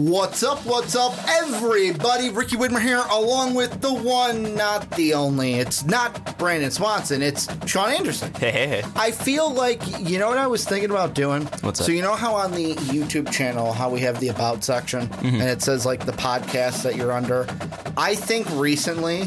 What's up? What's up, everybody? Ricky Widmer here, along with the one, not the only. It's not Brandon Swanson, it's Sean Anderson. Hey, hey, hey. I feel like, you know what I was thinking about doing? What's that? So, you know how on the YouTube channel, how we have the About section, Mm-hmm. and it says like the podcast that you're under? I think recently,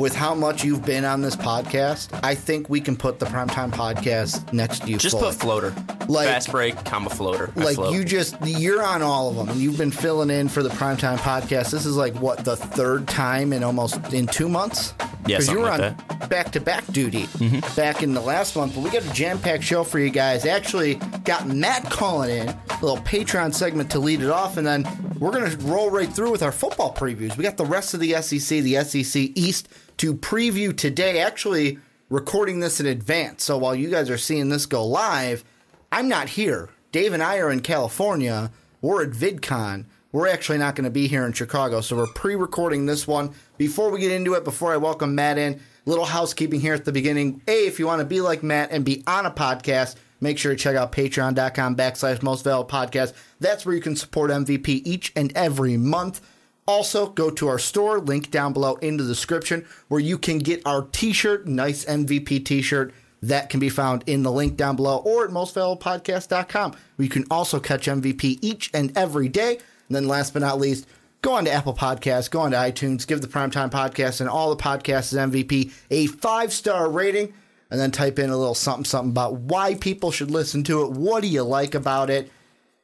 with how much you've been on this podcast, I think we can put the Primetime Podcast next to you. Just fully. put floater. Like- Fast break, comma floater. I like float. you just you're on all of them and you've been filling in for the primetime podcast. This is like what the third time in almost in two months? Yeah, you something were like on back-to-back duty mm-hmm. back in the last month but we got a jam-packed show for you guys. Actually got matt calling in a little patreon segment to lead it off and then we're gonna roll right through with our football previews. We got the rest of the sec the sec east to preview today. Actually recording this in advance so while you guys are seeing this go live I'm not here. Dave and I are in California. We're at VidCon. We're actually not going to be here in Chicago, so we're pre-recording this one. Before we get into it, before I welcome Matt in, little housekeeping here at the beginning. A, if you want to be like Matt and be on a podcast, make sure to check out patreon.com backslash most valuable podcast. That's where you can support MVP each and every month. Also, go to our store, link down below in the description, where you can get our t-shirt, nice MVP t-shirt. That can be found in the link down below or at mostvaluablepodcast.com, where you can also catch MVP each and every day. And then last but not least, go on to Apple Podcasts, go on to iTunes, give the Primetime Podcast and all the podcasts MVP a five-star rating, and then type in a little something something about why people should listen to it. What do you like about it?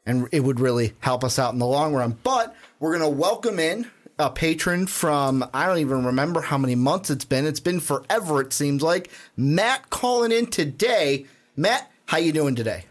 and it would really help us out in the long run. But we're going to welcome in a patron from I don't even remember how many months it's been. It's been forever it seems like. Matt calling in today. Matt, how you doing today?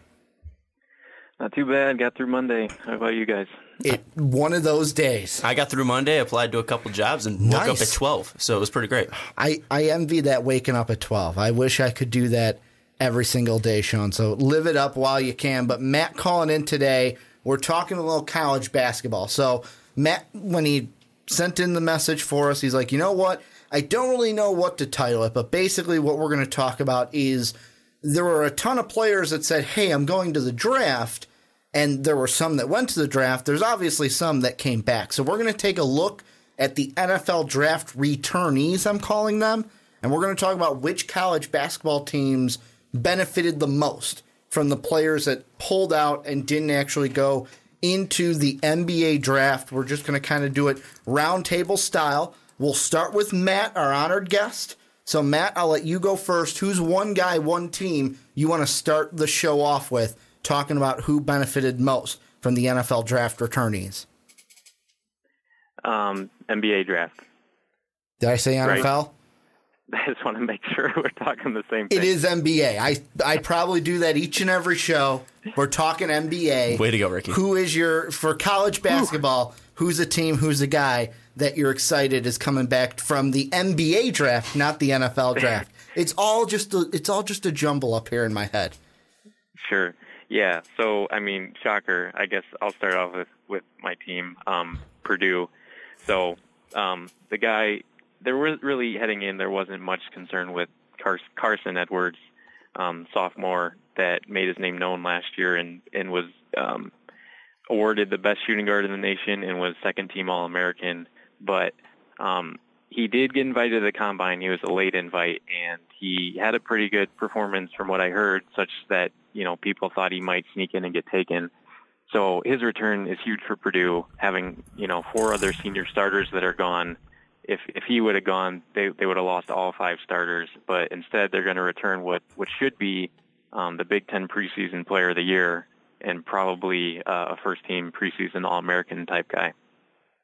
Not too bad. Got through Monday. How about you guys? It one of those days. I got through Monday, applied to a couple jobs, and woke up at 12. So it was pretty great. I I envy that waking up at 12. I wish I could do that every single day, Sean. So live it up while you can. But Matt calling in today. We're talking a little college basketball. So Matt, when he sent in the message for us, he's like, you know what? I don't really know what to title it, but basically what we're going to talk about is there were a ton of players that said, hey, I'm going to the draft. And there were some that went to the draft. There's obviously some that came back. So we're going to take a look at the NFL draft returnees, I'm calling them. And we're going to talk about which college basketball teams benefited the most from the players that pulled out and didn't actually go into the NBA draft. We're just going to kind of do it roundtable style. We'll start with Matt, our honored guest. So, Matt, I'll let you go first. Who's one guy, one team you want to start the show off with, talking about who benefited most from the NFL draft returnees? Um, NBA draft. Did I say Right. NFL? I just want to make sure we're talking the same thing. It is NBA. I I probably do that each and every show. We're talking NBA. Way to go, Ricky. Who is your for college basketball? Who's a team? Who's a guy that you're excited is coming back from the NBA draft, not the NFL draft? It's all just a, it's all just a jumble up here in my head. Sure. Yeah. So, I mean, shocker. I guess I'll start off with with my team, um, Purdue. So, um, the guy there was really heading in. There wasn't much concern with Carson Edwards, um, sophomore, that made his name known last year and and was um, awarded the best shooting guard in the nation and was second team All American. But um, he did get invited to the combine. He was a late invite, and he had a pretty good performance from what I heard, such that you know people thought he might sneak in and get taken. So his return is huge for Purdue, having you know four other senior starters that are gone. If if he would have gone, they they would have lost all five starters. But instead, they're going to return what what should be um, the Big Ten preseason Player of the Year and probably uh, a first team preseason All American type guy.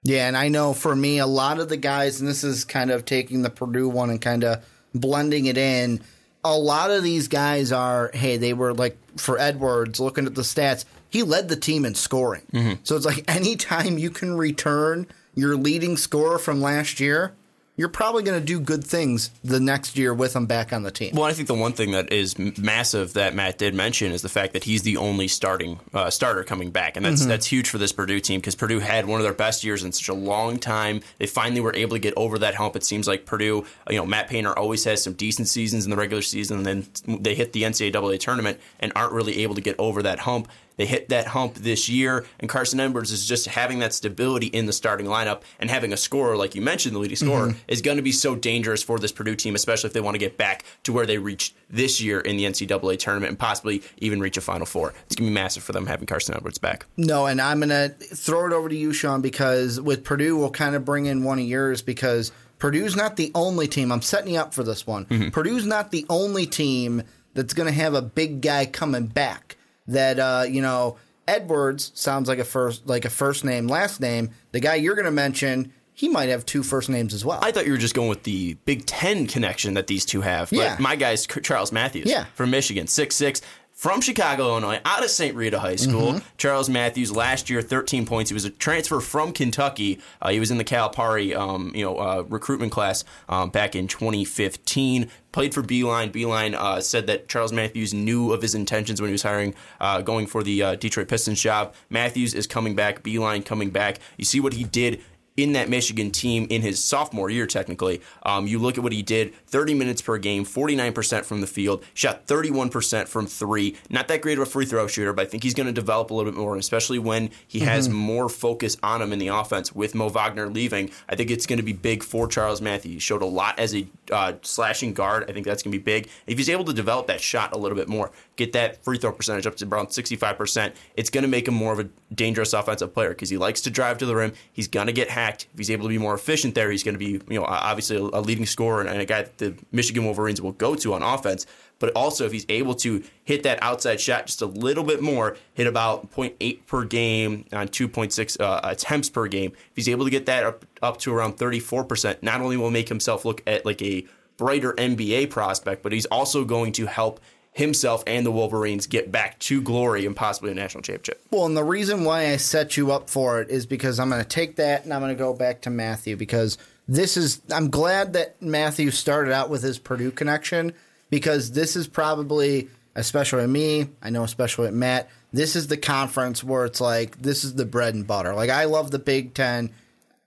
Yeah, and I know for me, a lot of the guys, and this is kind of taking the Purdue one and kind of blending it in. A lot of these guys are, hey, they were like for Edwards, looking at the stats, he led the team in scoring. Mm-hmm. So it's like anytime you can return your leading scorer from last year, you're probably going to do good things the next year with him back on the team. Well, I think the one thing that is massive that Matt did mention is the fact that he's the only starting uh, starter coming back, and that's that's huge for this Purdue team because Purdue had one of their best years in such a long time. They finally were able to get over that hump. It seems like Purdue, you know, Matt Painter always has some decent seasons in the regular season, and then they hit the NCAA tournament and aren't really able to get over that hump. They hit that hump this year, and Carson Edwards is just having that stability in the starting lineup and having a scorer, like you mentioned, the leading scorer, mm-hmm. is going to be so dangerous for this Purdue team, especially if they want to get back to where they reached this year in the NCAA tournament and possibly even reach a Final Four. It's going to be massive for them having Carson Edwards back. No, and I'm going to throw it over to you, Sean, because with Purdue, we'll kind of bring in one of yours because Purdue's not the only team. I'm setting you up for this one. Mm-hmm. Purdue's not the only team that's going to have a big guy coming back. That uh, you know, Edwards sounds like a first like a first name, last name. The guy you're going to mention, he might have two first names as well. I thought you were just going with the Big Ten connection that these two have. But Yeah. my guy's Charles Matthews Yeah. from Michigan, six six. From Chicago, Illinois, out of St. Rita High School. Mm-hmm. Charles Matthews last year, 13 points. He was a transfer from Kentucky. Uh, he was in the Calipari, um, you know, uh, recruitment class um, back in 2015. Played for Beilein. Beilein uh, said that Charles Matthews knew of his intentions when he was hiring, uh, going for the uh, Detroit Pistons job. Matthews is coming back. Beilein coming back. You see what he did in that Michigan team in his sophomore year, technically. Um, you look at what he did 30 minutes per game, 49% from the field, shot 31% from three. Not that great of a free throw shooter, but I think he's going to develop a little bit more, especially when he has more focus on him in the offense with Mo Wagner leaving. I think it's going to be big for Charles Matthews. He showed a lot as a uh, slashing guard. I think that's going to be big. If he's able to develop that shot a little bit more, get that free throw percentage up to around 65%, it's going to make him more of a dangerous offensive player because he likes to drive to the rim. He's going to get hacked. If he's able to be more efficient there, he's going to be, you know, obviously a, a leading scorer and a guy that the Michigan Wolverines will go to on offense. But also, if he's able to hit that outside shot just a little bit more, hit about 0.8 per game on 2.6 uh, attempts per game, if he's able to get that up, up to around 34%, not only will make himself look at like a brighter NBA prospect, but he's also going to help himself and the Wolverines get back to glory and possibly a national championship. Well, and the reason why I set you up for it is because I'm going to take that and I'm going to go back to Matthew because this is. I'm glad that Matthew started out with his Purdue connection because this is probably, especially me, I know especially at Matt, this is the conference where it's like this is the bread and butter. Like I love the Big Ten.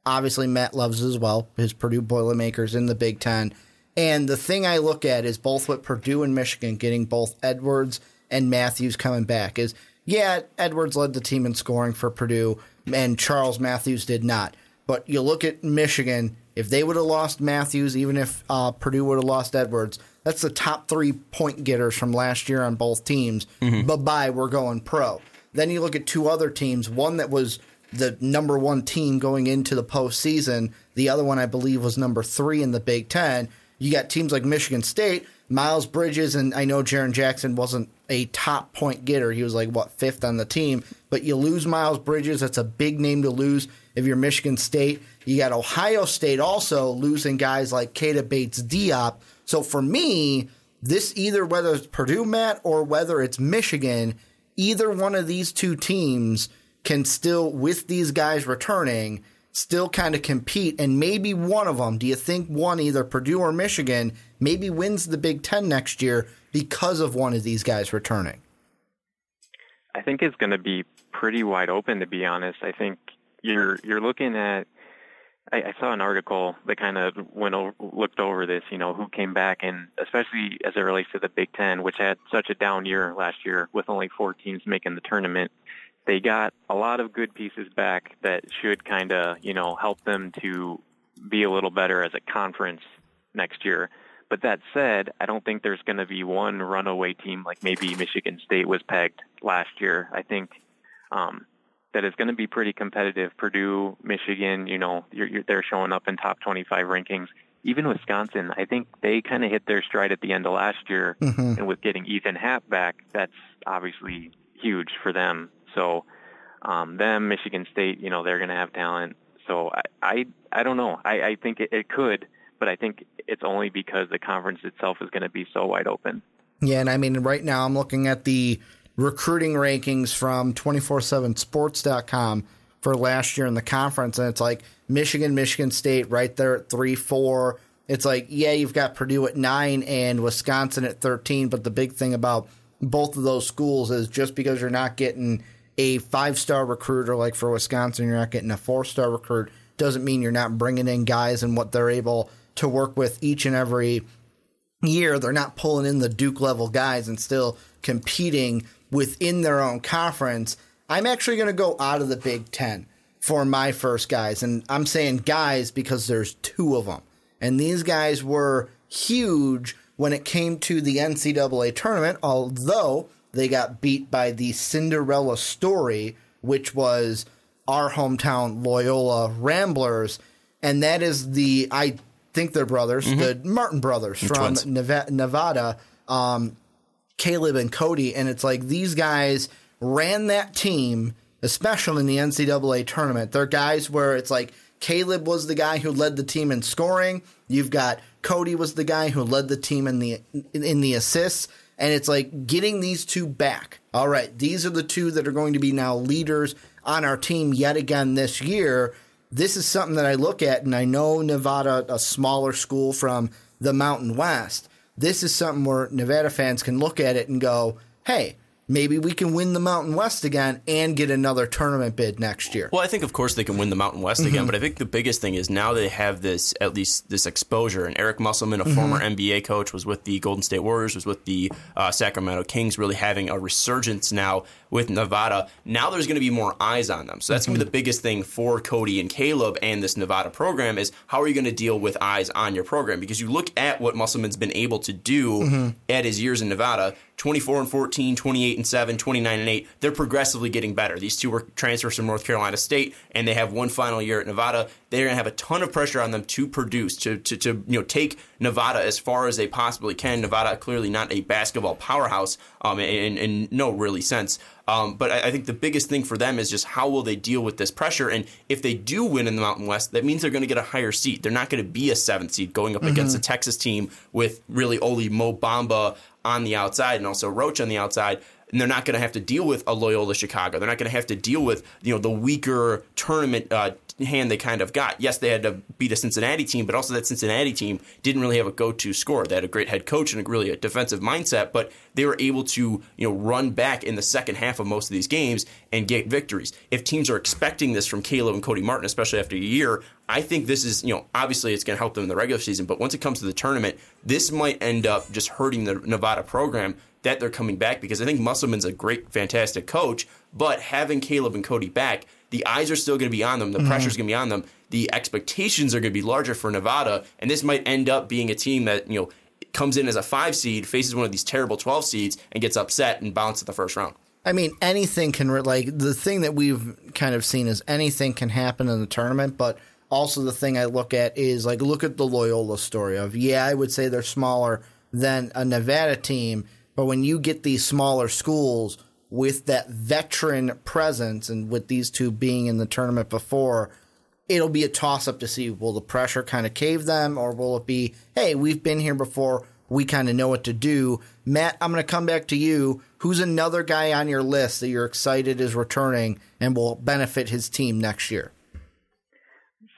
Obviously, Matt loves as well. His Purdue Boilermakers in the Big Ten. And the thing I look at is both with Purdue and Michigan getting both Edwards and Matthews coming back is yeah, Edwards led the team in scoring for Purdue and Charles Matthews did not. But you look at Michigan, if they would have lost Matthews, even if uh, Purdue would have lost Edwards, that's the top three point getters from last year on both teams. Bye bye, we're going pro. Then you look at two other teams, one that was the number one team going into the postseason, the other one I believe was number three in the Big Ten. You got teams like Michigan State, Miles Bridges, and I know Jaren Jackson wasn't a top point getter. He was like, what, fifth on the team. But you lose Miles Bridges. That's a big name to lose if you're Michigan State. You got Ohio State also losing guys like Keita Bates-Diop. So for me, this either whether it's Purdue, Matt, or whether it's Michigan, either one of these two teams can still, with these guys returning, still kind of compete. And maybe one of them, do you think one, either Purdue or Michigan, maybe wins the Big Ten next year because of one of these guys returning? I think it's going to be pretty wide open, to be honest. I think you're you're looking at. I, I saw an article that kind of went over, looked over this. You know, who came back, and especially as it relates to the Big Ten, which had such a down year last year with only four teams making the tournament. They got a lot of good pieces back that should kind of you know help them to be a little better as a conference next year. But that said, I don't think there's going to be one runaway team like maybe Michigan State was pegged last year. I think um, that it's going to be pretty competitive. Purdue, Michigan, you know, you're, you're, they're showing up in top 25 rankings. Even Wisconsin, I think they kind of hit their stride at the end of last year, and with getting Ethan Happ back, that's obviously huge for them. So, um, them, Michigan State, you know, they're going to have talent. So I, I, I don't know. I, I think it, it could, but I think it's only because the conference itself is going to be so wide open. Yeah, and I mean, right now I'm looking at the recruiting rankings from 247sports.com for last year in the conference, and it's like Michigan, Michigan State right there at three, four. It's like, yeah, you've got Purdue at nine and Wisconsin at 13, but the big thing about both of those schools is just because you're not getting a five star recruiter like for Wisconsin, you're not getting a four star recruit, doesn't mean you're not bringing in guys and what they're able to work with each and every year. They're not pulling in the Duke level guys and still competing within their own conference. I'm actually going to go out of the Big Ten for my first guys. And I'm saying guys because there's two of them. And these guys were huge when it came to the NCAA tournament, although they got beat by the Cinderella story, which was our hometown Loyola Ramblers. And that is the, I think they're brothers, mm-hmm. the Martin brothers from Nevada, um, Caleb and Cody. And it's like these guys ran that team, especially in the NCAA tournament. They're guys where it's like Caleb was the guy who led the team in scoring. You've got Cody was the guy who led the team in the in the assists and it's like getting these two back. All right, these are the two that are going to be now leaders on our team yet again this year. This is something that I look at, and I know Nevada, a smaller school from the Mountain West. This is something where Nevada fans can look at it and go, hey, maybe we can win the Mountain West again and get another tournament bid next year. Well, I think of course they can win the Mountain West mm-hmm. again, but I think the biggest thing is now they have this at least this exposure. And Eric Musselman, a mm-hmm. former NBA coach, was with the Golden State Warriors, was with the uh, Sacramento Kings, really having a resurgence now with Nevada. Now there's going to be more eyes on them, so that's mm-hmm. going to be the biggest thing for Cody and Caleb and this Nevada program is how are you going to deal with eyes on your program? Because you look at what Musselman's been able to do mm-hmm. at his years in Nevada 24 and 14, 28 and 7, 29 and 8. They're progressively getting better. These two were transfers from North Carolina State, and they have one final year at Nevada. They're going to have a ton of pressure on them to produce, to, to, to you know take Nevada as far as they possibly can. Nevada clearly not a basketball powerhouse um, in, in no really sense. Um, but I, I, think the biggest thing for them is just how will they deal with this pressure? And if they do win in the Mountain West, that means they're going to get a higher seed. They're not going to be a seventh seed going up mm-hmm. against a Texas team with really only Mo Bamba on the outside and also Roach on the outside and they're not going to have to deal with a Loyola Chicago. They're not going to have to deal with you know the weaker tournament uh, hand they kind of got. Yes, they had to beat a Cincinnati team, but also that Cincinnati team didn't really have a go-to score. They had a great head coach and a really a defensive mindset, but they were able to you know run back in the second half of most of these games and get victories. If teams are expecting this from Caleb and Cody Martin, especially after a year, I think this is you know obviously it's going to help them in the regular season, but once it comes to the tournament, this might end up just hurting the Nevada program that they're coming back because I think Musselman's a great, fantastic coach, but having Caleb and Cody back, the eyes are still going to be on them. The mm-hmm. pressure's going to be on them. The expectations are going to be larger for Nevada, and this might end up being a team that you know comes in as a five seed, faces one of these terrible twelve seeds, and gets upset and bounced at the first round. I mean, anything can like the thing that we've kind of seen is anything can happen in the tournament, but also the thing I look at is like look at the Loyola story of yeah, I would say they're smaller than a Nevada team but when you get these smaller schools with that veteran presence, and with these two being in the tournament before, it'll be a toss up to see will the pressure kind of cave them, or will it be, hey, we've been here before, we kind of know what to do. Matt, I'm going to come back to you. Who's another guy on your list that you're excited is returning and will benefit his team next year?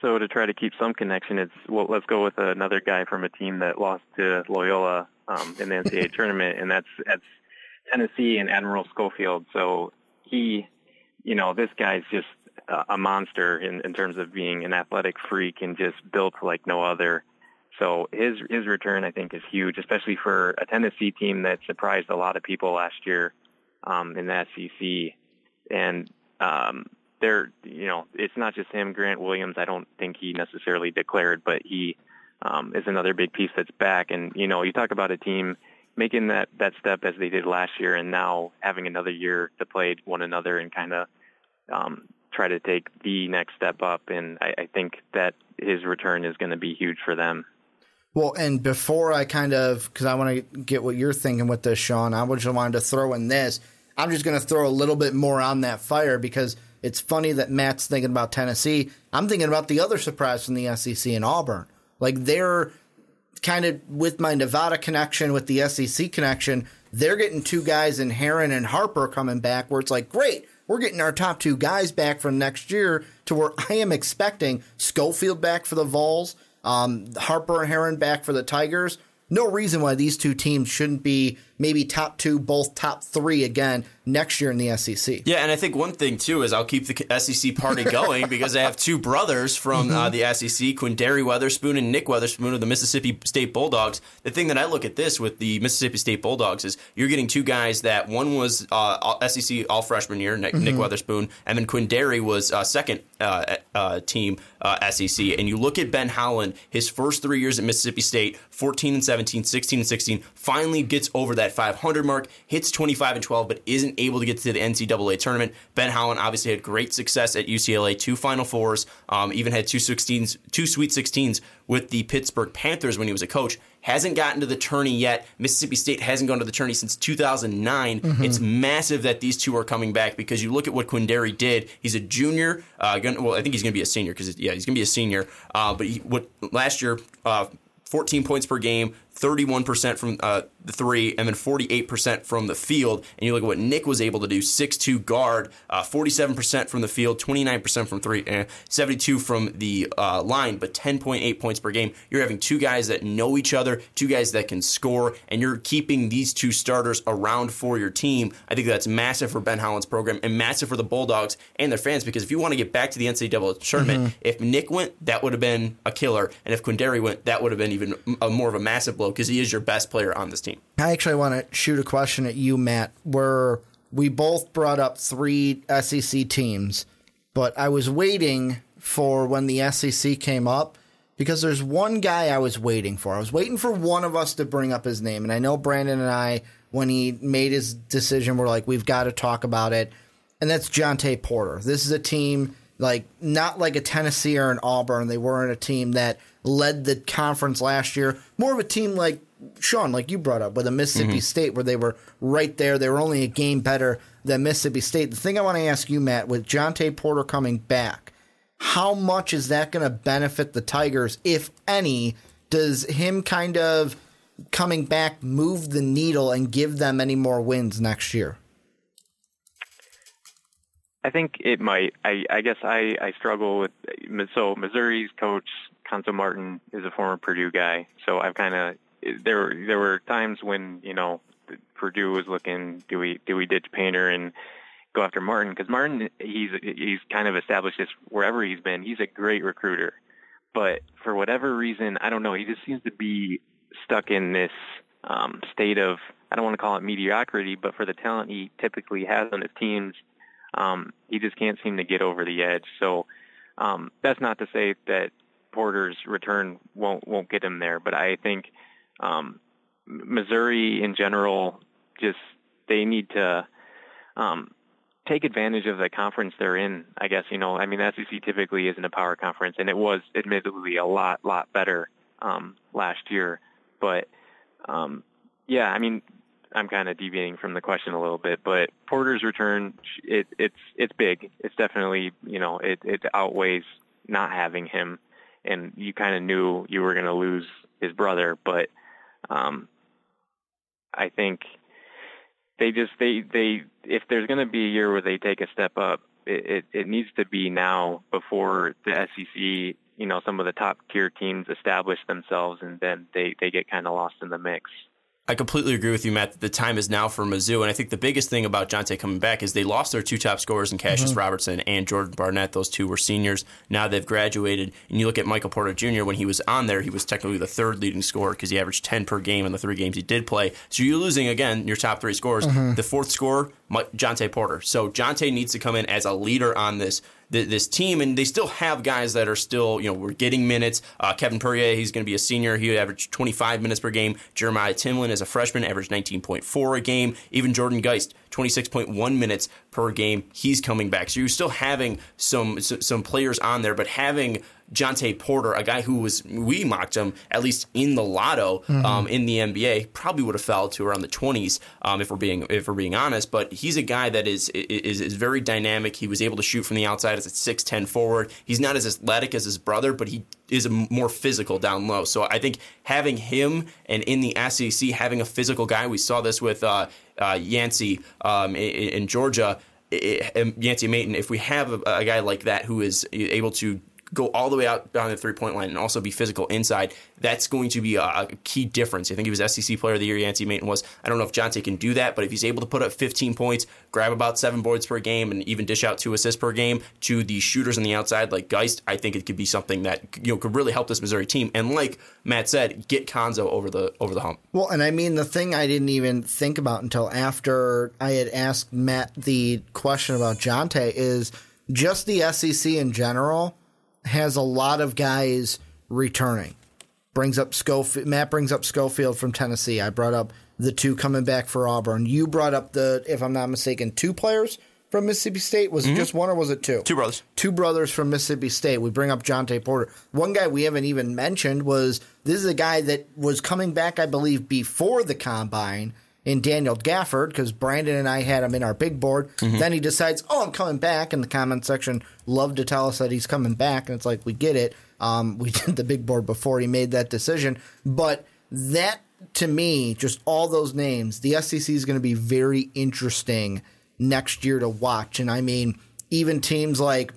So to try to keep some connection, it's well, let's go with another guy from a team that lost to Loyola um, in the NCAA tournament, and that's that's Tennessee and Admiral Schofield. So he, you know, this guy's just a monster in, in terms of being an athletic freak and just built like no other. So his his return, I think, is huge, especially for a Tennessee team that surprised a lot of people last year um, in the SEC. And um, they're, you know, it's not just him. Grant Williams, I don't think he necessarily declared, but he um, is another big piece that's back. And you know, you talk about a team making that that step as they did last year, and now having another year to play one another and kind of um, try to take the next step up. And I, I think that his return is going to be huge for them. Well, and before I kind of, because I want to get what you're thinking with this, Sean, I just wanted to throw in this. I'm just going to throw a little bit more on that fire because it's funny that Matt's thinking about Tennessee. I'm thinking about the other surprise from the SEC in Auburn. Like they're kind of with my Nevada connection, with the SEC connection, they're getting two guys in Heron and Harper coming back where it's like, great, we're getting our top two guys back from next year to where I am expecting Schofield back for the Vols, um, Harper and Heron back for the Tigers. No reason why these two teams shouldn't be maybe top two, both top three again next year in the SEC. Yeah, and I think one thing too is I'll keep the SEC party going because I have two brothers from uh, the SEC, Quinndary Weatherspoon and Nick Weatherspoon of the Mississippi State Bulldogs. The thing that I look at this with the Mississippi State Bulldogs is you're getting two guys that one was uh, SEC all freshman year, Nick, mm-hmm. Nick Weatherspoon, and then Quinndary was uh, second uh, uh, team uh, SEC. And you look at Ben Howland, his first three years at Mississippi State, 14 and 17, 16 and 16, finally gets over that 500 mark, hits 25 and 12, but isn't able to get to the NCAA tournament. Ben Howland obviously had great success at UCLA, two Final Fours, um, even had two 16s, two Sweet 16s with the Pittsburgh Panthers when he was a coach. Hasn't gotten to the tourney yet. Mississippi State hasn't gone to the tourney since 2009. Mm-hmm. It's massive that these two are coming back because you look at what Quinndary did. He's a junior. Uh, gonna, well, I think he's going to be a senior because yeah, he's going to be a senior. Uh, but he, what last year, uh, 14 points per game, 31% from uh, the three, and then 48% from the field. And you look at what Nick was able to do 6'2 guard, uh, 47% from the field, 29% from three, and 72 from the uh, line, but 10.8 points per game. You're having two guys that know each other, two guys that can score, and you're keeping these two starters around for your team. I think that's massive for Ben Howland's program and massive for the Bulldogs and their fans because if you want to get back to the NCAA tournament, mm-hmm. if Nick went, that would have been a killer. And if Quinndary went, that would have been even a, more of a massive blow because he is your best player on this team. I actually want to shoot a question at you, Matt, where we both brought up three SEC teams, but I was waiting for when the SEC came up because there's one guy I was waiting for. I was waiting for one of us to bring up his name. And I know Brandon and I, when he made his decision, were like, we've got to talk about it. And that's Jontay Porter. This is a team like not like a Tennessee or an Auburn. They weren't a team that led the conference last year. More of a team like Sean, like you brought up, with a Mississippi mm-hmm. State, where they were right there. They were only a game better than Mississippi State. The thing I want to ask you, Matt, with Jontay Porter coming back, how much is that going to benefit the Tigers, if any? Does him kind of coming back move the needle and give them any more wins next year? I think it might. I, I guess I, I struggle with so Missouri's coach Cuonzo Martin is a former Purdue guy, so I've kind of there there were times when you know Purdue was looking do we do we ditch Painter and go after Martin? Because Martin he's he's kind of established this wherever he's been. He's a great recruiter. But for whatever reason I don't know he just seems to be stuck in this um, state of I don't want to call it mediocrity but for the talent he typically has on his teams um, he just can't seem to get over the edge. So um, that's not to say that Porter's return won't won't get him there but I think um, Missouri in general just they need to um, take advantage of the conference they're in. I guess you know. I mean, SEC typically isn't a power conference, and it was admittedly a lot lot better um, last year. But um, yeah, I mean, I'm kind of deviating from the question a little bit, but Porter's return it, it's it's big. It's definitely you know it it outweighs not having him, and you kind of knew you were going to lose his brother, but um, I think they just they they if there's going to be a year where they take a step up, it, it it needs to be now before the SEC, you know, some of the top tier teams establish themselves, and then they they get kind of lost in the mix. I completely agree with you, Matt. That the time is now for Mizzou, and I think the biggest thing about Jontay coming back is they lost their two top scorers in Kassius mm-hmm. Robertson and Jordan Barnett. Those two were seniors. Now they've graduated, and you look at Michael Porter Jr. When he was on there, he was technically the third leading scorer because he averaged ten per game in the three games he did play. So you're losing again your top three scorers. Mm-hmm. The fourth scorer, Jontay Porter. So Jontay needs to come in as a leader on this this team, and they still have guys that are still, you know, we're getting minutes. Uh, Kevin Puryear, he's going to be a senior. He averaged 25 minutes per game. Jeremiah Tilmon, is a freshman, averaged 19.4 a game. Even Jordan Geist, 26.1 minutes per game. He's coming back. So you're still having some some players on there, but having Jontay Porter, a guy who was we mocked him at least in the lotto mm-hmm. um, in the NBA, probably would have fell to around the twenties um, if we're being if we're being honest. But he's a guy that is, is is very dynamic. He was able to shoot from the outside as a six ten forward. He's not as athletic as his brother, but he is more physical down low. So I think having him and in the SEC having a physical guy, we saw this with uh, uh, Yante um, in, in Georgia Yante Maten, if we have a, a guy like that who is able to go all the way out down the three point line and also be physical inside, that's going to be a, key difference. I think he was SEC Player of the Year. Yante Maten was. I don't know if Jontay can do that, but if he's able to put up 15 points, grab about seven boards per game, and even dish out two assists per game to the shooters on the outside like Geist, I think it could be something that you know could really help this Missouri team. And like Matt said, get Cuonzo over the over the hump. Well, and I mean the thing I didn't even think about until after I had asked Matt the question about Jontay is just the SEC in general has a lot of guys returning. Brings up Schofield. Matt brings up Schofield from Tennessee. I brought up the two coming back for Auburn. You brought up the, if I'm not mistaken, two players from Mississippi State. Was mm-hmm. it just one or was it two? Two brothers. Two brothers from Mississippi State. We bring up Jontay Porter. One guy we haven't even mentioned was this is a guy that was coming back, I believe, before the combine in Daniel Gafford because Brandon and I had him in our big board. Mm-hmm. Then he decides, oh, I'm coming back. And the comment section loved to tell us that he's coming back. And it's like, we get it. Um, we did the big board before he made that decision. But that, to me, just all those names, the SEC is going to be very interesting next year to watch. And I mean, even teams like,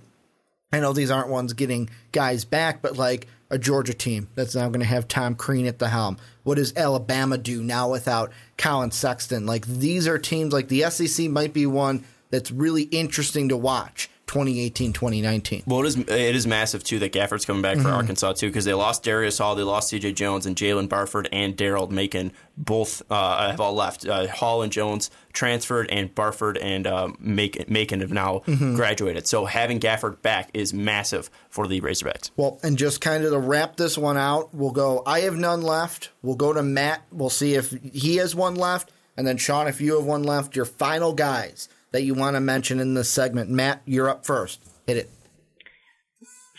I know these aren't ones getting guys back, but like a Georgia team that's now going to have Tom Crean at the helm. What does Alabama do now without Collin Sexton? Like these are teams like the SEC might be one that's really interesting to watch 2018 2019. Well, it is it is massive too that Gafford's coming back for mm-hmm. Arkansas too because they lost Darius Hall, they lost C.J. Jones, and Jaylen Barford and Daryl Macon both uh, have all left. Uh, Hall and Jones transferred, and Barford and uh, Macon, Macon have now mm-hmm. graduated. So having Gafford back is massive for the Razorbacks. Well, and just kind of to wrap this one out, we'll go. I have none left. We'll go to Matt. We'll see if he has one left, and then Sean, if you have one left, your final guys that you want to mention in this segment. Matt, you're up first. Hit it.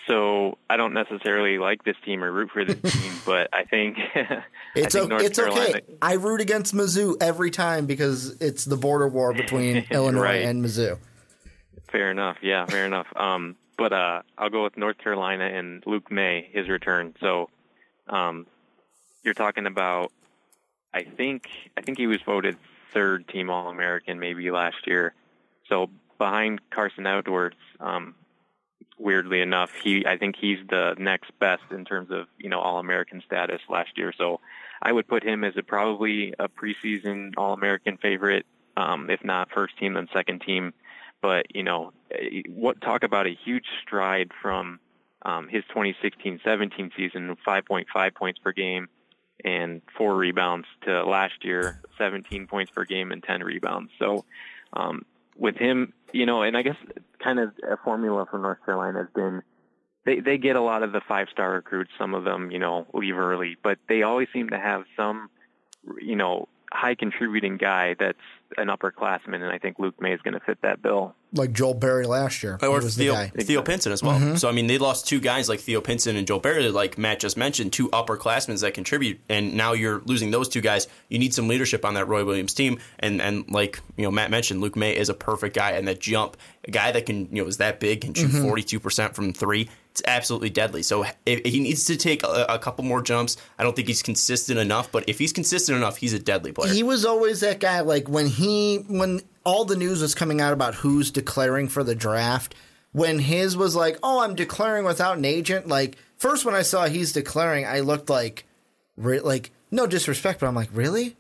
So I don't necessarily like this team or root for this team, but I think it's I think o- it's Carolina, okay. I root against Mizzou every time because it's the border war between Illinois right. and Mizzou. Fair enough. Yeah, fair enough. Um, but uh, I'll go with North Carolina and Luke Maye, his return. So um, you're talking about. I think I think he was voted third team All American maybe last year. So behind Carson Edwards, um, weirdly enough, he I think he's the next best in terms of you know All American status last year. So I would put him as a probably a preseason All American favorite, um, if not first team then second team. But you know, what talk about a huge stride from um, his 2016-17 season, 5.5 points per game and four rebounds to last year, 17 points per game and 10 rebounds. So um, with him, you know, and I guess kind of a formula for North Carolina has been they they get a lot of the five star recruits. Some of them, you know, leave early, but they always seem to have some, you know, high contributing guy that's an upperclassman, and I think Luke Maye is going to fit that bill. Like Joel Berry last year, or Theo, Theo Pinson as well. Mm-hmm. So I mean, they lost two guys like Theo Pinson and Joel Berry, like Matt just mentioned, two upperclassmen that contribute, and now you're losing those two guys. You need some leadership on that Roy Williams team, and and like you know Matt mentioned, Luke Maye is a perfect guy, and that jump, a guy that can you know is that big, can shoot mm-hmm. 42 mm-hmm. percent from three it's absolutely deadly. So he needs to take a, a, couple more jumps. I don't think he's consistent enough, but if he's consistent enough, he's a deadly player. He was always that guy. Like when he when all the news was coming out about who's declaring for the draft, when his was like, "Oh, I'm declaring without an agent." Like first when I saw he's declaring, I looked like, re- like no disrespect, but I'm like, really,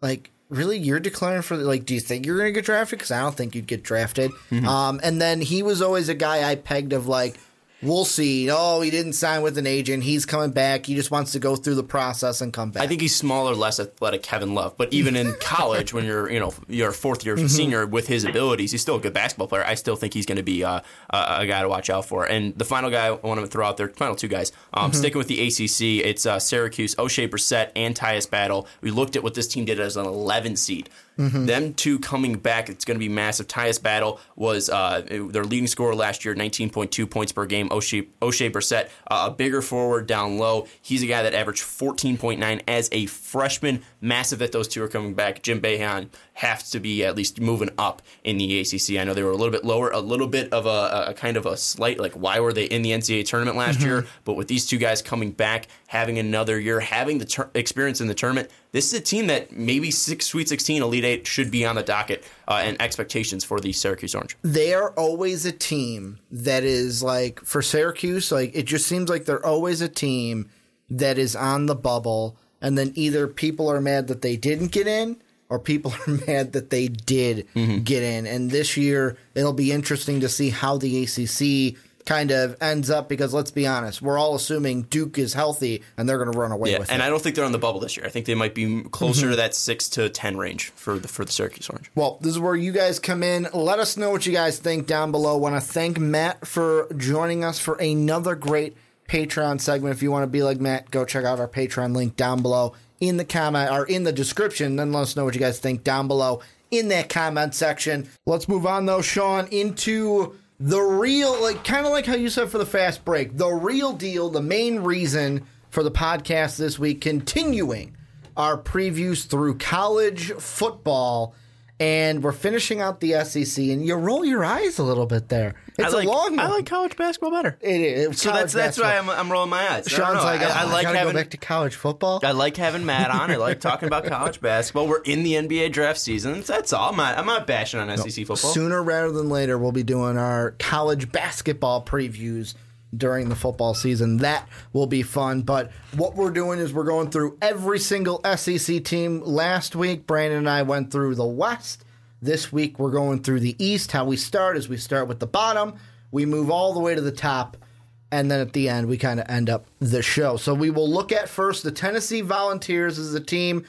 like really you're declaring for like do you think you're going to get drafted because i don't think you'd get drafted mm-hmm. um, and then he was always a guy i pegged of like we'll see. Oh, he didn't sign with an agent. He's coming back. He just wants to go through the process and come back. I think he's smaller, less athletic Kevin Love. But even in college, when you're you know you're a fourth year mm-hmm. senior with his abilities, he's still a good basketball player. I still think he's going to be uh, a guy to watch out for. And the final guy I want to throw out there, final two guys, um, mm-hmm. sticking with the ACC, it's uh, Syracuse, Oshae Brissett, and Tyus Battle. We looked at what this team did as an 11 seed. Mm-hmm. Them two coming back, it's going to be massive. Tyus Battle was uh, their leading scorer last year, 19.2 points per game. Oshae, Oshae Brissett, uh, a bigger forward down low. He's a guy that averaged 14.9 as a freshman. Massive that those two are coming back. Jim Boeheim has to be at least moving up in the ACC. I know they were a little bit lower, a little bit of a, a kind of a slight like why were they in the NCAA tournament last mm-hmm. year? But with these two guys coming back, having another year, having the ter- experience in the tournament, this is a team that maybe six Sweet 16 Elite Eight should be on the docket uh, and expectations for the Syracuse Orange. they are always a team that is like for Syracuse, like it just seems like they're always a team that is on the bubble, and then either people are mad that they didn't get in, or people are mad that they did mm-hmm. get in. And this year, it'll be interesting to see how the ACC kind of ends up because let's be honest, we're all assuming Duke is healthy and they're going to run away Yeah, with and it. And I don't think they're on the bubble this year. I think they might be closer mm-hmm. to that six to ten range for the for the Syracuse Orange. Well, this is where you guys come in. Let us know what you guys think down below. Want to thank Matt for joining us for another great Patreon segment. If you want to be like Matt, go check out our Patreon link down below in the comment or in the description. Then let us know what you guys think down below in that comment section. Let's move on though, Sean, into the real, like kind of like how you said for the fast break, the real deal, the main reason for the podcast this week, continuing our previews through college football. And we're finishing out the SEC, and you roll your eyes a little bit there. It's like, a long one. I like college basketball better. It is. So that's that's why I'm, I'm rolling my eyes. Sean's know. like, I, oh, I like having go back to college football. I like having Matt on. I like talking about college basketball. We're in the NBA draft season. That's all. I'm not, I'm not bashing on SEC football. Sooner rather than later, we'll be doing our college basketball previews during the football season. That will be fun. But what we're doing is we're going through every single SEC team. Last week, Brandon and I went through the West. This week, we're going through the East. How we start is we start with the bottom, we move all the way to the top, and then at the end, we kind of end up the show. So we will look at first the Tennessee Volunteers as a team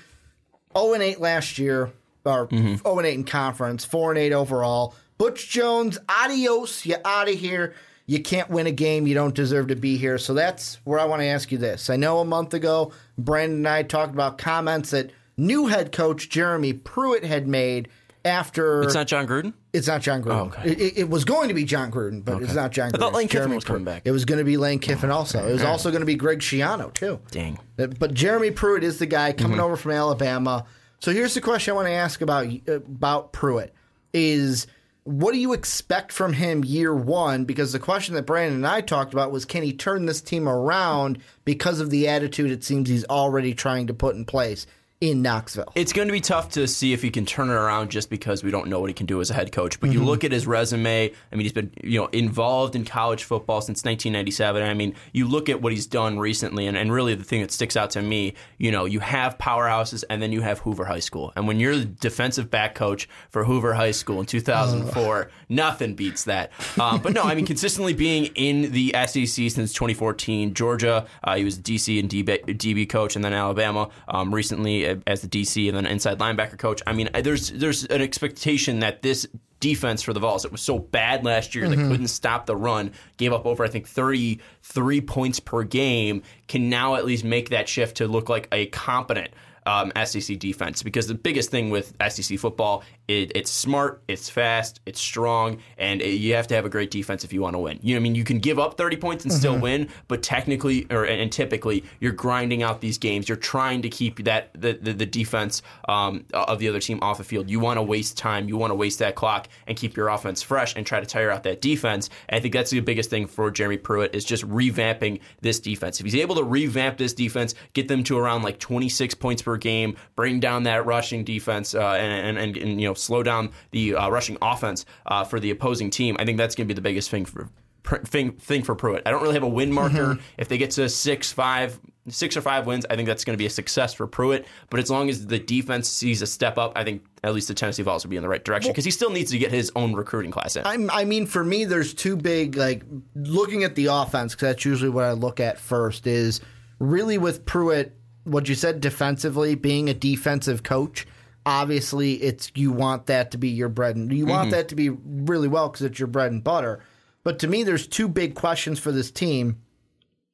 0 and 8 last year, or 0 and 8 in conference, 4 and 8 overall. Butch Jones, adios, you out of here. You can't win a game. You don't deserve to be here. So that's where I want to ask you this. I know a month ago, Brandon and I talked about comments that new head coach Jeremy Pruitt had made after. It's not Jon Gruden. It's not Jon Gruden. okay. it, it- was going to be Jon Gruden, but it's not Jon Gruden. I thought Lane It's Kiffin Jeremy was coming Pruitt. back. It was going to be Lane Kiffin also. It was also going to be Greg Schiano, too. Dang. Uh, But Jeremy Pruitt is the guy coming over from Alabama. So here's the question I want to ask about about Pruitt is what do you expect from him year one? Because the question that Brandon and I talked about was can he turn this team around because of the attitude it seems he's already trying to put in place in Knoxville? It's going to be tough to see if he can turn it around just because we don't know what he can do as a head coach. But you mm-hmm. look at his resume. I mean, he's been you know involved in college football since 1997. I mean, you look at what he's done recently, and, and really the thing that sticks out to me, you know, you have powerhouses, and then you have Hoover High School. And when you're the defensive back coach for Hoover High School in 2004, nothing beats that. Um, but no, I mean, consistently being in the SEC since 2014, Georgia, uh, he was DC and DB, DB coach, and then Alabama um, recently as the DC and then inside linebacker coach. I mean, there's there's an expectation that this defense for the Vols that was so bad last year that couldn't stop the run, gave up over I think 33 points per game, can now at least make that shift to look like a competent um, SEC defense because the biggest thing with SEC football, it, it's smart, it's fast, it's strong, and it, you have to have a great defense if you want to win. You know, I mean, you can give up 30 points and still win, but technically or and typically, you're grinding out these games. You're trying to keep that the the, the defense um, of the other team off the field. You want to waste time, you want to waste that clock, and keep your offense fresh and try to tire out that defense. And I think that's the biggest thing for Jeremy Pruitt is just revamping this defense. If he's able to revamp this defense, get them to around like 26 points per game, bring down that rushing defense, uh, and, and and you know slow down the uh, rushing offense uh, for the opposing team. I think that's going to be the biggest thing for pr- thing, thing for Pruitt. I don't really have a win marker. If they get to six, five, six or five wins, I think that's going to be a success for Pruitt. But as long as the defense sees a step up, I think at least the Tennessee Vols will be in the right direction because he still needs to get his own recruiting class in. I'm, I mean, for me, there's two big like looking at the offense because that's usually what I look at first. Is really with Pruitt, what you said defensively, being a defensive coach. Obviously, it's you want that to be your bread and you want mm-hmm. that to be really well because it's your bread and butter. But to me, there's two big questions for this team,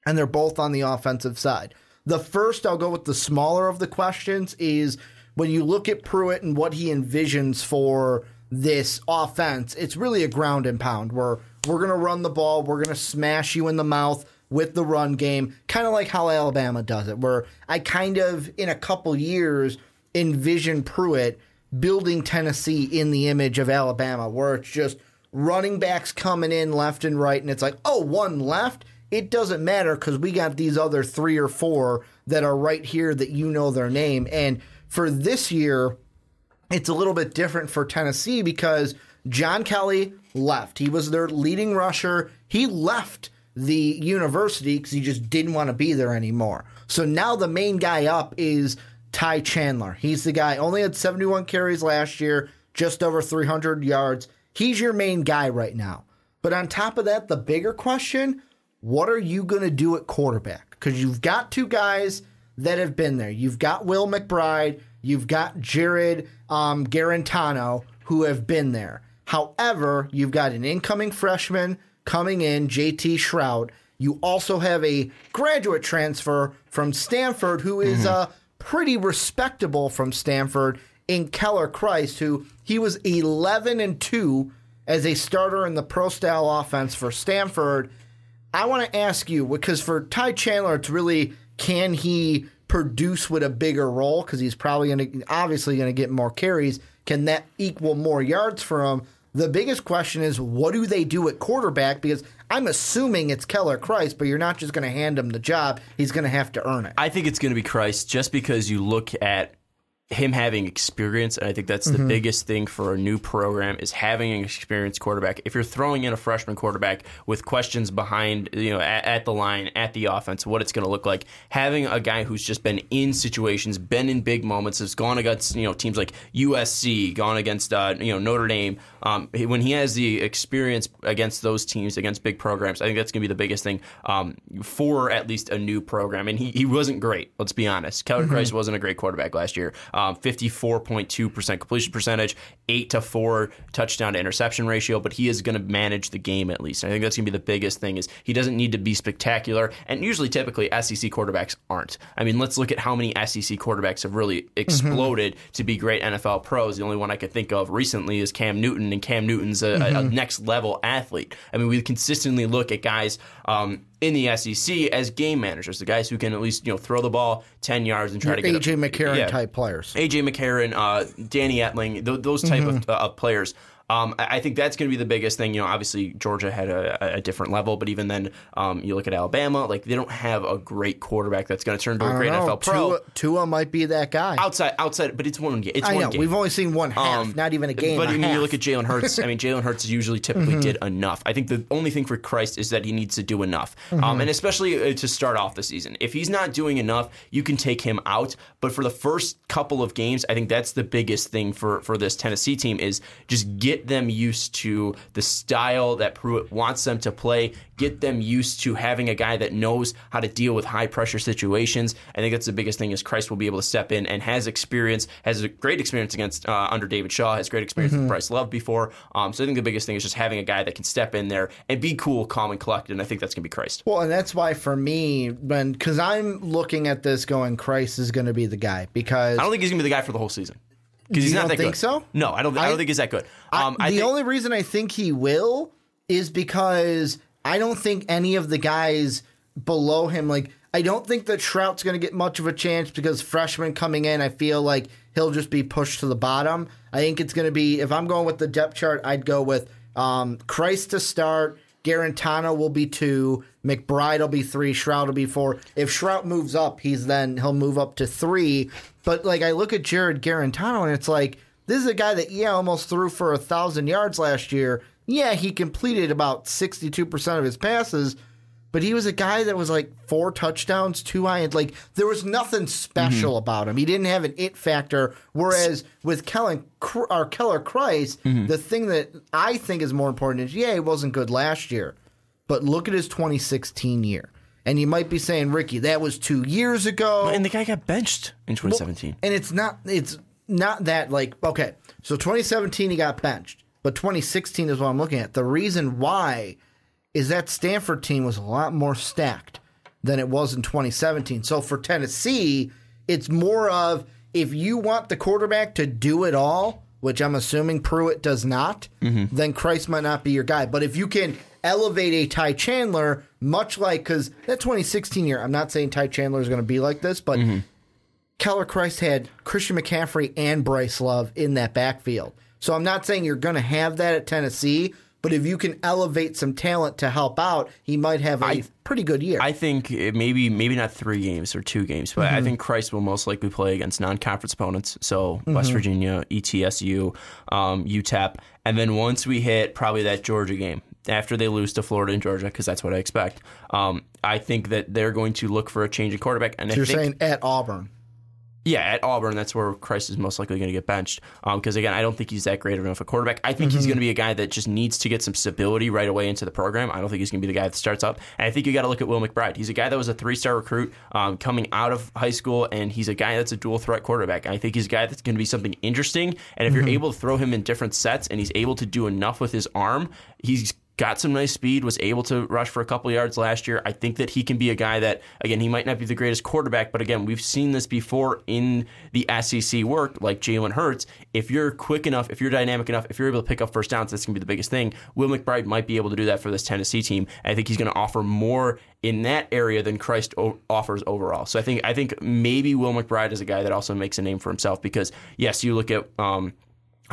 and they're both on the offensive side. The first, I'll go with the smaller of the questions, is when you look at Pruitt and what he envisions for this offense, it's really a ground and pound where we're going to run the ball, we're going to smash you in the mouth with the run game, kind of like how Alabama does it, where I kind of, in a couple years, envision Pruitt building Tennessee in the image of Alabama, where it's just running backs coming in left and right, and it's like, oh, one left. It doesn't matter because we got these other three or four that are right here that you know their name. And for this year, it's a little bit different for Tennessee because John Kelly left. He was their leading rusher. He left the university because he just didn't want to be there anymore. So now the main guy up is Ty Chandler. He's the guy, only had 71 carries last year, just over 300 yards. He's your main guy right now. But on top of that, the bigger question what are you going to do at quarterback? Because you've got two guys that have been there. You've got Will McBride, you've got Jared um, Guarantano, who have been there. However, you've got an incoming freshman coming in, JT Shrout. You also have a graduate transfer from Stanford, who is uh, pretty respectable from Stanford in Keller Chryst, who he was 11 and 2 as a starter in the pro style offense for Stanford. I want to ask you because for Ty Chandler, it's really can he produce with a bigger role because he's probably going to obviously going to get more carries. Can that equal more yards for him? The biggest question is what do they do at quarterback? Because I'm assuming it's Keller Chryst, but you're not just going to hand him the job. He's going to have to earn it. I think it's going to be Chryst just because you look at him having experience, and I think that's the biggest thing for a new program is having an experienced quarterback. If you're throwing in a freshman quarterback with questions behind, you know, at, at the line, at the offense, what it's going to look like, having a guy who's just been in situations, been in big moments, has gone against you know teams like USC, gone against uh, you know Notre Dame. Um, when he has the experience against those teams, against big programs, I think that's going to be the biggest thing um, for at least a new program. And he, he wasn't great. Let's be honest. Keller Chryst wasn't a great quarterback last year. Um, Um, 54.2% completion percentage, 8 to 4 touchdown to interception ratio, but he is going to manage the game at least. I think that's going to be the biggest thing is he doesn't need to be spectacular and usually typically SEC quarterbacks aren't. I mean, let's look at how many SEC quarterbacks have really mm-hmm. exploded to be great NFL pros. The only one I could think of recently is Cam Newton and Cam Newton's a, a- a next level athlete. I mean, we consistently look at guys um, in the SEC as game managers, the guys who can at least you know throw the ball ten yards and try to get AJ a- McCarron yeah. type players. AJ McCarron, uh, Danny Etling, th- those type Mm-hmm. of, uh, of players. Um, I think that's going to be the biggest thing. You know, obviously Georgia had a, a different level, but even then, um, you look at Alabama, like they don't have a great quarterback that's going to turn into a great know. NFL pro. Tua, Tua might be that guy. outside, outside, but it's one game. It's I one know. game. We've only seen one half, Um, not even a game. But I mean, half. you look at Jalen Hurts. I mean, Jalen Hurts usually typically did enough. I think the only thing for Chryst is that he needs to do enough, um, and especially uh, to start off the season. If he's not doing enough, you can take him out. But for the first couple of games, I think that's the biggest thing for for this Tennessee team is just get them used to the style that Pruitt wants them to play. Get them used to having a guy that knows how to deal with high pressure situations. I think that's the biggest thing is Chryst will be able to step in and has experience, has a great experience against uh, under David Shaw, has great experience with Bryce Love before. Um, so I think the biggest thing is just having a guy that can step in there and be cool, calm, and collected. And I think that's gonna be Chryst. Well, and that's why for me, when because I'm looking at this going, Chryst is going to be the guy because I don't think he's gonna be the guy for the whole season because he's not that think good. so? No, I don't. I, I- don't think he's that good. Um, I, the think, only reason I think he will is because I don't think any of the guys below him, like, I don't think that Trout's going to get much of a chance because freshman coming in, I feel like he'll just be pushed to the bottom. I think it's going to be, if I'm going with the depth chart, I'd go with um, Chryst to start. Guarantano will be two. McBride will be three. Shrout will be four. If Shrout moves up, he's then he'll move up to three. But like I look at Jared Guarantano and it's like this is a guy that yeah almost threw for a thousand yards last year. Yeah, he completed about sixty two percent of his passes, but he was a guy that was like four touchdowns, two high. And like there was nothing special mm-hmm. about him. He didn't have an it factor. Whereas with Kellen or Keller Chryst, mm-hmm. the thing that I think is more important is yeah, he wasn't good last year, but look at his 2016 year. And you might be saying, Ricky, that was two years ago. and the guy got benched in 2017. And it's not it's not that like okay. So 2017 he got benched, but 2016 is what I'm looking at. The reason why is that Stanford team was a lot more stacked than it was in 2017. So for Tennessee, it's more of if you want the quarterback to do it all, which I'm assuming Pruitt does not, mm-hmm. then Chryst might not be your guy. But if you can elevate a Ty Chandler, much like because that 2016 year, I'm not saying Ty Chandler is going to be like this, but mm-hmm. Keller Chryst had Christian McCaffrey and Bryce Love in that backfield. So I'm not saying you're going to have that at Tennessee, but if you can elevate some talent to help out, he might have a I- pretty good year. I think maybe maybe not three games or two games, but I think Chryst will most likely play against non-conference opponents, so West Virginia, ETSU, um, UTEP, and then once we hit probably that Georgia game after they lose to Florida and Georgia, because that's what I expect. Um, I think that they're going to look for a change in quarterback, and I You're think saying at Auburn. Yeah, at Auburn, that's where Chryst is most likely going to get benched. Um, because again, I don't think he's that great of enough a quarterback. I think he's mm-hmm. going to be a guy that just needs to get some stability right away into the program. I don't think he's going to be the guy that starts up. And I think you got to look at Will McBride. He's a guy that was a three-star recruit um, coming out of high school, and he's a guy that's a dual threat quarterback. I think he's a guy that's going to be something interesting. And if you're mm-hmm. able to throw him in different sets, and he's able to do enough with his arm, he's got some nice speed, was able to rush for a couple yards last year. I think that he can be a guy that, again, he might not be the greatest quarterback, but again, we've seen this before in the SEC work, like Jalen Hurts. If you're quick enough, if you're dynamic enough, if you're able to pick up first downs, that's going to be the biggest thing. Will McBride might be able to do that for this Tennessee team. I think he's going to offer more in that area than Chryst o- offers overall. So I think I think maybe Will McBride is a guy that also makes a name for himself because yes, you look at. Um,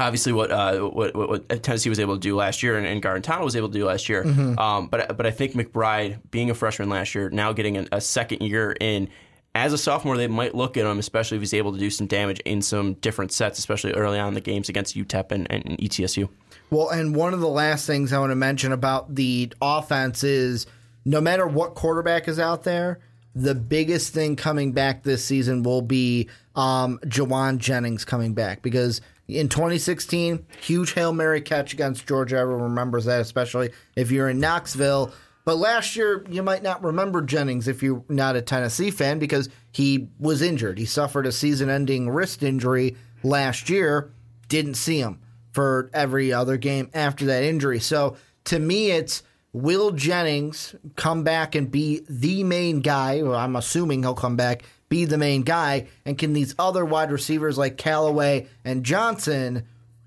obviously what, uh, what what what Tennessee was able to do last year and, and Guarantano was able to do last year. Um, but but I think McBride being a freshman last year, now getting a, a second year in. As a sophomore, they might look at him, especially if he's able to do some damage in some different sets, especially early on in the games against UTEP and, and ETSU. Well, and one of the last things I want to mention about the offense is no matter what quarterback is out there, the biggest thing coming back this season will be um, Jauan Jennings coming back because in 2016, huge Hail Mary catch against Georgia. Everyone remembers that, especially if you're in Knoxville. But last year, you might not remember Jennings if you're not a Tennessee fan because he was injured. He suffered a season ending wrist injury last year. Didn't see him for every other game after that injury. So to me, it's will Jennings come back and be the main guy? Well, I'm assuming he'll come back, be the main guy. And can these other wide receivers like Callaway and Johnson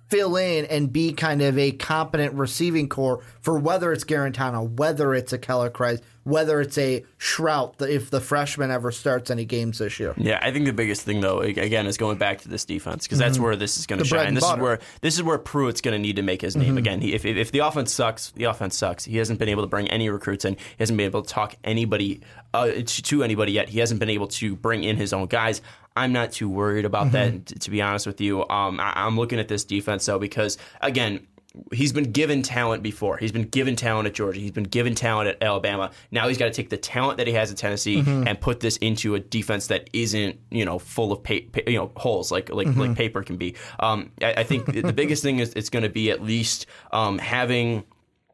fill in and be kind of a competent receiving core for whether it's Guarantano, whether it's a Keller Chryst, whether it's a Shrout, if the freshman ever starts any games this year? Yeah, I think the biggest thing though, again, is going back to this defense because that's where this is going to Mm-hmm. Shine. and This is butter. Mm-hmm. where this is where Pruitt's going to need to make his name again. He, if if the offense sucks, the offense sucks. He hasn't been able to bring any recruits in. He hasn't been able to talk anybody uh, to, to anybody yet. He hasn't been able to bring in his own guys. I'm not too worried about Mm-hmm. that, t- to be honest with you. Um, I, I'm looking at this defense though because again, he's been given talent before. He's been given talent at Georgia. He's been given talent at Alabama. Now he's got to take the talent that he has at Tennessee and put this into a defense that isn't, you know, full of pa- pa- you know holes like like like paper can be. Um, I, I think the biggest thing is it's going to be at least um, having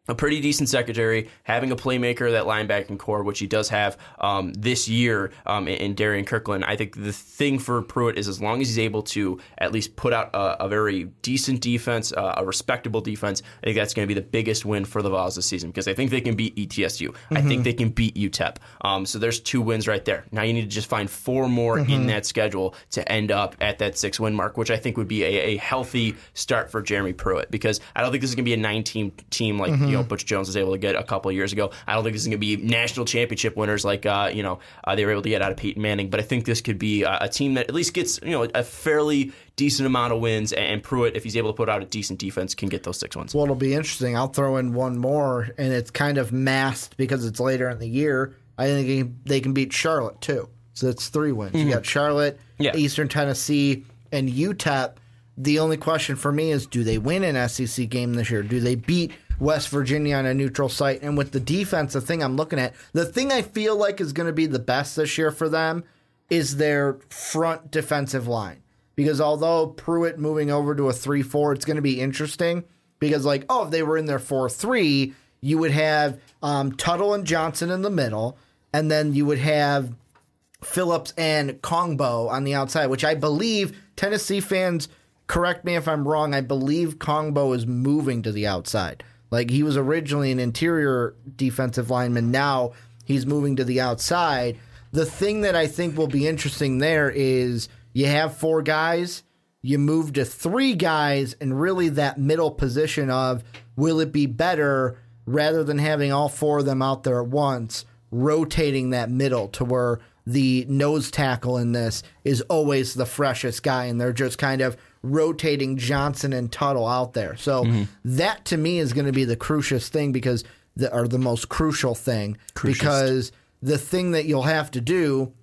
a pretty decent secretary, having a playmaker that linebacking core, which he does have um, this year um, in, Darrin Kirkland. I think the thing for Pruitt is as long as he's able to at least put out a, a very decent defense, uh, a respectable defense, I think that's going to be the biggest win for the Vols this season because I think they can beat ETSU. I think they can beat UTEP. Um, so there's two wins right there. Now you need to just find four more in that schedule to end up at that six win mark, which I think would be a, a healthy start for Jeremy Pruitt because I don't think this is going to be a nine team team like you know Butch Jones was able to get a couple of years ago. I don't think this is going to be national championship winners like uh, you know uh, they were able to get out of Peyton Manning. But I think this could be a, a team that at least gets you know a fairly decent amount of wins. And Pruitt, if he's able to put out a decent defense, can get those six wins. Well, it'll be interesting. I'll throw in one more, and it's kind of masked because it's later in the year. I think they can beat Charlotte too. So that's three wins. You got Charlotte, Yeah. Eastern Tennessee, and UTEP. The only question for me is do they win an SEC game this year? Do they beat West Virginia on a neutral site? And with the defense, the thing I'm looking at, the thing I feel like is going to be the best this year for them is their front defensive line. Because although Pruitt moving over to a 3 4, it's going to be interesting. Because, like, oh, if they were in their 4 3, you would have um, Tuttle and Johnson in the middle, and then you would have Phillips and Kongbo on the outside, which I believe Tennessee fans correct me if I'm wrong. I believe Kongbo is moving to the outside. Like he was originally an interior defensive lineman. Now he's moving to the outside. The thing that I think will be interesting there is you have four guys, you move to three guys, and really that middle position of will it be better rather than having all four of them out there at once rotating that middle to where the nose tackle in this is always the freshest guy, and they're just kind of rotating Johnson and Tuttle out there. So that to me is going to be the crucial thing because the or the most crucial thing because the thing that you'll have to do.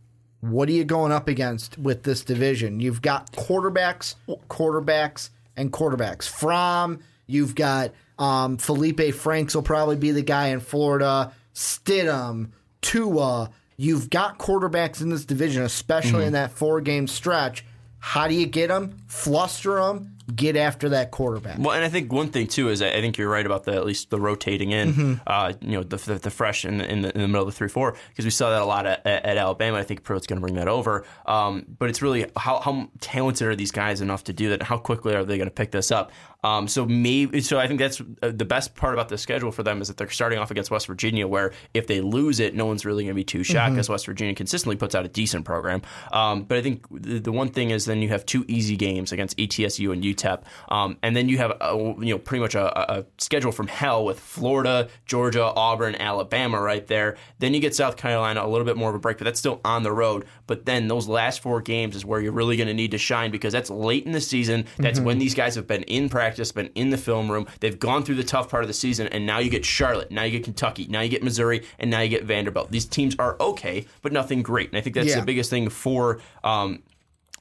What are you going up against with this division? You've got quarterbacks, quarterbacks, and quarterbacks. From you've got um, Feleipe Franks will probably be the guy in Florida. Stidham, Tua. You've got quarterbacks in this division, especially in that four game stretch. How do you get them? Fluster them. Get after that quarterback. Well, and I think one thing too is I think you're right about the at least the rotating in, Mm-hmm. uh, you know, the, the, the fresh in the, in the in the middle of the three four because we saw that a lot at, at Alabama. I think Pruitt's going to bring that over, um, but it's really how how talented are these guys enough to do that? How quickly are they going to pick this up? Um, so maybe so I think that's uh, the best part about the schedule for them is that they're starting off against West Virginia, where if they lose it, no one's really going to be too shocked because West Virginia consistently puts out a decent program. Um, but I think the, the one thing is then you have two easy games against ETSU and UTEP, um, and then you have a, you know pretty much a, a schedule from hell with Florida, Georgia, Auburn, Alabama right there. Then you get South Carolina, a little bit more of a break, but that's still on the road. But then those last four games is where you're really going to need to shine because that's late in the season. That's when these guys have been in practice, been in the film room. They've gone through the tough part of the season, and now you get Charlotte, now you get Kentucky, now you get Missouri, and now you get Vanderbilt. These teams are okay, but nothing great. And I think that's Yeah. the biggest thing for. Um,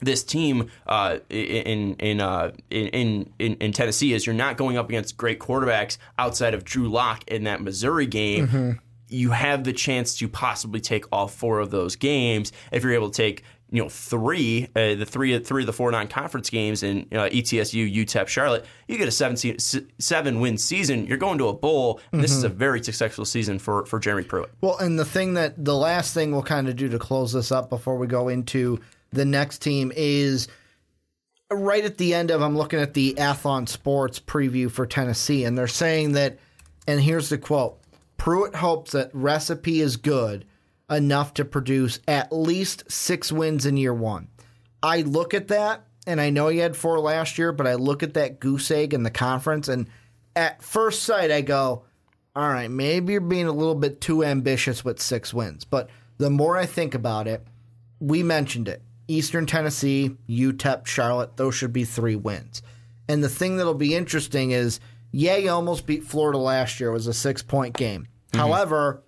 this team uh, in in, uh, in in in Tennessee is you're not going up against great quarterbacks outside of Drew Lock in that Missouri game. You have the chance to possibly take all four of those games if you're able to take you know three uh, the three three of the four non conference games in uh, ETSU UTEP Charlotte. You get a seven se- seven win season. You're going to a bowl. And This is a very successful season for for Jeremy Pruitt. Well, and the thing that the last thing we'll kind of do to close this up before we go into the next team is right at the end of I'm looking at the Athlon Sports preview for Tennessee, and they're saying that, and here's the quote: Pruitt hopes that recipe is good enough to produce at least six wins in year one. I look at that, and I know he had four last year, but I look at that goose egg in the conference, and at first sight, I go, all right, maybe you're being a little bit too ambitious with six wins. But the more I think about it, we mentioned it Eastern Tennessee, UTEP, Charlotte, those should be three wins. And the thing that'll be interesting is, yeah, you almost beat Florida last year. It was a six point game. Mm-hmm. However,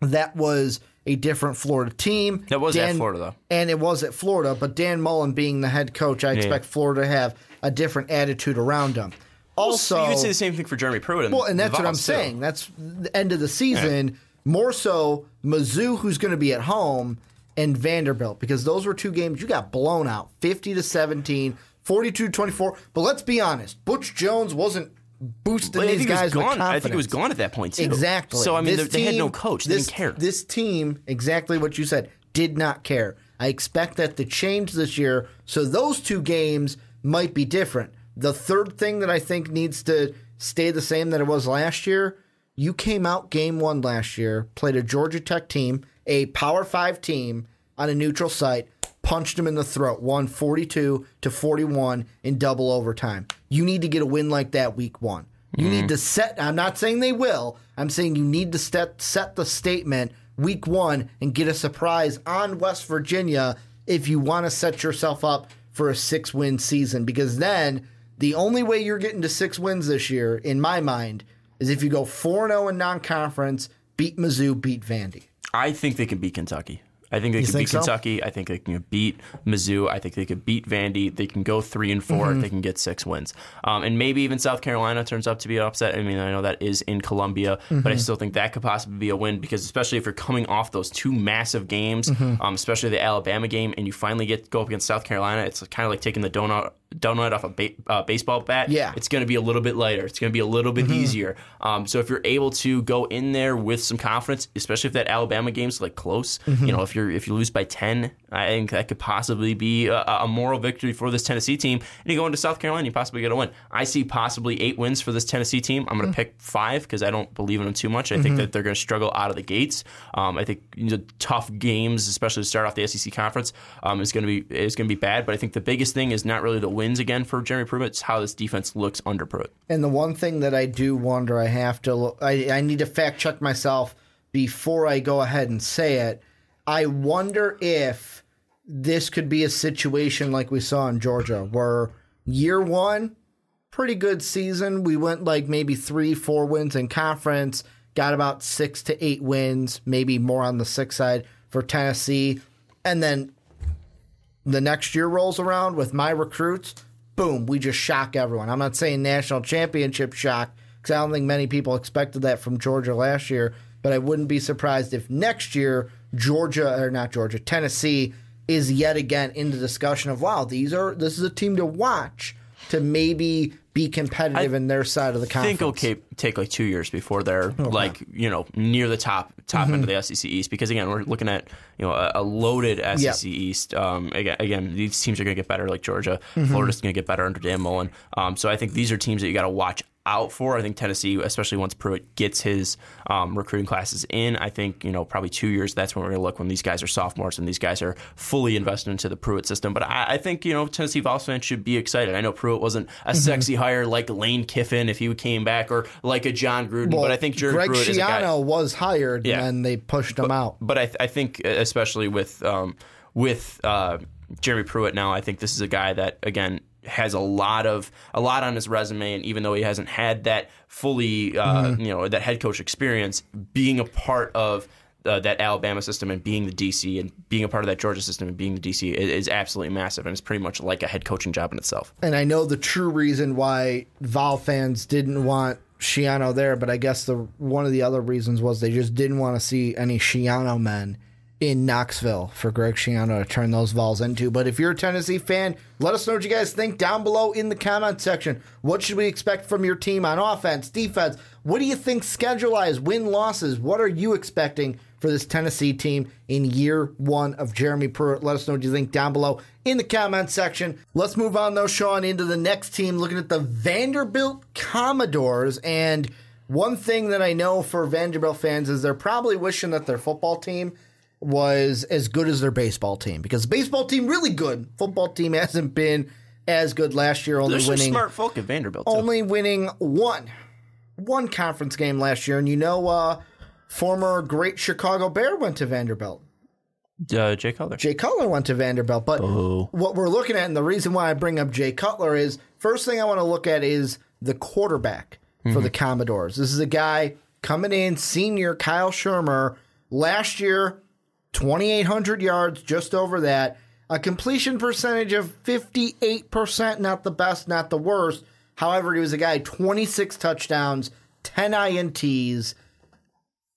that was a different Florida team. That was at Florida, though. And it was at Florida, but Dan Mullen being the head coach, I expect Florida to have a different attitude around him. Also, you could say the same thing for Jeremy Pruitt. well, and that's what I'm too. saying. That's the end of the season. More so, Mizzou, who's going to be at home, and Vanderbilt, because those were two games you got blown out 50 to 17, 42 24. But let's be honest, Butch Jones wasn't boosting I these think, it was guys with gone. I think it was gone at that point too. Exactly. So I mean, they, they had no coach. They this, didn't care. This team, exactly what you said, did not care. I expect that to change this year. So those two games might be different. The third thing that I think needs to stay the same that it was last year. You came out game one last year, played a Georgia Tech team, a Power Five team on a neutral site, punched him in the throat, won 42 to 41 in double overtime. You need to get a win like that week one. You need mm-hmm. to set, I'm not saying they will, I'm saying you need to set, set the statement week one and get a surprise on West Virginia if you want to set yourself up for a six win season. Because then the only way you're getting to six wins this year, in my mind, is if you go 4 0 in non conference, beat Mizzou, beat Vandy. I think they can beat Kentucky. I think they can think beat so? Kentucky. I think they can beat Mizzou. I think they could beat Vandy. They can go three and 4 Mm-hmm. They can get six wins, um, and maybe even South Carolina turns out to be an upset. I mean, I know that is in Columbia, but Mm-hmm. I still think that could possibly be a win because especially if you're coming off those two massive games, Mm-hmm. um, especially the Alabama game, and you finally get to go up against South Carolina, it's kind of like taking the donut donut off a ba- uh, baseball bat. Yeah. it's going to be a little bit lighter. It's going to be a little bit easier. Um, so if you're able to go in there with some confidence, especially if that Alabama game's like close, you know, if you're if you lose by ten, I think that could possibly be a, a moral victory for this Tennessee team. And you go into South Carolina, you possibly get a win. I see possibly eight wins for this Tennessee team. I'm going to pick five because I don't believe in them too much. I think that they're going to struggle out of the gates. Um, I think you know, tough games, especially to start off the SEC conference, um, is going to be is going to be bad. But I think the biggest thing is not really the wins again for Jeremy Pruitt. It's how this defense looks under Pruitt. And the one thing that I do wonder, I have to, look, I, I need to fact check myself before I go ahead and say it. I wonder if this could be a situation like we saw in Georgia, where year one, pretty good season. We went like maybe three, four wins in conference, got about six to eight wins, maybe more on the six side for Tennessee. And then the next year rolls around with my recruits, boom, we just shock everyone. I'm not saying national championship shock because I don't think many people expected that from Georgia last year, but I wouldn't be surprised if next year Georgia or not Georgia, Tennessee is yet again in the discussion of wow, these are this is a team to watch to maybe be competitive in their side of the conference. I think it'll take like two years before they're like you know near the top top Mm-hmm. end of the SEC East because again we're looking at you know a, a loaded SEC Yeah. East. Um, again, again, these teams are going to get better like Georgia. Mm-hmm. Florida's going to get better under Dan Mullen. Um, so I think these are teams that you got to watch out for. I think Tennessee, especially once Pruitt gets his um, recruiting classes in, I think you know probably two years. That's when we're going to look when these guys are sophomores and these guys are fully invested into the Pruitt system. But I, I think you know Tennessee Vols fans should be excited. I know Pruitt wasn't a Mm-hmm. sexy hire like Lane Kiffin if he came back or like a Jon Gruden, Well, but I think Jerry Greg Pruitt is a guy. Schiano was hired Yeah. and they pushed him out. But I, th- I think, especially with um, with uh, Jeremy Pruitt now, I think this is a guy that again has a lot of a lot on his resume, and even though he hasn't had that fully, uh, Mm-hmm. you know, that head coach experience, being a part of uh, that Alabama system and being the DC and being a part of that Georgia system and being the DC is, is absolutely massive, and it's pretty much like a head coaching job in itself. And I know the true reason why Vol fans didn't want Schiano there, but I guess the one of the other reasons was they just didn't want to see any Schiano men in Knoxville for Greg Schiano to turn those Vols into. But if you're a Tennessee fan, let us know what you guys think down below in the comment section. What should we expect from your team on offense, defense? What do you think schedule wise, win losses? What are you expecting for this Tennessee team in year one of Jeremy Pruitt? Let us know what you think down below in the comment section. Let's move on though, Sean, into the next team, looking at the Vanderbilt Commodores. And one thing that I know for Vanderbilt fans is they're probably wishing that their football team was as good as their baseball team because baseball team really good. Football team hasn't been as good last year, only There's winning smart folk at Vanderbilt. Too. only winning one one conference game last year. And you know, uh, former great Chicago Bear went to Vanderbilt. uh, Jay Cutler. Jay Cutler went to Vanderbilt. But what we're looking at, and the reason why I bring up Jay Cutler is first thing I want to look at is the quarterback for the Commodores. This is a guy coming in, senior Kyle Shurmur. Last year, 2,800 yards, just over that. A completion percentage of 58%, not the best, not the worst. However, he was a guy, 26 touchdowns, 10 INTs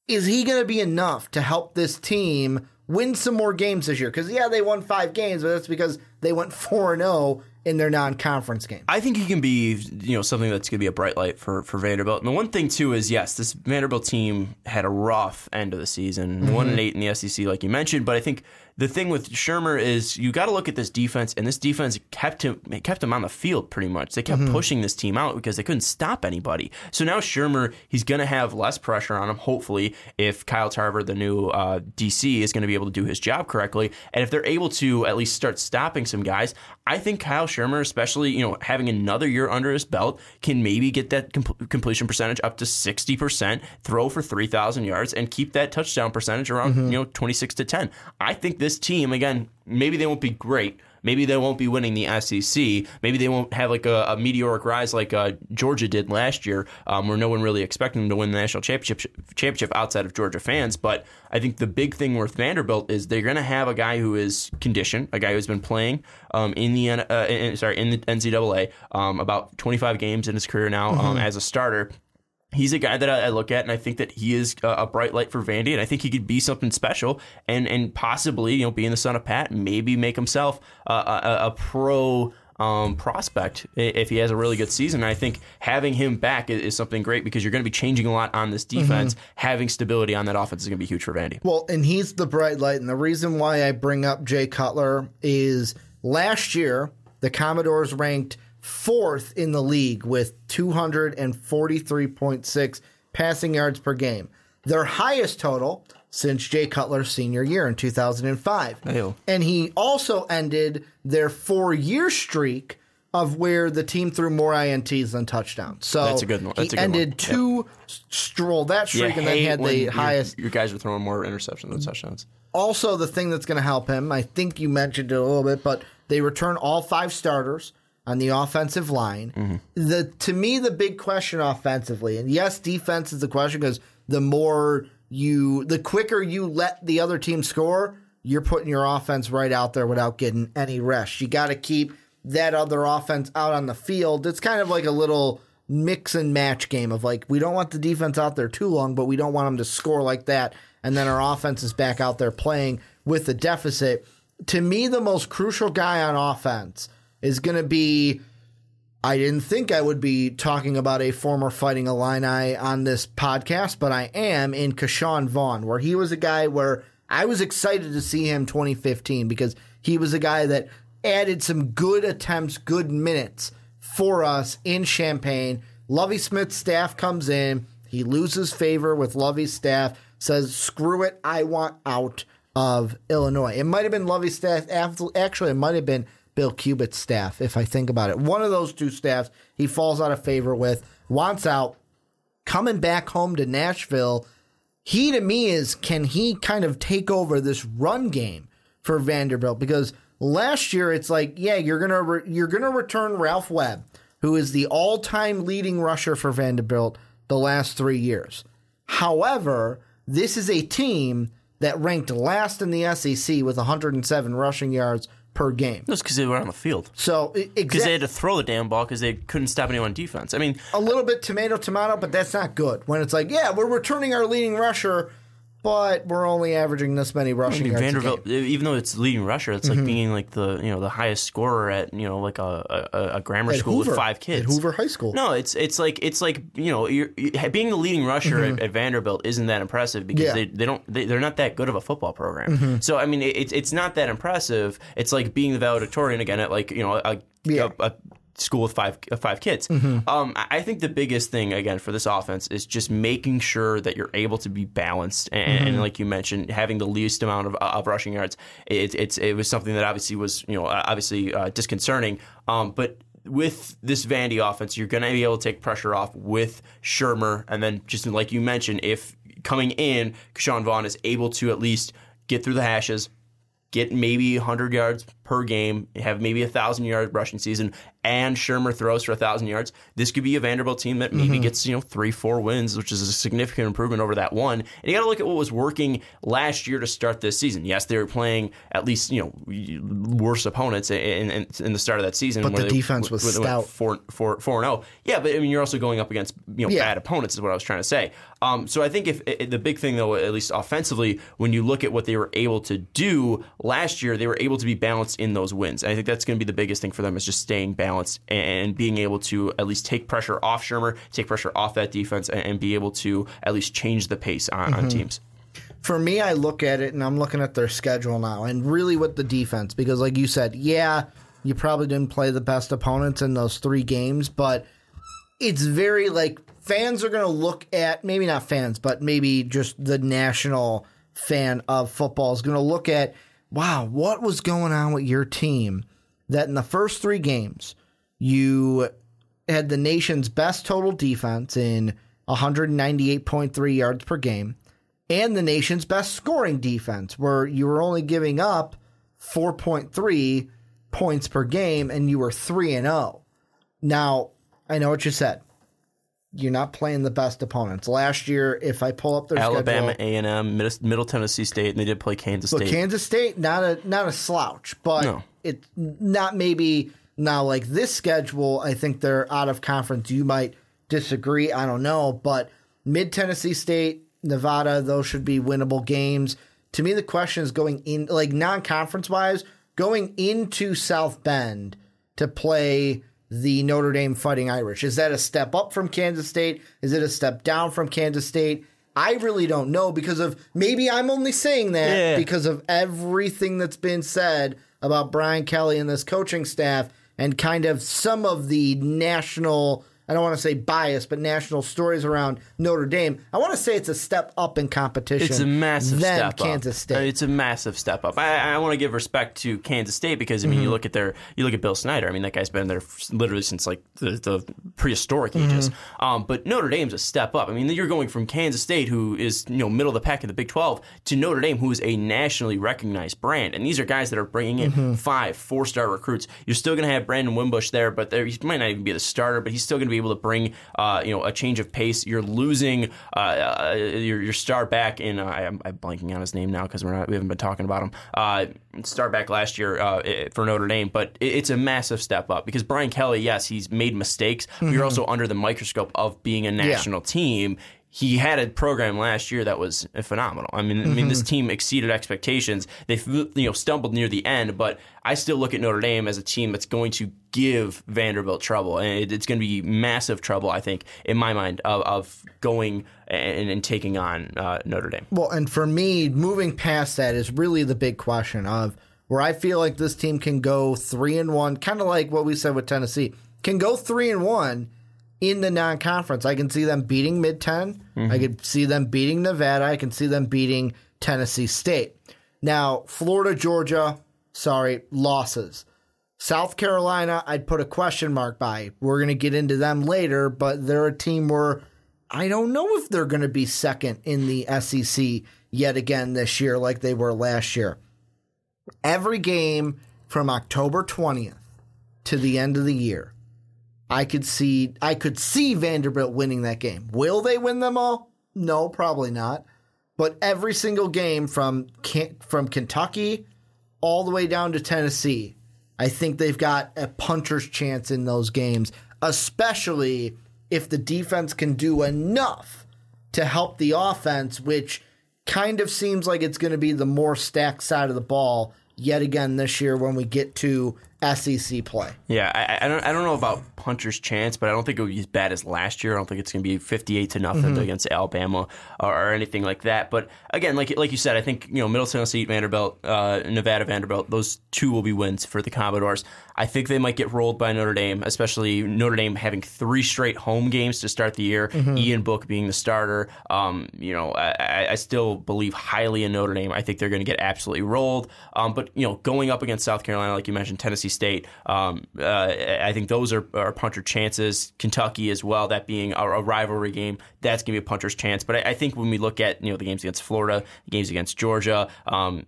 is he going to be enough to help this team win some more games this year? Because yeah, they won five games, but that's because they went four and zero in their non-conference game. I think he can be, you know, something that's going to be a bright light for, for Vanderbilt. And the one thing too is, yes, this Vanderbilt team had a rough end of the season, one mm-hmm. and eight in the SEC, like you mentioned. But I think the thing with Shurmur is you got to look at this defense, and this defense kept him kept him on the field pretty much. They kept pushing this team out because they couldn't stop anybody. So now Shurmur, he's going to have less pressure on him. Hopefully, if Kyle Tarver, the new uh, DC, is going to be able to do his job correctly, and if they're able to at least start stopping some guys, I think Kyle Shurmur, especially you know having another year under his belt, can maybe get that com- completion percentage up to sixty percent, throw for three thousand yards, and keep that touchdown percentage around you know twenty six to ten. I think this team again, maybe they won't be great. Maybe they won't be winning the SEC. Maybe they won't have like a, a meteoric rise like uh, Georgia did last year, um, where no one really expected them to win the national championship championship outside of Georgia fans. But I think the big thing with Vanderbilt is they're going to have a guy who is conditioned, a guy who's been playing um, in the N- uh, in, sorry in the NCAA um, about 25 games in his career now um, as a starter he's a guy that I, I look at and I think that he is a, a bright light for Vandy, and I think he could be something special and and possibly you know being the son of Pat, maybe make himself a, a, a pro. Um, prospect if he has a really good season. And I think having him back is, is something great because you're going to be changing a lot on this defense. Having stability on that offense is going to be huge for Vandy. Well, and he's the bright light. And the reason why I bring up Jay Cutler is last year, the Commodores ranked fourth in the league with 243.6 passing yards per game. Their highest total since Jay Cutler's senior year in 2005. Ew. And he also ended their four year streak of where the team threw more INTs than touchdowns. So That's a good one. That's he a good one. ended two stroll that streak and then had the highest Your guys are throwing more interceptions than touchdowns. also the thing that's going to help him, I think you mentioned it a little bit, but they return all five starters on the offensive line. Mm-hmm. The to me the big question offensively, and yes, defense is the question because the more you, the quicker you let the other team score, you're putting your offense right out there without getting any rest. You got to keep that other offense out on the field. It's kind of like a little mix and match game of like we don't want the defense out there too long, but we don't want them to score like that, and then our offense is back out there playing with the deficit. To me, the most crucial guy on offense is going to be. I didn't think I would be talking about a former fighting Illini on this podcast, but I am in Ke'Shawn Vaughn, where he was a guy where I was excited to see him 2015 because he was a guy that added some good attempts, good minutes for us in Champaign. Lovie Smith's staff comes in. He loses favor with Lovie's staff, says, screw it, I want out of Illinois. It might have been Lovie's staff. Actually, it might have been Bill Cubit's staff, if I think about it. One of those two staffs he falls out of favor with, wants out, coming back home to Nashville. He to me is can he kind of take over this run game for Vanderbilt because last year it's like yeah you're gonna re- you're gonna return Ralph Webb who is the all time leading rusher for Vanderbilt the last three years. However, this is a team that ranked last in the SEC with 107 rushing yards per game. That's because they were on the field. So Because exactly they had to throw the damn ball because they couldn't stop anyone on defense. I mean, a little bit tomato tomato, but that's not good. When it's like, yeah, we're returning our leading rusher, but we're only averaging this many I rushing mean yards. Vanderbilt, even though it's leading rusher, it's like being like the you know the highest scorer at you know like a a, a grammar At school Hoover, with five kids. at Hoover High School. No, it's it's like it's like you know you're, being the leading rusher at, at Vanderbilt isn't that impressive because Mm-hmm. Yeah. Mm-hmm. they, they don't they, they're not that good of a football program. So I mean it, it's it's not that impressive. It's like being the valedictorian again at like you know a, Yeah. Mm-hmm. a, a school with five uh, five kids. Um, I I think the biggest thing again for this offense is just making sure that you're able to be balanced and, Mm-hmm. and like you mentioned, having the least amount of, of rushing yards. It, it's it was something that obviously was you know obviously uh, disconcerting. Um, but with this Vandy offense, you're going to be able to take pressure off with Shurmur, and then just like you mentioned, if coming in, Sean Vaughn is able to at least get through the hashes, get maybe 100 yards per game, have maybe a 1,000 yard rushing season, and Shurmur throws for a 1,000 yards, this could be a Vanderbilt team that maybe gets, you know, three, four wins, which is a significant improvement over that one. And you got to look at what was working last year to start this season. Yes, they were playing at least, you know, worse opponents in, in, in the start of that season. But where the they- defense was stout. Four, four, four and oh. Yeah, but I mean, you're also going up against, you know, Yeah. bad opponents is what I was trying to say. Um, so I think if i the big thing though, at least offensively, when you look at what they were able to do last year, they were able to be balanced in those wins. And I think that's going to be the biggest thing for them is just staying balanced and being able to at least take pressure off Shurmur, take pressure off that defense, and, and be able to at least change the pace on, Mm-hmm. on teams. for me, I look at it and I'm looking at their schedule now, and really with the defense, because like you said, yeah, you probably didn't play the best opponents in those three games, but it's very like fans are going to look at maybe not fans, but maybe just the national fan of football is going to look at wow, what was going on with your team that in the first three games you had the nation's best total defense in 198.3 yards per game and the nation's best scoring defense, where you were only giving up 4.3 points per game and you were 3 and 0. Now, I know what you said. You're not playing the best opponents. Last year, if I pull up their Alabama, schedule, A and M, Middle Tennessee State, and they did play Kansas State. Kansas State, not a not a slouch, but No. it's not maybe now like this schedule. I think they're out of conference. You might disagree. I don't know, but mid Tennessee State, Nevada, those should be winnable games. To me, the question is going in like non conference wise, going into South Bend to play the Notre Dame Fighting Irish. Is that a step up from Kansas State? Is it a step down from Kansas State? I really don't know because of maybe I'm only saying that Yeah. because of everything that's been said about Brian Kelly and this coaching staff and kind of some of the national I don't want to say bias, but national stories around Notre Dame. I want to say it's a step up in competition. It's a massive than step Kansas up. State. It's a massive step up. I, I want to give respect to Kansas State because I mean, Mm-hmm. you look at their, you look at Bill Snyder. I mean, that guy's been there literally since like the, the prehistoric Mm-hmm. ages. Um, but Notre Dame's a step up. I mean, you're going from Kansas State, who is you know middle of the pack in the Big 12, to Notre Dame, who is a nationally recognized brand. And these are guys that are bringing in Mm-hmm. five, four star recruits. You're still going to have Brandon Wimbush there, but there, he might not even be the starter, but he's still going to be able to bring uh, you know a change of pace. You're losing uh, uh, your, your star back in. Uh, I'm, I'm blanking on his name now because we're not we haven't been talking about him. Uh, star back last year uh, for Notre Dame, but it, it's a massive step up because Brian Kelly, yes, he's made mistakes, but you're also under the microscope of being a national team. He had a program last year that was phenomenal. I mean, I mean, this team exceeded expectations. They you know stumbled near the end, but I still look at Notre Dame as a team that's going to give Vanderbilt trouble, and it, it's going to be massive trouble. I think, in my mind, of, of going and, and taking on uh, Notre Dame. Well, and for me, moving past that is really the big question of where I feel like this team can go three and one, kind of like what we said with Tennessee, can go three and one in the non-conference. I can see them beating Mid 10 I mm-hmm. could see them beating Nevada. I can see them beating Tennessee State. Now, Florida, Georgia, sorry, losses. South Carolina, I'd put a question mark by. We're going to get into them later, but they're a team where I don't know if they're going to be second in the SEC yet again this year like they were last year. Every game from October 20th to the end of the year, I could see I could see Vanderbilt winning that game. Will they win them all? No, probably not. But every single game from from Kentucky all the way down to Tennessee, I think they've got a puncher's chance in those games, especially if the defense can do enough to help the offense, which kind of seems like it's going to be the more stacked side of the ball yet again this year when we get to SEC play. Yeah, I, I don't. I don't know about puncher's chance, but I don't think it would be as bad as last year. I don't think it's going to be fifty-eight to nothing against Alabama or, or anything like that. But again, like like you said, I think you know Middle Tennessee, Vanderbilt, uh, Nevada, Vanderbilt. Those two will be wins for the Commodores. I think they might get rolled by Notre Dame, especially Notre Dame having three straight home games to start the year. Ian Book being the starter. Um, you know, I, I- I still believe highly in Notre Dame. I think they're going to get absolutely rolled. Um, but you know, going up against South Carolina, like you mentioned, Tennessee State. Um, uh, I think those are, are puncher chances. Kentucky as well, that being a, a rivalry game, that's going to be a puncher's chance. But I, I think when we look at you know the games against Florida, the games against Georgia, um,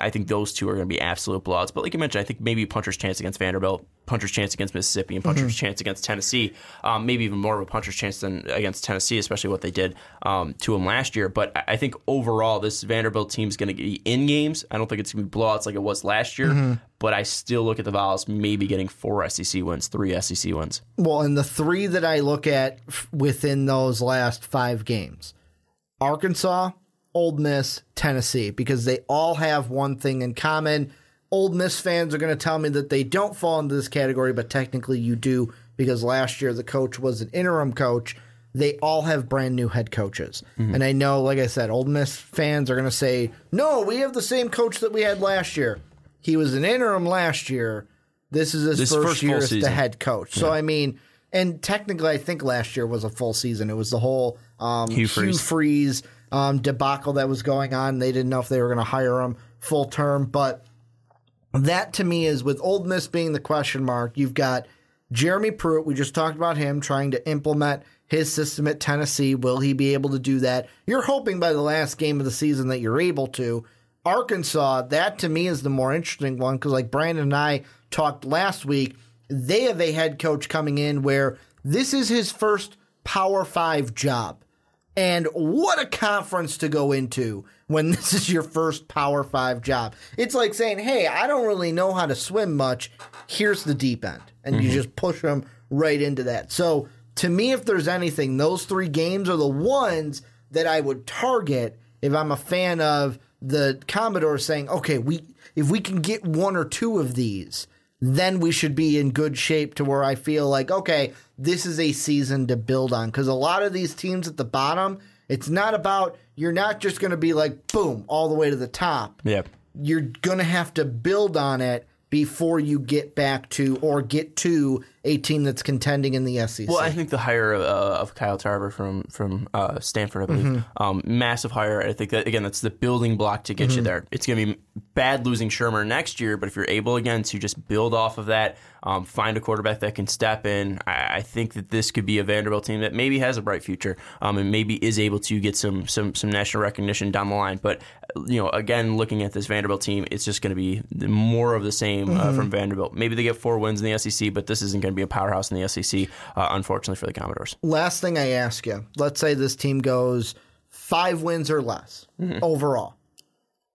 I think those two are going to be absolute blowouts. But like you mentioned, I think maybe puncher's chance against Vanderbilt, puncher's chance against Mississippi, and puncher's chance against Tennessee. Um, maybe even more of a puncher's chance than against Tennessee, especially what they did um, to them last year. But I- I think overall, this Vanderbilt team is going to be in games. I don't think it's going to be blowouts like it was last year. But I still look at the Vols maybe getting four SEC wins, three SEC wins. Well, and the three that I look at f- within those last five games Arkansas, Ole Miss, Tennessee, because they all have one thing in common. Ole Miss fans are going to tell me that they don't fall into this category, but technically you do because last year the coach was an interim coach. They all have brand new head coaches. Mm-hmm. And I know, like I said, Ole Miss fans are going to say, no, we have the same coach that we had last year. He was an interim last year. This is his This first, first year as the head coach. So, I mean, and technically, I think last year was a full season. It was the whole um, Hugh Hugh Freeze. Freeze um, debacle that was going on. They didn't know if they were going to hire him full term, but that to me is with Ole Miss being the question mark. You've got Jeremy Pruitt. We just talked about him trying to implement his system at Tennessee. Will he be able to do that? You're hoping by the last game of the season that you're able to. Arkansas, that to me is the more interesting one because, like Brandon and I talked last week, they have a head coach coming in where this is his first Power Five job. And what a conference to go into when this is your first Power Five job. It's like saying, hey, I don't really know how to swim much. Here's the deep end. And you mm-hmm. just push them right into that. So to me, if there's anything, those three games are the ones that I would target if I'm a fan of the Commodore saying, okay, we if we can get one or two of these, then we should be in good shape to where I feel like, okay, this is a season to build on. Because a lot of these teams at the bottom, it's not about, you're not just going to be like, boom, all the way to the top. Yeah. You're going to have to build on it before you get back to or get to a team that's contending in the SEC. Well, I think the hire uh, of Kyle Tarver from from uh, Stanford, I believe, Mm-hmm. um, massive hire. I think that again, that's the building block to get Mm-hmm. you there. It's going to be bad losing Shurmur next year, but if you're able again to just build off of that, um, find a quarterback that can step in, I, I think that this could be a Vanderbilt team that maybe has a bright future, um, and maybe is able to get some some some national recognition down the line. But you know, again, looking at this Vanderbilt team, it's just going to be more of the same uh, Mm-hmm. from Vanderbilt. Maybe they get four wins in the SEC, but this isn't going to be a powerhouse in the SEC, uh, unfortunately for the Commodores. last thing I ask you, let's say this team goes five wins or less overall.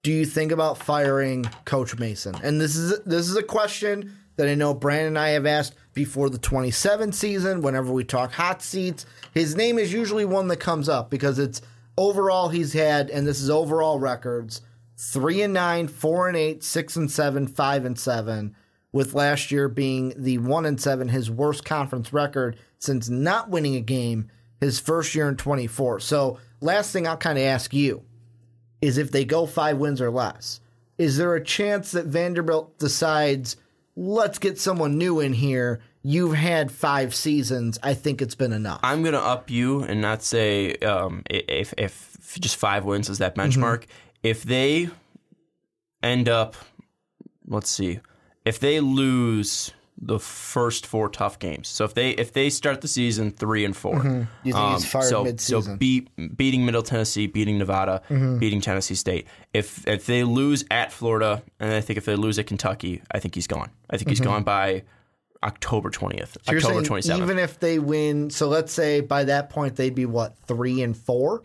Do you think about firing Coach Mason? And this is this is a question that I know Brandon and I have asked before the 27 season. Whenever we talk hot seats, his name is usually one that comes up because it's overall he's had, and this is overall records: three and nine, four and eight, six and seven, five and seven. With last year being the one and seven, his worst conference record since not winning a game his first year in 24. So, last thing I'll kind of ask you is if they go five wins or less, is there a chance that Vanderbilt decides, let's get someone new in here? You've had five seasons. I think it's been enough. I'm going to up you and not say um, if, if just five wins is that Mm-hmm. benchmark. If they end up, let's see, if they lose the first four tough games. So if they if they start the season three and 4 Mm-hmm. You think he's fired so, mid-season? So beat, beating Middle Tennessee, beating Nevada, Mm-hmm. beating Tennessee State. If if they lose at Florida, and I think if they lose at Kentucky, I think he's gone. I think he's gone by October twentieth, Mm-hmm. So October twenty seventh. Even if they win, so let's say by that point they'd be what three and 4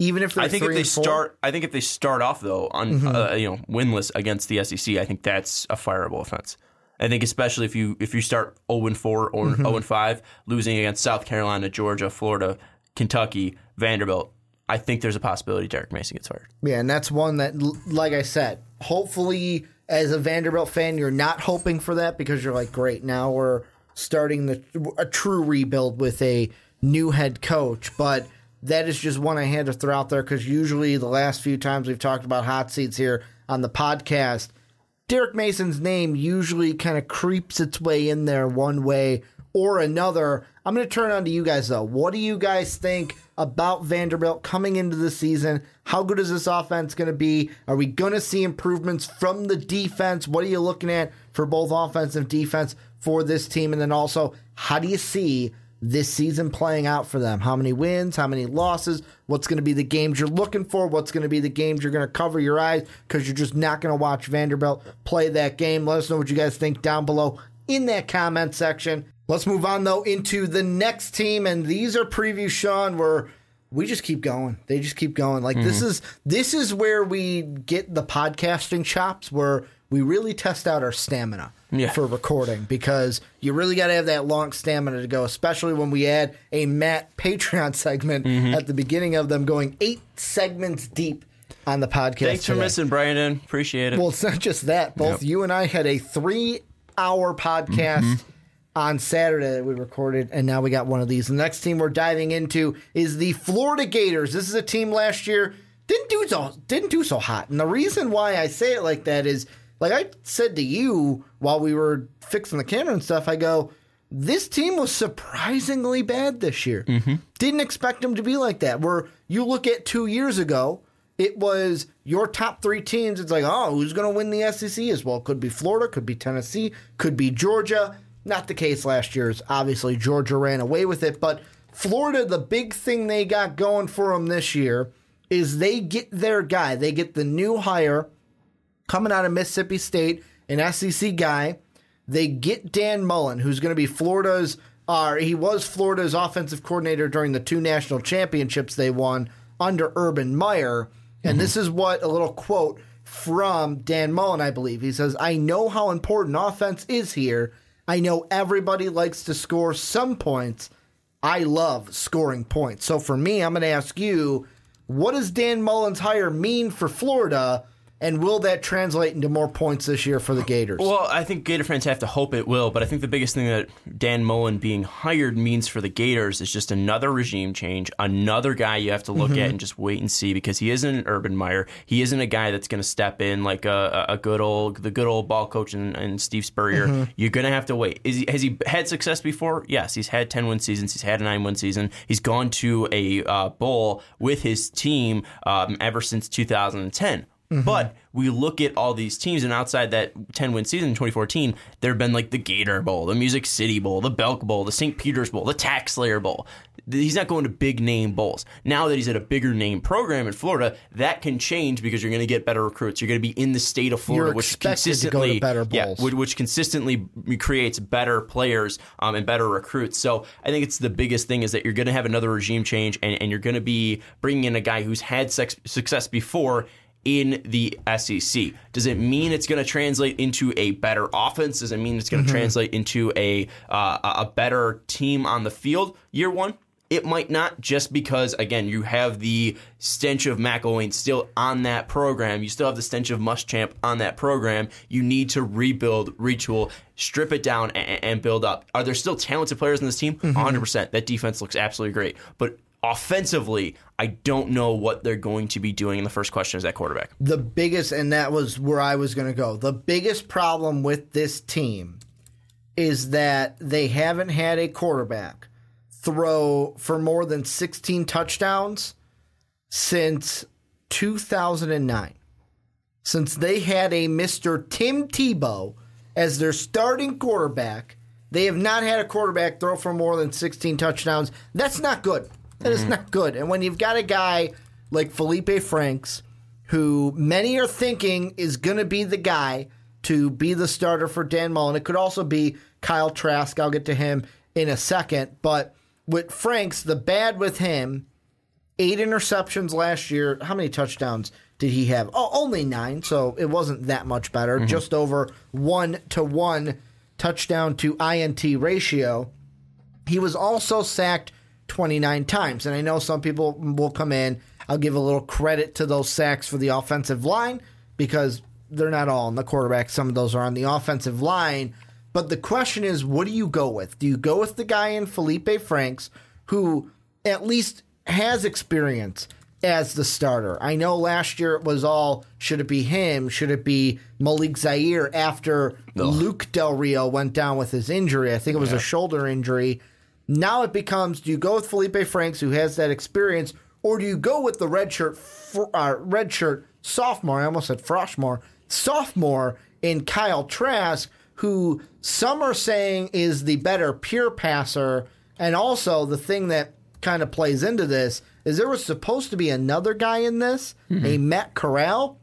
Even if Mm-hmm. I think if they four? start, I think if they start off though on Mm-hmm. uh, you know winless against the SEC, I think that's a fireable offense. I think especially if you if you start zero and four or Mm-hmm. zero and five, losing against South Carolina, Georgia, Florida, Kentucky, Vanderbilt, I think there's a possibility Derek Mason gets fired. Yeah, and that's one that, like I said, hopefully as a Vanderbilt fan, you're not hoping for that because you're like, great, now we're starting the a true rebuild with a new head coach. But that is just one I had to throw out there because usually the last few times we've talked about hot seats here on the podcast, Derek Mason's name usually kind of creeps its way in there one way or another. I'm going to turn on to you guys though. What do you guys think about Vanderbilt coming into the season? How good is this offense going to be? Are we going to see improvements from the defense? What are you looking at for both offense and defense for this team? And then also, how do you see this season playing out for them? How many wins? How many losses? What's going to be the games you're looking for? What's going to be the games you're going to cover your eyes because you're just not going to watch Vanderbilt play that game? Let us know what you guys think down below in that comment section. Let's move on though into the next team, and these are previews, Sean, where we just keep going. They just keep going. Like this mm-hmm. is this is where we get the podcasting chops, where we really test out our stamina Yeah. for recording because you really got to have that long stamina to go, especially when we add a Matt Patreon segment at the beginning of them going eight segments deep on the podcast. Thanks for missing, Brandon. Appreciate it. Well, it's not just that. Both Yep. you and I had a three hour podcast Mm-hmm. on Saturday that we recorded, and now we got one of these. The next team we're diving into is the Florida Gators. This is a team last year didn't do so didn't do so hot. And the reason why I say it like that is like I said to you while we were fixing the camera and stuff, I go, this team was surprisingly bad this year. Mm-hmm. Didn't expect them to be like that. Where you look at two years ago, it was your top three teams. It's like, oh, who's going to win the SEC as well? Could be Florida, could be Tennessee, could be Georgia. Not the case last year's. Obviously, Georgia ran away with it, but Florida, the big thing they got going for them this year is they get their guy. They get the new hire coming out of Mississippi State, an SEC guy. They get Dan Mullen, who's going to be Florida's. Uh, he was Florida's offensive coordinator during the two national championships they won under Urban Meyer. And this is what a little quote from Dan Mullen, I believe. He says, I know how important offense is here. I know everybody likes to score some points. I love scoring points. So for me, I'm going to ask you, what does Dan Mullen's hire mean for Florida? And will that translate into more points this year for the Gators? Well, I think Gator fans have to hope it will, but I think the biggest thing that Dan Mullen being hired means for the Gators is just another regime change, another guy you have to look Mm-hmm. at and just wait and see because he isn't an Urban Meyer. He isn't a guy that's going to step in like a, a good old the good old ball coach and, and Steve Spurrier. Mm-hmm. You're going to have to wait. Is he, has he had success before? Yes, he's had ten win seasons. He's had a nine win season. He's gone to a uh, bowl with his team um, ever since 2010. But we look at all these teams, and outside that 10 win season in 2014, there have been like the Gator Bowl, the Music City Bowl, the Belk Bowl, the St. Peter's Bowl, the Tax Slayer Bowl. He's not going to big name bowls. Now that he's at a bigger name program in Florida, that can change because you're going to get better recruits. You're going to be in the state of Florida, which expected to to consistently, better yeah, bowls. which, which consistently creates better players um, and better recruits. So I think it's the biggest thing is that you're going to have another regime change, and, and you're going to be bringing in a guy who's had sex, success before in the SEC. Does it mean it's going to translate into a better offense? Does it mean it's going to translate into a uh, a better team on the field year one? It might not, just because again you have the stench of McElwain still on that program. You still have the stench of Muschamp on that program. You need to rebuild, retool, strip it down, and, and build up. Are there still talented players in this team? 100. percent That defense looks absolutely great, but offensively, I don't know what they're going to be doing. And the first question is at quarterback. the biggest, and that was where I was going to go. The biggest problem with this team is that they haven't had a quarterback throw for more than 16 touchdowns since 2009. Since they had a Mr. Tim Tebow as their starting quarterback, they have not had a quarterback throw for more than 16 touchdowns. That's not good. That is mm-hmm. not good. And when you've got a guy like Feleipe Franks, who many are thinking is going to be the guy to be the starter for Dan Mullen, it could also be Kyle Trask. I'll get to him in a second. But with Franks, the bad with him, eight interceptions last year. How many touchdowns did he have? Oh, only nine, so it wasn't that much better. Mm-hmm. Just over one to one touchdown to INT ratio. He was also sacked 29 times. And I know some people will come in. I'll give a little credit to those sacks for the offensive line because they're not all on the quarterback. Some of those are on the offensive line. But the question is, what do you go with? Do you go with the guy in Feleipe Franks who at least has experience as the starter? I know last year it was all should it be him? Should it be Malik Zaire after Luke Del Rio went down with his injury? I think it was a shoulder injury. Now it becomes: Do you go with Feleipe Franks, who has that experience, or do you go with the redshirt fr- uh, redshirt sophomore? I almost said Froshmore sophomore in Kyle Trask, who some are saying is the better pure passer, and also the thing that kind of plays into this is there was supposed to be another guy in this, a Matt Corral,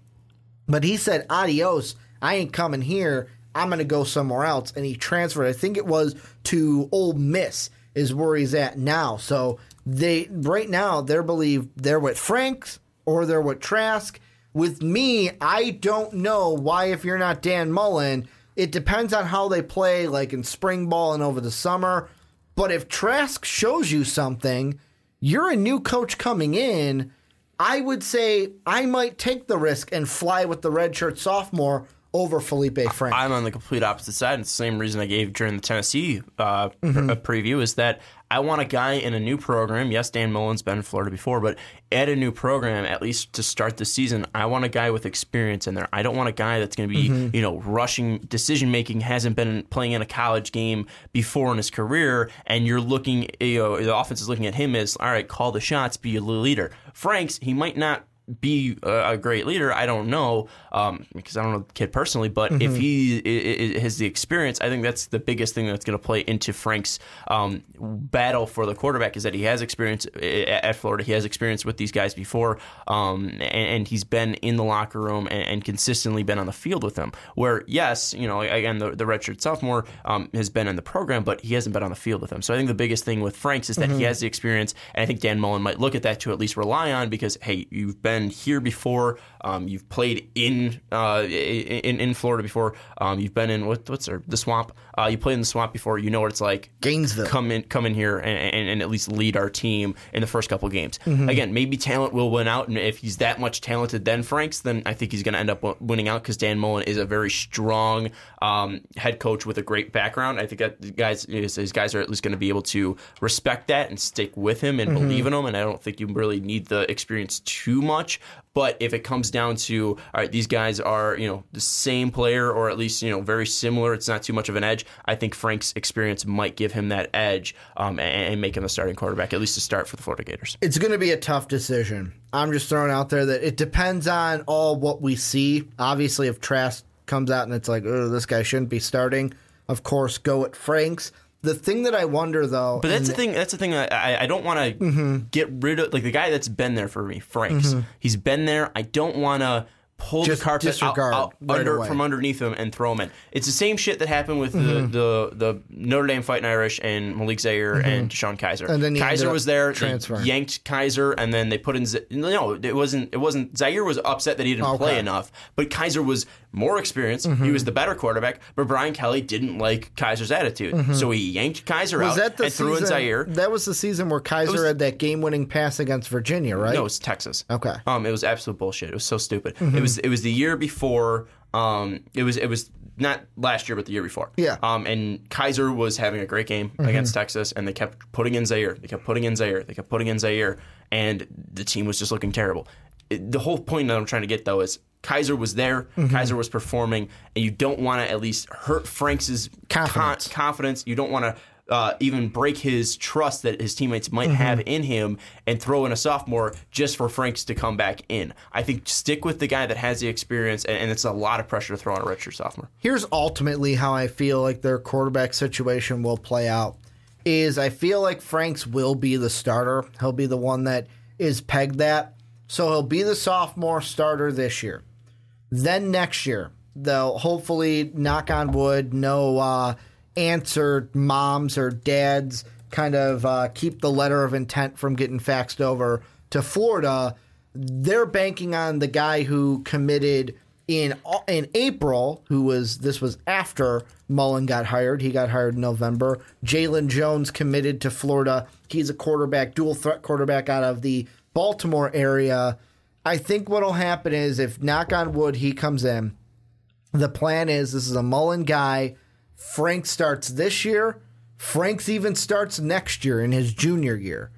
but he said adios. I ain't coming here. I'm going to go somewhere else. And he transferred. I think it was to Ole Miss is where he's at now. So they right now they believe they're with Franks or they're with Trask. With me, I don't know why if you're not Dan Mullen, it depends on how they play like in spring ball and over the summer. But if Trask shows you something, you're a new coach coming in. I would say I might take the risk and fly with the redshirt sophomore over Feleipe Frank. I'm on the complete opposite side. And it's the same reason I gave during the Tennessee uh, pr- Mm-hmm. uh, preview is that I want a guy in a new program. Yes, Dan Mullen's been in Florida before, but at a new program, at least to start the season, I want a guy with experience in there. I don't want a guy that's going to be, Mm-hmm. you know, rushing decision making, hasn't been playing in a college game before in his career, and you're looking, you know, the offense is looking at him as, all right, call the shots, be a leader. Franks, he might not be a, great leader. I don't know um, because I don't know the kid personally, but Mm-hmm. if he has the experience, I think that's the biggest thing that's going to play into Frank's um, battle for the quarterback is that he has experience at Florida. He has experience with these guys before, um, and, and he's been in the locker room and, and consistently been on the field with them. Where yes, you know, again, the, the redshirt sophomore um, has been in the program, but he hasn't been on the field with them. So I think the biggest thing with Franks is that he has the experience, and I think Dan Mullen might look at that to at least rely on because hey, you've been been here before. Um, you've played in uh, in in Florida before. Um, you've been in what, what's the swamp. Uh, you played in the swamp before. You know what it's like. Gainesville. Come in, come in here, and, and, and at least lead our team in the first couple games. Again, maybe talent will win out, and if he's that much talented than Franks, then I think he's going to end up winning out because Dan Mullen is a very strong um, head coach with a great background. I think that the guys his, his guys are at least going to be able to respect that and stick with him and believe in him. And I don't think you really need the experience too much. But if it comes down to all right, these guys are you know the same player or at least you know very similar. It's not too much of an edge. I think Frank's experience might give him that edge um, and, and make him the starting quarterback at least to start for the Florida Gators. It's going to be a tough decision. I'm just throwing out there that it depends on all what we see. Obviously, if Trask comes out and it's like, oh, this guy shouldn't be starting, of course, go at Franks. The thing that I wonder though, But that's the thing. That's the thing. I, I- I don't want to Mm-hmm. get rid of like the guy that's been there for me, Franks. He's been there. I don't want to pull Just the carpet out, out right under away. from underneath him and throw him in. It's the same shit that happened with Mm-hmm. the, the the Notre Dame Fighting Irish and Malik Zaire and DeShone Kizer. And then Kizer was there. Yanked Kizer, and then they put in. Z- no, it wasn't. It wasn't. Zaire was upset that he didn't Okay. play enough, but Kizer was more experienced. Mm-hmm. He was the better quarterback, but Brian Kelly didn't like Kizer's attitude, so he yanked Kizer Mm-hmm. was out that the and threw in? Zaire. That was the season where Kizer was- had that game-winning pass against Virginia, right? No, it was Texas. Okay. Mm-hmm. Um, it was absolute bullshit. It was so stupid. It was it was the year before. Um, it was it was not last year, but the year before. Yeah. Mm-hmm. Um, and Kizer was having a great game against Texas, and they kept putting in Zaire. They kept putting in Zaire. They kept putting in Zaire, and the team was just looking terrible. It- the whole point that I'm trying to get though is. Kizer was there. Mm-hmm. Kizer was performing, and you don't want to at least hurt Franks' Confidence. con- confidence. You don't want to uh, even break his trust that his teammates might Mm-hmm. have in him and throw in a sophomore just for Franks to come back in. I think stick with the guy that has the experience, and, and it's a lot of pressure to throw on a redshirt sophomore. Here's ultimately how I feel like their quarterback situation will play out. Is I feel like Franks will be the starter. He'll be the one that is pegged that. So he'll be the sophomore starter this year. Then next year, they'll hopefully knock on wood, no uh, aunts or moms or dads kind of uh, keep the letter of intent from getting faxed over to Florida. They're banking on the guy who committed in in April, who was this was after Mullen got hired. He got hired in November. Jalen Jones committed to Florida. He's a quarterback, dual threat quarterback out of the Baltimore area. I think what'll happen is if knock on wood he comes in, the plan is this is a Mullen guy. Frank starts this year. Frank's even starts next year in his junior year.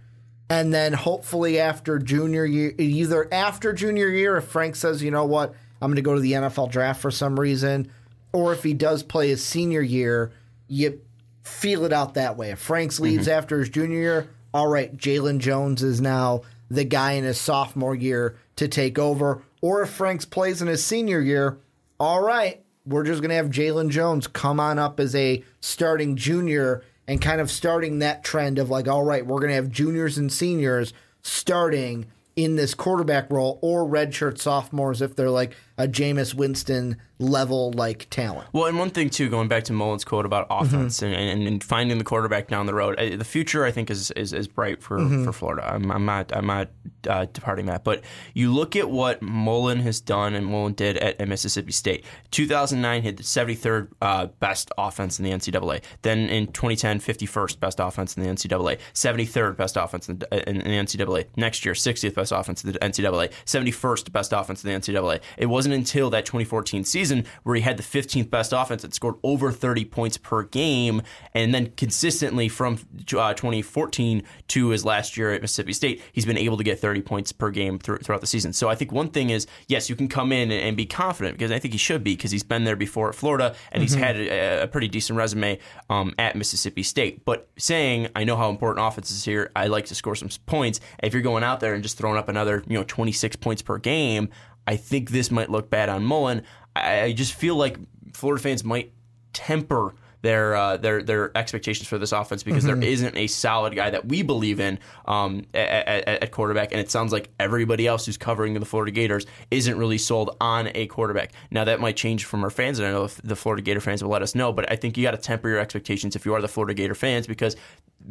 And then hopefully after junior year, either after junior year, if Frank says, you know what, I'm going to go to the NFL draft for some reason, or if he does play his senior year, you feel it out that way. If Franks mm-hmm. leaves after his junior year, all right, Jalen Jones is now the guy in his sophomore year to take over. Or if Franks plays in his senior year, all right, we're just going to have Jalen Jones come on up as a starting junior and kind of starting that trend of like, all right, we're going to have juniors and seniors starting in this quarterback role or redshirt sophomores if they're like a Jameis Winston level like talent. Well, and one thing too, going back to Mullen's quote about Mm-hmm. offense and, and, and finding the quarterback down the road, the future I think is is, is bright for, Mm-hmm. for Florida. I'm, I'm not I'm not uh, departing that, but you look at what Mullen has done and Mullen did at, at Mississippi State. 2009 hit the 73rd uh, best offense in the NCAA. Then in 2010, 51st best offense in the NCAA. 73rd best offense in, the- in, in the NCAA. Next year, 60th best offense in the NCAA. 71st best offense in the NCAA. It wasn't until that 2014 season where he had the 15th best offense that scored over 30 points per game, and then consistently from uh, 2014 to his last year at Mississippi State, he's been able to get 30 points per game through, throughout the season. So I think one thing is, yes, you can come in and, and be confident because I think he should be because he's been there before at Florida and he's had a, a pretty decent resume um, at Mississippi State. But saying, I know how important offense is here, I like to score some points. If you're going out there and just throwing up another, you know, 26 points per game, I think this might look bad on Mullen. I, I just feel like Florida fans might temper their uh, their their expectations for this offense because there isn't a solid guy that we believe in um, at, at, at quarterback, and it sounds like everybody else who's covering the Florida Gators isn't really sold on a quarterback. Now that might change from our fans, and I know if the Florida Gator fans will let us know, but I think you got to temper your expectations if you are the Florida Gator fans because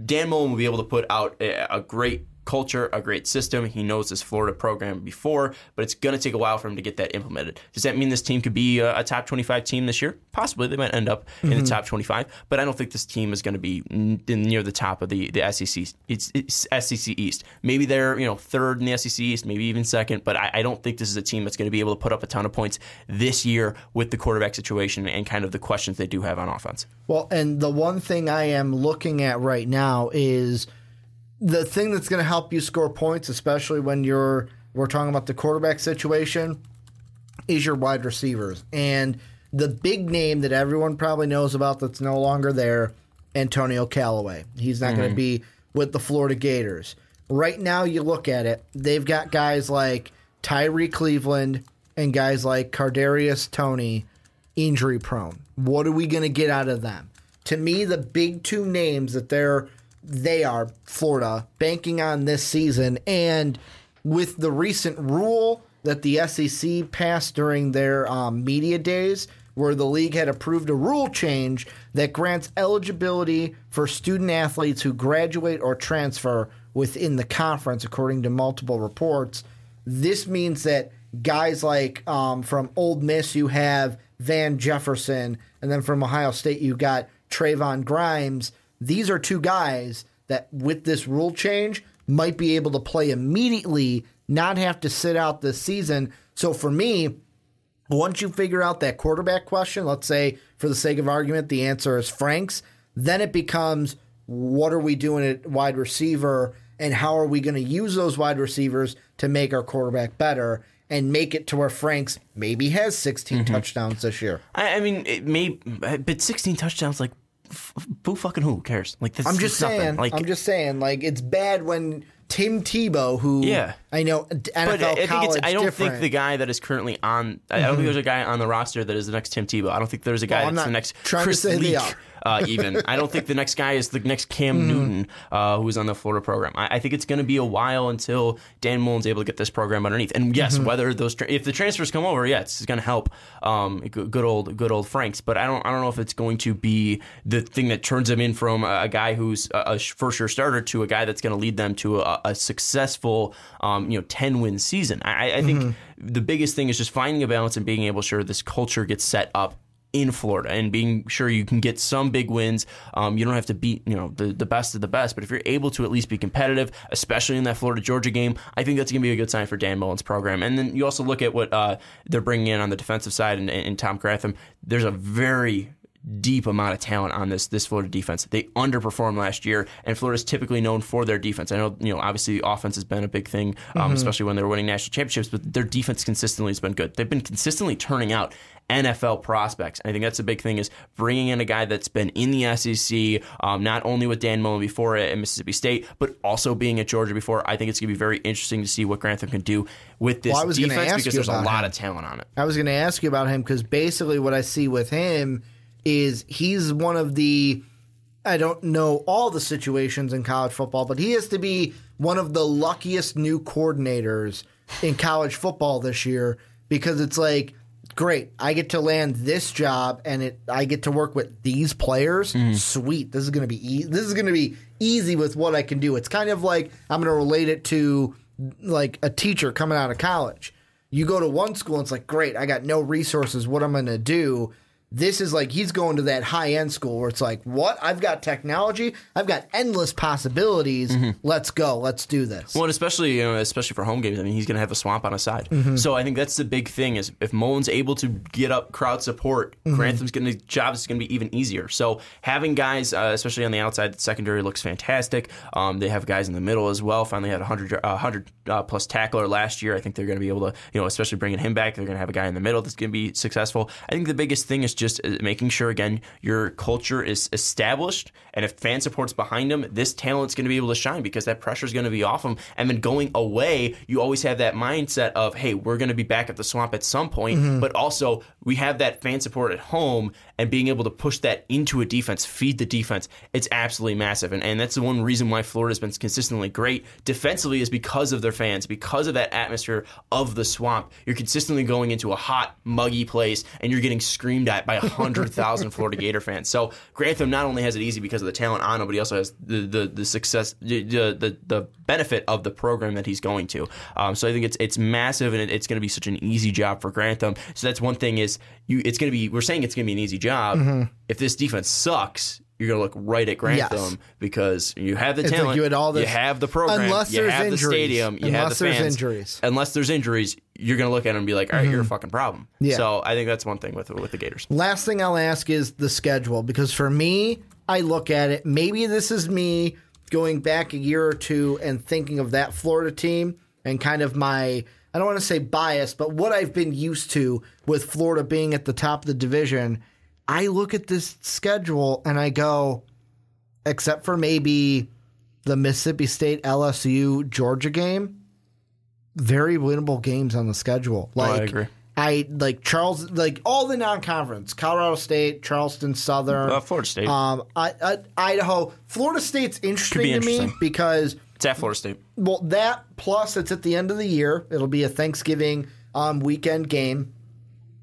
Dan Mullen will be able to put out a, a great culture, a great system. He knows this Florida program before, but it's going to take a while for him to get that implemented. Does that mean this team could be a, a top 25 team this year? Possibly. They might end up mm-hmm. in the top 25, but I don't think this team is going to be near the top of the, the SEC. It's, it's, SEC East. Maybe they're you know third in the SEC East, maybe even second, but I, I don't think this is a team that's going to be able to put up a ton of points this year with the quarterback situation and kind of the questions they do have on offense. Well, and the one thing I am looking at right now is the thing that's going to help you score points, especially when you're we're talking about the quarterback situation, is your wide receivers. And the big name that everyone probably knows about that's no longer there, Antonio Callaway. He's not mm-hmm. going to be with the Florida Gators. Right now, you look at it, they've got guys like Tyree Cleveland and guys like Kadarius Toney injury prone. What are we going to get out of them? To me, the big two names that they're they are Florida banking on this season, and with the recent rule that the SEC passed during their um, media days, where the league had approved a rule change that grants eligibility for student athletes who graduate or transfer within the conference, according to multiple reports. This means that guys like um, from Ole Miss, you have Van Jefferson, and then from Ohio State, you got Trevon Grimes these are two guys that, with this rule change, might be able to play immediately, not have to sit out this season. So for me, once you figure out that quarterback question, let's say for the sake of argument, the answer is Franks, then it becomes what are we doing at wide receiver and how are we going to use those wide receivers to make our quarterback better and make it to where Franks maybe has 16 mm-hmm. touchdowns this year. I, I mean, it may, but 16 touchdowns, like who fucking who cares? Like this I'm just saying. Like I'm just saying. Like it's bad when Tim Tebow, who yeah, I know NFL but I think college. I don't different. think the guy that is currently on. I don't think mm-hmm. there's a guy on the roster that is the next Tim Tebow. I don't think there's a guy well, that's the next Chris Leak uh, even. I don't think the next guy is the next Cam mm. Newton uh, who's on the Florida program. I, I think it's going to be a while until Dan Mullen's able to get this program underneath. And yes, mm-hmm. whether those tra- if the transfers come over, yeah, it's going to help. Um, good old good old Franks, but I don't I don't know if it's going to be the thing that turns them in from a, a guy who's a, a first year starter to a guy that's going to lead them to a, a successful um, you know ten win season. I, I think mm-hmm. the biggest thing is just finding a balance and being able to sure this culture gets set up in Florida and being sure you can get some big wins. Um, you don't have to beat you know the, the best of the best, but if you're able to at least be competitive, especially in that Florida Georgia game, I think that's going to be a good sign for Dan Mullen's program. And then you also look at what uh, they're bringing in on the defensive side and, and Todd Grantham. There's a very deep amount of talent on this this Florida defense. They underperformed last year, and Florida's typically known for their defense. I know you know obviously the offense has been a big thing, um, mm-hmm. especially when they're winning national championships. But their defense consistently has been good. They've been consistently turning out NFL prospects. And I think that's the big thing is bringing in a guy that's been in the SEC, um, not only with Dan Mullen before at Mississippi State, but also being at Georgia before. I think it's going to be very interesting to see what Grantham can do with this well, defense because there's a lot him. of talent on it. I was going to ask you about him because basically what I see with him is he's one of the I don't know all the situations in college football, but he has to be one of the luckiest new coordinators in college football this year because it's like great. I get to land this job, and it I get to work with these players. Mm. Sweet. This is gonna be e- this is gonna be easy with what I can do. It's kind of like I'm gonna relate it to like a teacher coming out of college. You go to one school, and it's like great. I got no resources. What am I'm gonna do? This is like he's going to that high end school where it's like, what? I've got technology. I've got endless possibilities. Mm-hmm. Let's go. Let's do this. Well, especially you know, especially for home games. I mean, he's going to have a swamp on his side. Mm-hmm. So I think that's the big thing is if Mullen's able to get up crowd support, mm-hmm. Grantham's going to job is going to be even easier. So having guys, uh, especially on the outside, the secondary looks fantastic. Um, they have guys in the middle as well. Finally had a hundred uh, hundred uh, plus tackler last year. I think they're going to be able to, you know, especially bringing him back. They're going to have a guy in the middle that's going to be successful. I think the biggest thing is just uh, making sure again your culture is established, and if fan support's behind them, this talent's going to be able to shine because that pressure is going to be off them. And then going away, you always have that mindset of, hey, we're going to be back at the swamp at some point, mm-hmm. but also we have that fan support at home and being able to push that into a defense, feed the defense, it's absolutely massive. And, and that's the one reason why Florida's been consistently great defensively is because of their fans, because of that atmosphere of the swamp. You're consistently going into a hot, muggy place and you're getting screamed at by a hundred thousand Florida Gator fans. So Grantham not only has it easy because of the talent on him, but he also has the the, the success, the, the the benefit of the program that he's going to. Um, so I think it's it's massive, and it, it's going to be such an easy job for Grantham. So that's one thing is you. It's going to be. We're saying it's going to be an easy job. Mm-hmm. If this defense sucks. You're gonna look right at Grantham Yes. because you have the It's like talent, you had all this- have the program, Unless you there's have injuries. the stadium, you have Unless the there's fans. injuries. Unless there's injuries, you're gonna look at them and be like, "All right, you're a fucking problem." Yeah. So I think that's one thing with with the Gators. Last thing I'll ask is the schedule because for me, I look at it. Maybe this is me going back a year or two and thinking of that Florida team and kind of my I don't want to say bias, but what I've been used to with Florida being at the top of the division. I look at this schedule and I go, except for maybe the Mississippi State LSU Georgia game, very winnable games on the schedule. Oh, I Like agree. I like Charles, like all the non-conference: Colorado State, Charleston Southern, Uh, Florida State. um, I, I, Idaho. Florida State's interesting be to me because it's at Florida State. well, that plus it's at the end of the year. It'll be a Thanksgiving um, weekend game.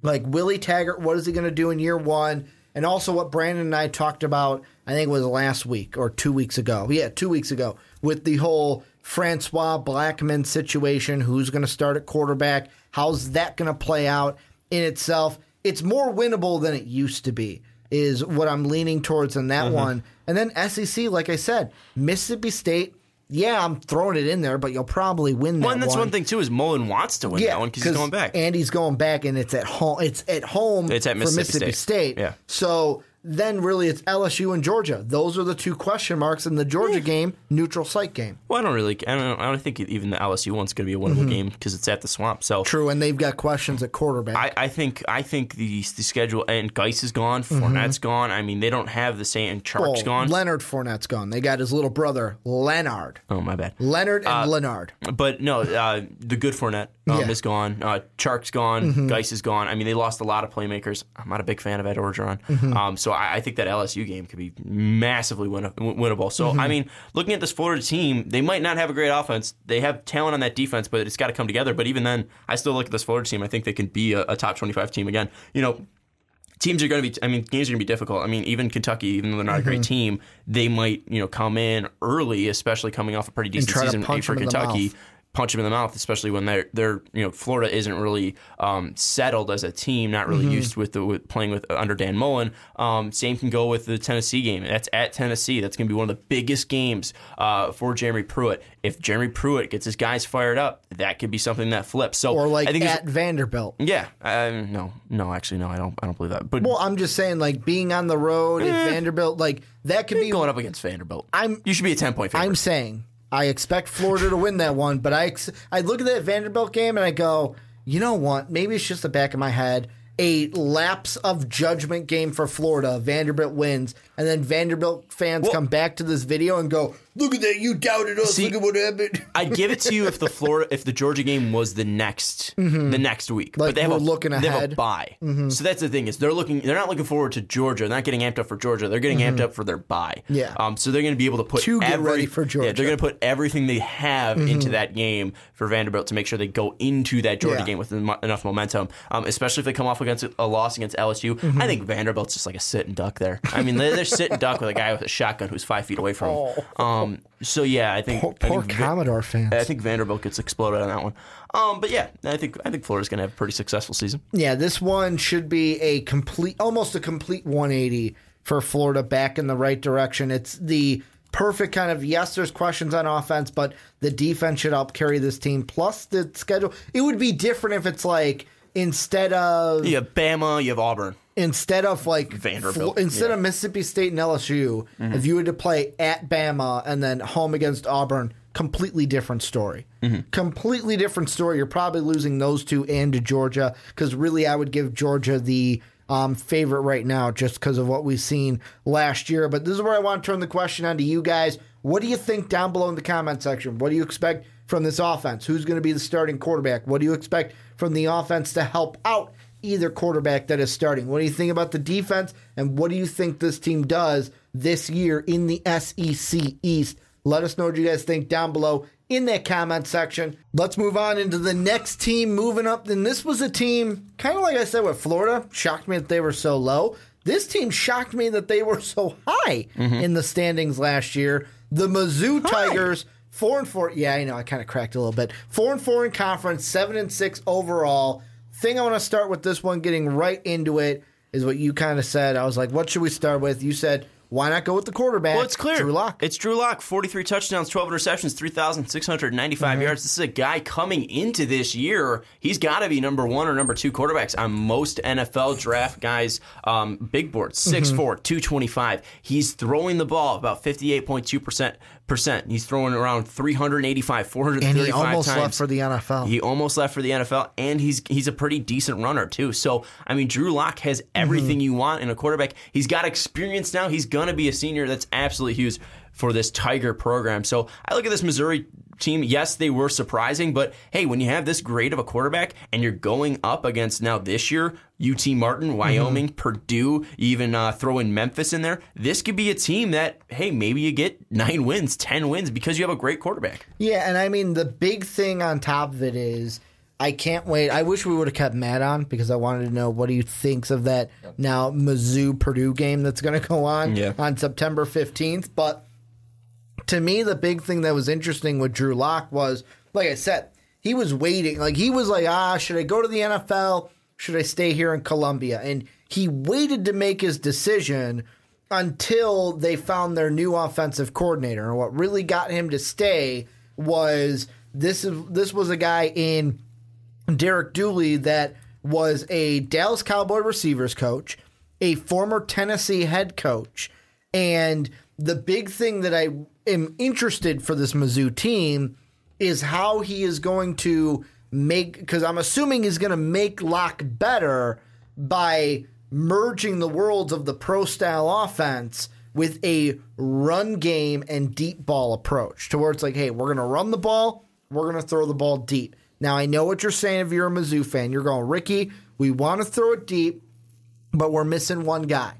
Like Willie Taggart, what is he going to do in year one? And also what Brandon and I talked about, I think it was last week or two weeks ago. Yeah, two weeks ago with the whole Francois Blackman situation. Who's going to start at quarterback? How's that going to play out in itself? It's more winnable than it used to be, is what I'm leaning towards in that mm-hmm. one. And then SEC, like I said, Mississippi State. Yeah, I'm throwing it in there, but you'll probably win that Well, and that's one. one thing too is Mullen wants to win that one because he's going back. And he's going back, and it's at home. It's at home. It's at for Mississippi Mississippi State. State. Yeah. So then, really, it's LSU and Georgia. Those are the two question marks in the Georgia game, neutral site game. well, I don't really. I don't. I don't think even the LSU one's going to be a winnable game because it's at the swamp. So Mm-hmm. True, and they've got questions at quarterback. I, I think I think the the schedule and Guice is gone, Fournette's gone. I mean, they don't have the same. And Chark's Mm-hmm. Well, gone. Leonard Fournette's gone. They got his little brother Leonard. oh my bad. Leonard and Leonard. But no, uh, the good Fournette um, Yeah. is gone. Uh, Chark's gone. Guice is gone. I mean, they lost a lot of playmakers. I'm not a big fan of Ed Orgeron. Um, so I, I think that LSU game could be massively win- winnable. So I mean, looking at this Florida team, they might not have a great offense. They have talent on that defense, but it's got to come together. But even then, I still look at this Florida team. I think they can be a, a top 25 team again. You know, teams are going to be I mean games are going to be difficult. I mean even Kentucky even though they're not a Mm-hmm. great team, they might, you know, come in early especially coming off a pretty decent season for Kentucky. Punch them in the mouth, especially when they're they're you know Florida isn't really um, settled as a team, not Mm-hmm. really used with the with playing with under Dan Mullen. Um, same can go with the Tennessee game. That's at Tennessee. That's going to be one of the biggest games uh, for Jeremy Pruitt. If Jeremy Pruitt gets his guys fired up, that could be something that flips. So Or like I think it's- at Vanderbilt. yeah, um, no, no, actually, no, I don't, I don't believe that. But Well, I'm just saying, like being on the road at Vanderbilt, like that could be going up against Vanderbilt. I'm- you should be a ten point favorite. I'm saying I expect Florida to win that one, but I ex- I look at that Vanderbilt game and I go, you know what? Maybe it's just the back of my head. A lapse of judgment game for Florida. Vanderbilt wins, and then Vanderbilt fans Well- come back to this video and go, "Look at that! You doubted us. See- Look at what happened." I'd give it to you if the Florida, if the Georgia game was the next, the next week. Mm-hmm. Like, but they have a, looking They have ahead. Mm-hmm. a bye. So that's the thing is they're looking. They're not looking forward to Georgia. They're not getting amped up for Georgia. They're getting amped up for their bye. Mm-hmm. Yeah. Um. So they're going to be able to put To get every, ready for Georgia. Mm-hmm. They're going to put everything they have into that game for Vanderbilt to make sure they go into that Georgia Yeah. game with enough momentum. Um. Especially if they come off against a loss against LSU. Mm-hmm. I think Vanderbilt's just like a sit and duck there. I mean, they're, they're sit and duck with a guy with a shotgun who's five feet away from them. Um. So yeah, I think Poor, I think Commodore fans. I think Vanderbilt gets exploded on that one. Um, but yeah, I think I think Florida's going to have a pretty successful season. Yeah, this one should be a complete, almost a complete 180 for Florida back in the right direction. It's the perfect kind of yes, there's questions on offense, but the defense should help carry this team. Plus the schedule. It would be different if it's like instead of You have Bama, you have Auburn. instead of like Vanderbilt, Fl- instead yeah. of Mississippi State and LSU, Mm-hmm. if you were to play at Bama and then home against Auburn, completely different story. Mm-hmm. Completely different story. You're probably losing those two and to Georgia because really, I would give Georgia the um, favorite right now just because of what we've seen last year. But this is where I want to turn the question on to you guys. What do you think down below in the comment section? What do you expect from this offense? Who's going to be the starting quarterback? What do you expect from the offense to help out either quarterback that is starting? What do you think about the defense? And what do you think this team does this year in the SEC East? Let us know what you guys think down below in that comment section. Let's move on into the next team moving up. And this was a team, kind of like I said with Florida, shocked me that they were so low. This team shocked me that they were so high mm-hmm. in the standings last year. The Mizzou Tigers, four and four. Yeah, I know. I kind of cracked a little bit. Four and four in conference, seven and six overall. Thing I want to start with this one, getting right into it, is what you kind of said. I was like, what should we start with? You said, why not go with the quarterback? Well, it's clear. Drew Lock. It's Drew Lock. 43 touchdowns, 12 interceptions, 3,695 yards. This is a guy coming into this year. He's got to be number one or number two quarterbacks on most NFL draft guys' um, big boards. 6'4, 225. He's throwing the ball about 58.2%. Percent. He's throwing around 385, 435 and he almost times. left for the NFL. He almost left for the NFL, and he's he's a pretty decent runner too. So I mean, Drew Lock has everything mm-hmm. you want in a quarterback. He's got experience now. He's gonna be a senior. That's absolutely huge for this Tiger program. So I look at this Missouri team. Yes, they were surprising, but hey, when you have this great of a quarterback and you're going up against now this year UT Martin, Wyoming, Purdue, even uh, throw in Memphis in there, this could be a team that hey, maybe you get nine wins, ten wins because you have a great quarterback. Yeah, and I mean the big thing on top of it is I can't wait. I wish we would have kept Matt on because I wanted to know what he thinks of that now Mizzou Purdue game that's going to go on Yeah. on September 15th. But to me, the big thing that was interesting with Drew Lock was, like I said, he was waiting. Like he was like, ah, should I go to the NFL? Should I stay here in Columbia? And he waited to make his decision until they found their new offensive coordinator. And what really got him to stay was this is this was a guy in Derek Dooley that was a Dallas Cowboy receivers coach, a former Tennessee head coach, and the big thing that I am interested for this Mizzou team is how he is going to make because I'm assuming he's going to make Lock better by merging the worlds of the pro style offense with a run game and deep ball approach to where it's like, hey, we're going to run the ball, we're going to throw the ball deep. Now, I know what you're saying if you're a Mizzou fan. You're going, Ricky, we want to throw it deep, but we're missing one guy.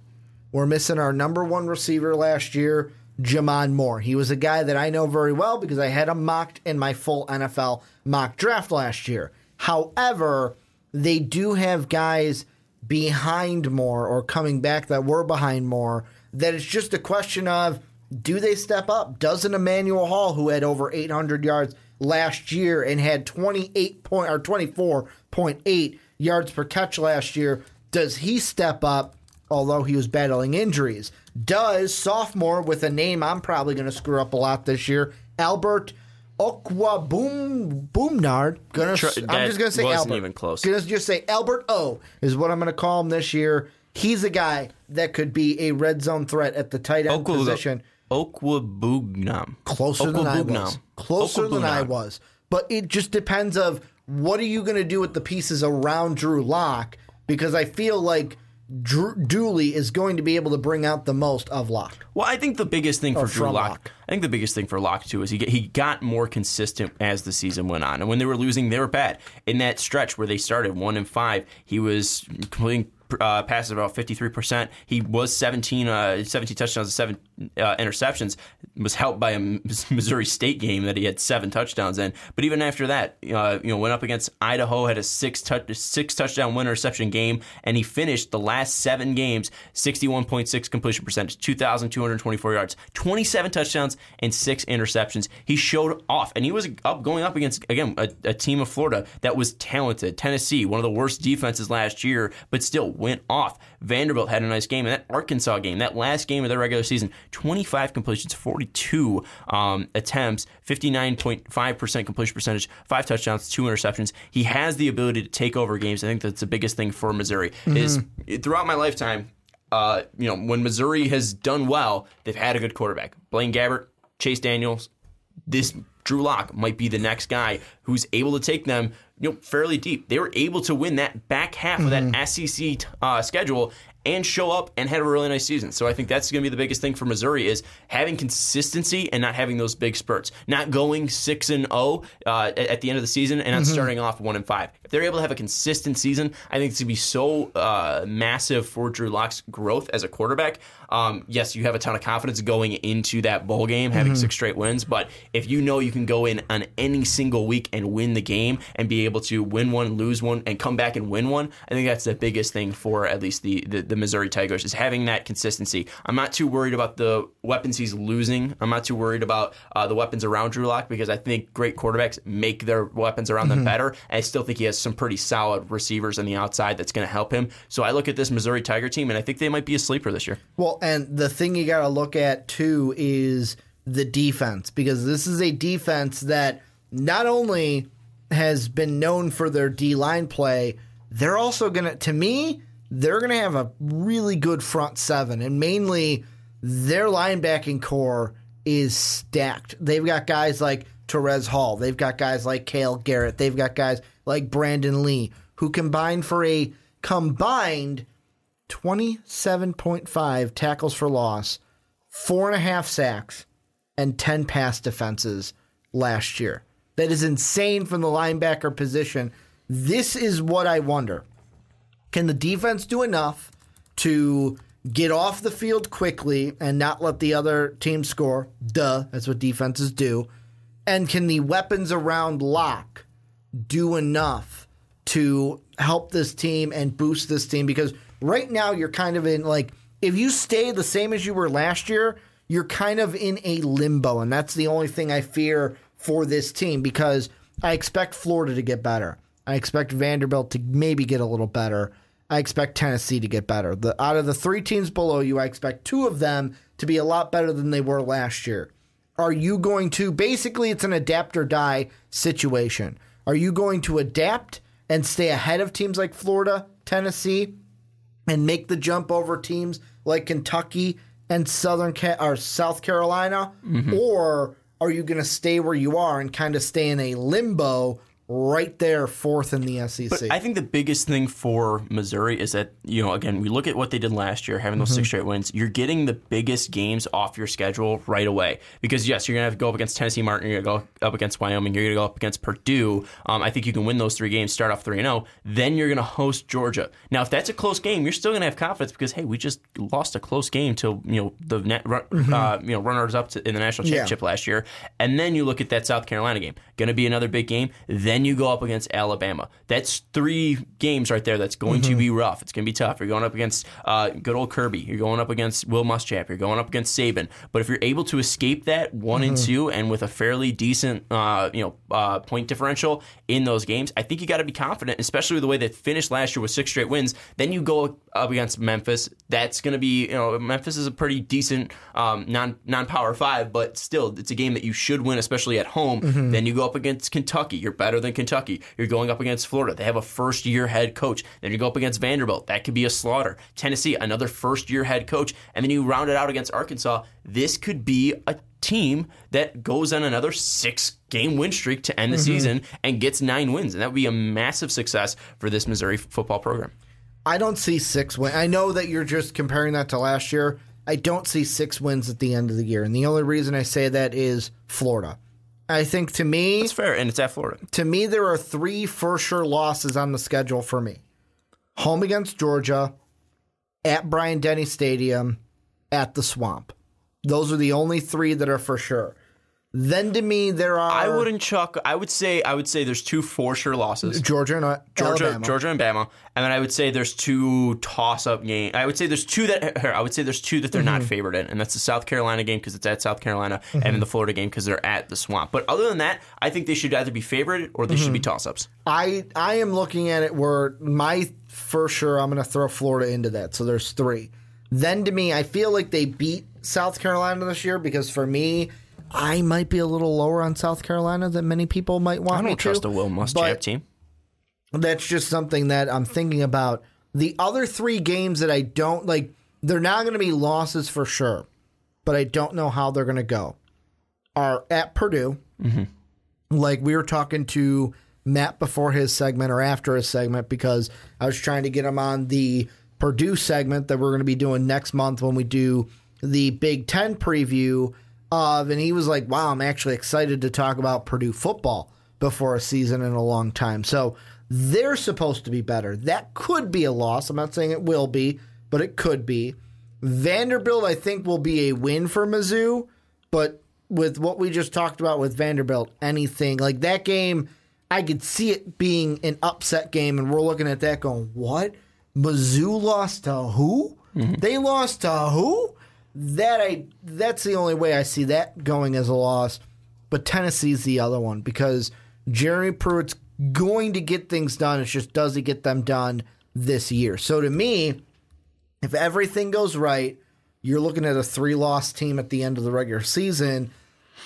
We're missing our number one receiver last year, J'Mon Moore. He was a guy that I know very well because I had him mocked in my full NFL mock draft last year. However, they do have guys behind Moore or coming back that were behind Moore that it's just a question of do they step up? Doesn't Emmanuel Hall, who had over 800 yards last year and had 28 point or 24.8 yards per catch last year, does he step up? Although he was battling injuries, does sophomore with a name I'm probably going to screw up a lot this year, Albert Okwa Boom Boomnard. Gonna, Tr- I'm just going to say wasn't Albert. even close. Gonna just say Albert O is what I'm going to call him this year. He's a guy that could be a red zone threat at the tight end position Okwabugnam. closer than I was. Closer than I was. But it just depends of what are you going to do with the pieces around Drew Lock because I feel like Drew Dooley is going to be able to bring out the most of Lock. Well, I think the biggest thing for Drew from Lock, Lock. I think the biggest thing for Lock too is he he got more consistent as the season went on, and when they were losing, they were bad. In that stretch where they started one and five, he was completing uh, passes about fifty three percent. He was 17, uh, 17 touchdowns seven uh, interceptions. Was helped by a Missouri State game that he had seven touchdowns in. But even after that, uh, you know, went up against Idaho, had a six touch six touchdown one interception game, and he finished the last seven games sixty one point six completion percentage, two thousand two hundred twenty four yards, twenty seven touchdowns and six interceptions. He showed off, and he was up going up against again a, a team of Florida that was talented. Tennessee, one of the worst defenses last year, but still went off. Vanderbilt had a nice game, and that Arkansas game, that last game of their regular season, twenty five completions, forty two um, attempts, fifty nine point five percent completion percentage, five touchdowns, two interceptions. He has the ability to take over games. I think that's the biggest thing for Missouri. Is throughout my lifetime uh, you know, when Missouri has done well, they've had a good quarterback. Blaine Gabbert, Chase Daniels. This Drew Lock might be the next guy who's able to take them you know fairly deep. They were able to win that back half of that SEC uh, schedule and show up and had a really nice season. So I think that's going to be the biggest thing for Missouri is having consistency and not having those big spurts. Not going six and zero uh, at, the end of the season and not starting off one and five. If they're able to have a consistent season, I think it's going to be so uh, massive for Drew Lock's growth as a quarterback. Um, yes, you have a ton of confidence going into that bowl game, having six straight wins. But if you know you can go in on any single week and win the game and be able to win one, lose one, and come back and win one, I think that's the biggest thing for at least the the, the Missouri Tigers is having that consistency. I'm not too worried about the weapons he's losing. I'm not too worried about uh, the weapons around Drew Lock because I think great quarterbacks make their weapons around them better. And I still think he has some pretty solid receivers on the outside that's going to help him. So I look at this Missouri Tiger team and I think they might be a sleeper this year. Well, and the thing you got to look at too is the defense because this is a defense that not only has been known for their D line play, they're also going to, to me, they're going to have a really good front seven. And mainly their linebacking corps is stacked. They've got guys like Terez Hall, they've got guys like Cale Garrett, they've got guys like Brandon Lee who combined for a combined 27.5 tackles for loss, four and a half sacks, and 10 pass defenses last year. That is insane from the linebacker position. This is what I wonder. Can the defense do enough to get off the field quickly and not let the other team score? Duh, that's what defenses do. And can the weapons around Lock do enough to help this team and boost this team? Because right now you're kind of in like if you stay the same as you were last year, you're kind of in a limbo, and that's the only thing I fear for this team because I expect Florida to get better. I expect Vanderbilt to maybe get a little better. I expect Tennessee to get better. The out of the three teams below you, I expect two of them to be a lot better than they were last year. Are you going to basically it's an adapt or die situation? Are you going to adapt and stay ahead of teams like Florida, Tennessee, and make the jump over teams like Kentucky and Southern Ca- or South Carolina, mm-hmm. or are you going to stay where you are and kind of stay in a limbo right there, fourth in the SEC? But I think the biggest thing for Missouri is that, you know, again, we look at what they did last year, having those Mm-hmm. six straight wins. You're getting the biggest games off your schedule right away. Because, yes, you're going to have to go up against Tennessee Martin, you're going to go up against Wyoming, you're going to go up against Purdue. Um, I think you can win those three games, start off 3 0. Then you're going to host Georgia. Now, if that's a close game, you're still going to have confidence because, hey, we just lost a close game to, you know, the net, run, uh, you know, runners up to, in the national Mm-hmm. Yeah. championship last year. And then you look at that South Carolina game. Going to be another big game. Then you go up against Alabama. That's three games right there that's going to be rough. It's going to be tough. You're going up against uh, good old Kirby. You're going up against Will Muschamp. You're going up against Saban. But if you're able to escape that one and two and with a fairly decent uh, you know uh, point differential in those games, I think you got to be confident, especially with the way they finished last year with six straight wins. Then you go up against Memphis. That's going to be you know Memphis is a pretty decent um, non non power five, but still it's a game that you should win, especially at home. Then you go up against Kentucky. You're better than Kentucky. You're going up against Florida. They have a first year head coach. Then you go up against Vanderbilt. That could be a slaughter. Tennessee, another first year head coach. And then you round it out against Arkansas. This could be a team that goes on another six game win streak to end the mm-hmm. season and gets nine wins. And that would be a massive success for this Missouri football program. I don't see six wins. I know that you're just comparing that to last year. I don't see six wins at the end of the year. And the only reason I say that is Florida. I think to me, It's fair, and it's at Florida. to me, there are three for sure losses on the schedule for me home against Georgia, at Bryant Denny Stadium, at the Swamp. Those are the only three that are for sure. Then to me, there are I wouldn't chuck. I would say I would say there's two for sure losses. Georgia and uh, Georgia, Alabama. Georgia and Bama, and then I would say there's two toss-up games. I would say there's two that here, I would say there's two that they're not Mm-hmm. favored in, and that's the South Carolina game because it's at South Carolina, and then the Florida game because they're at the Swamp. But other than that, I think they should either be favored or they should be Mm-hmm. toss-ups. I I am looking at it where my for sure I'm going to throw Florida into that. So there's three. Then to me, I feel like they beat South Carolina this year because for me, I might be a little lower on South Carolina than many people might want to. I don't to. trust a Will Muschamp team. That's just something that I'm thinking about. The other three games that I don't like, they're not going to be losses for sure, but I don't know how they're going to go. Are at Purdue, mm-hmm. Like we were talking to Matt before his segment or after his segment because I was trying to get him on the Purdue segment that we're going to be doing next month when we do the Big Ten preview and he was like, "Wow, I'm actually excited to talk about Purdue football before a season in a long time." So they're supposed to be better. That could be a loss. I'm not saying it will be, but it could be. Vanderbilt, I think, will be a win for Mizzou, but with what we just talked about with Vanderbilt, anything like that game, I could see it being an upset game, and we're looking at that going, what? Mizzou lost to who? Mm-hmm. They lost to who? That I that's the only way I see that going as a loss. But Tennessee's the other one because Jeremy Pruitt's going to get things done. It's just does he get them done this year? So to me, if everything goes right, you're looking at a three loss team at the end of the regular season.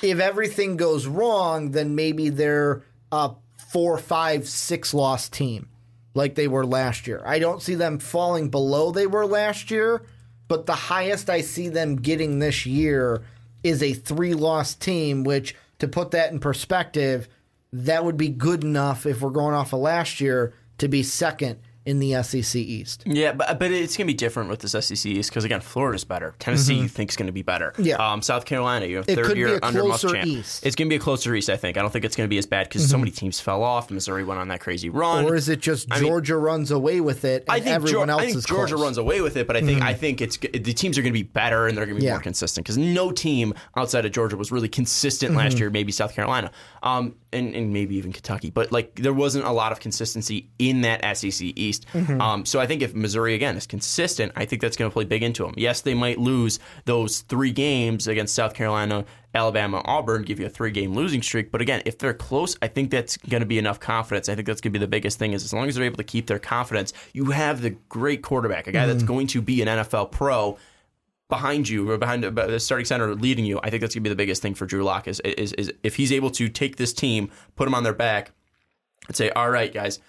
If everything goes wrong, then maybe they're a four, five, six loss team like they were last year. I don't see them falling below they were last year, but the highest I see them getting this year is a three loss team, which to put that in perspective, that would be good enough if we're going off of last year to be second in the SEC East. Yeah, but but it's gonna be different with this SEC East because again, Florida's better. Tennessee, you think is gonna be better. Mm-hmm. Yeah. Um, South Carolina, you have third year under Muschamp. East. Mm-hmm. It's gonna be a closer East. I think. I don't think it's gonna be as bad because so many teams fell off. Missouri went on that crazy run. Or is it just I mean- Georgia runs away with it and I think, everyone else I think is Georgia close? runs away with it, but I think I think it's the teams are going to be better and they're going to be Yeah. more consistent because no team outside of Georgia was really consistent last year. Maybe South Carolina, um, and, and maybe even Kentucky, but like there wasn't a lot of consistency in that SEC East. Um, so I think if Missouri again is consistent, I think that's going to play big into them. Yes, they might lose those three games against South Carolina. Alabama, Auburn give you a three-game losing streak, but again, if they're close, I think that's going to be enough confidence. I think that's going to be the biggest thing. Is as long as they're able to keep their confidence, you have the great quarterback, a guy that's going to be an NFL pro behind you or behind the starting center leading you. I think that's going to be the biggest thing for Drew Lock is, is is if he's able to take this team, put them on their back, and say, "All right, guys."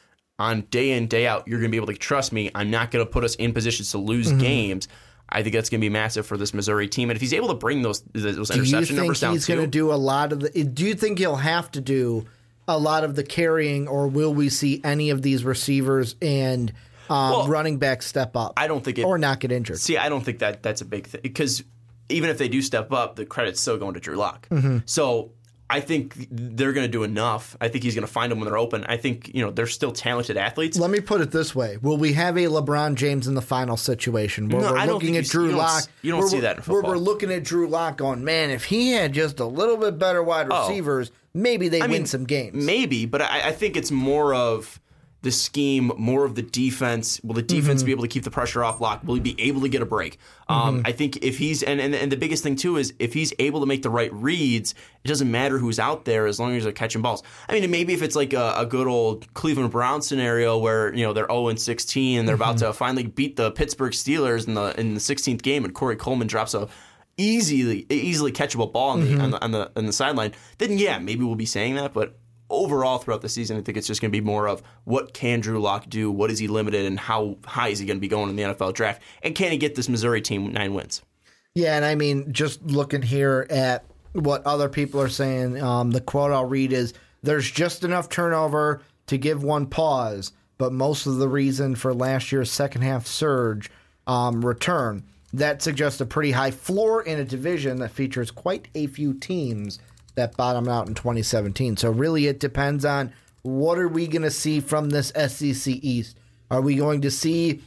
On day in day out, you're going to be able to trust me. I'm not going to put us in positions to lose Mm-hmm. games. I think that's going to be massive for this Missouri team. And if he's able to bring those those Do you interception think numbers down he's going to do a lot of the? Do you think he'll have to do a lot of the carrying, or will we see any of these receivers and um, Well, running back step up? I don't think it, or not get injured. See, I don't think that that's a big thing because even if they do step up, the credit's still going to Drew Lock. So I think they're going to do enough. I think he's going to find them when they're open. I think you know they're still talented athletes. Let me put it this way: Will we have a LeBron James in the final situation where No, we're I looking at you- Drew you Lock? you don't see that in Where we're looking at Drew Lock going, man, if he had just a little bit better wide Oh. receivers, maybe they I win mean, some games. Maybe, but I, I think it's more of the scheme, more of the defense. Will the defense Mm-hmm. be able to keep the pressure off Lock? Will he be able to get a break? Um, Mm-hmm. I think if he's and, and and the biggest thing too is if he's able to make the right reads, it doesn't matter who's out there as long as they're catching balls. I mean, maybe if it's like a, a good old Cleveland Brown scenario where you know they're zero and sixteen and they're about Mm-hmm. to finally beat the Pittsburgh Steelers in the in the sixteenth game, and Corey Coleman drops a easily easily catchable ball on the, Mm-hmm. on the on the on the sideline, then yeah, maybe we'll be saying that. But overall, throughout the season, I think it's just going to be more of what can Drew Lock do, what is he limited, and how high is he going to be going in the NFL draft, and can he get this Missouri team nine wins? Yeah, and I mean, just looking here at what other people are saying, um, the quote I'll read is there's just enough turnover to give one pause, but most of the reason for last year's second half surge um, return. That suggests a pretty high floor in a division that features quite a few teams that bottomed out in 2017. So, really, it depends on what are we going to see from this SEC East? Are we going to see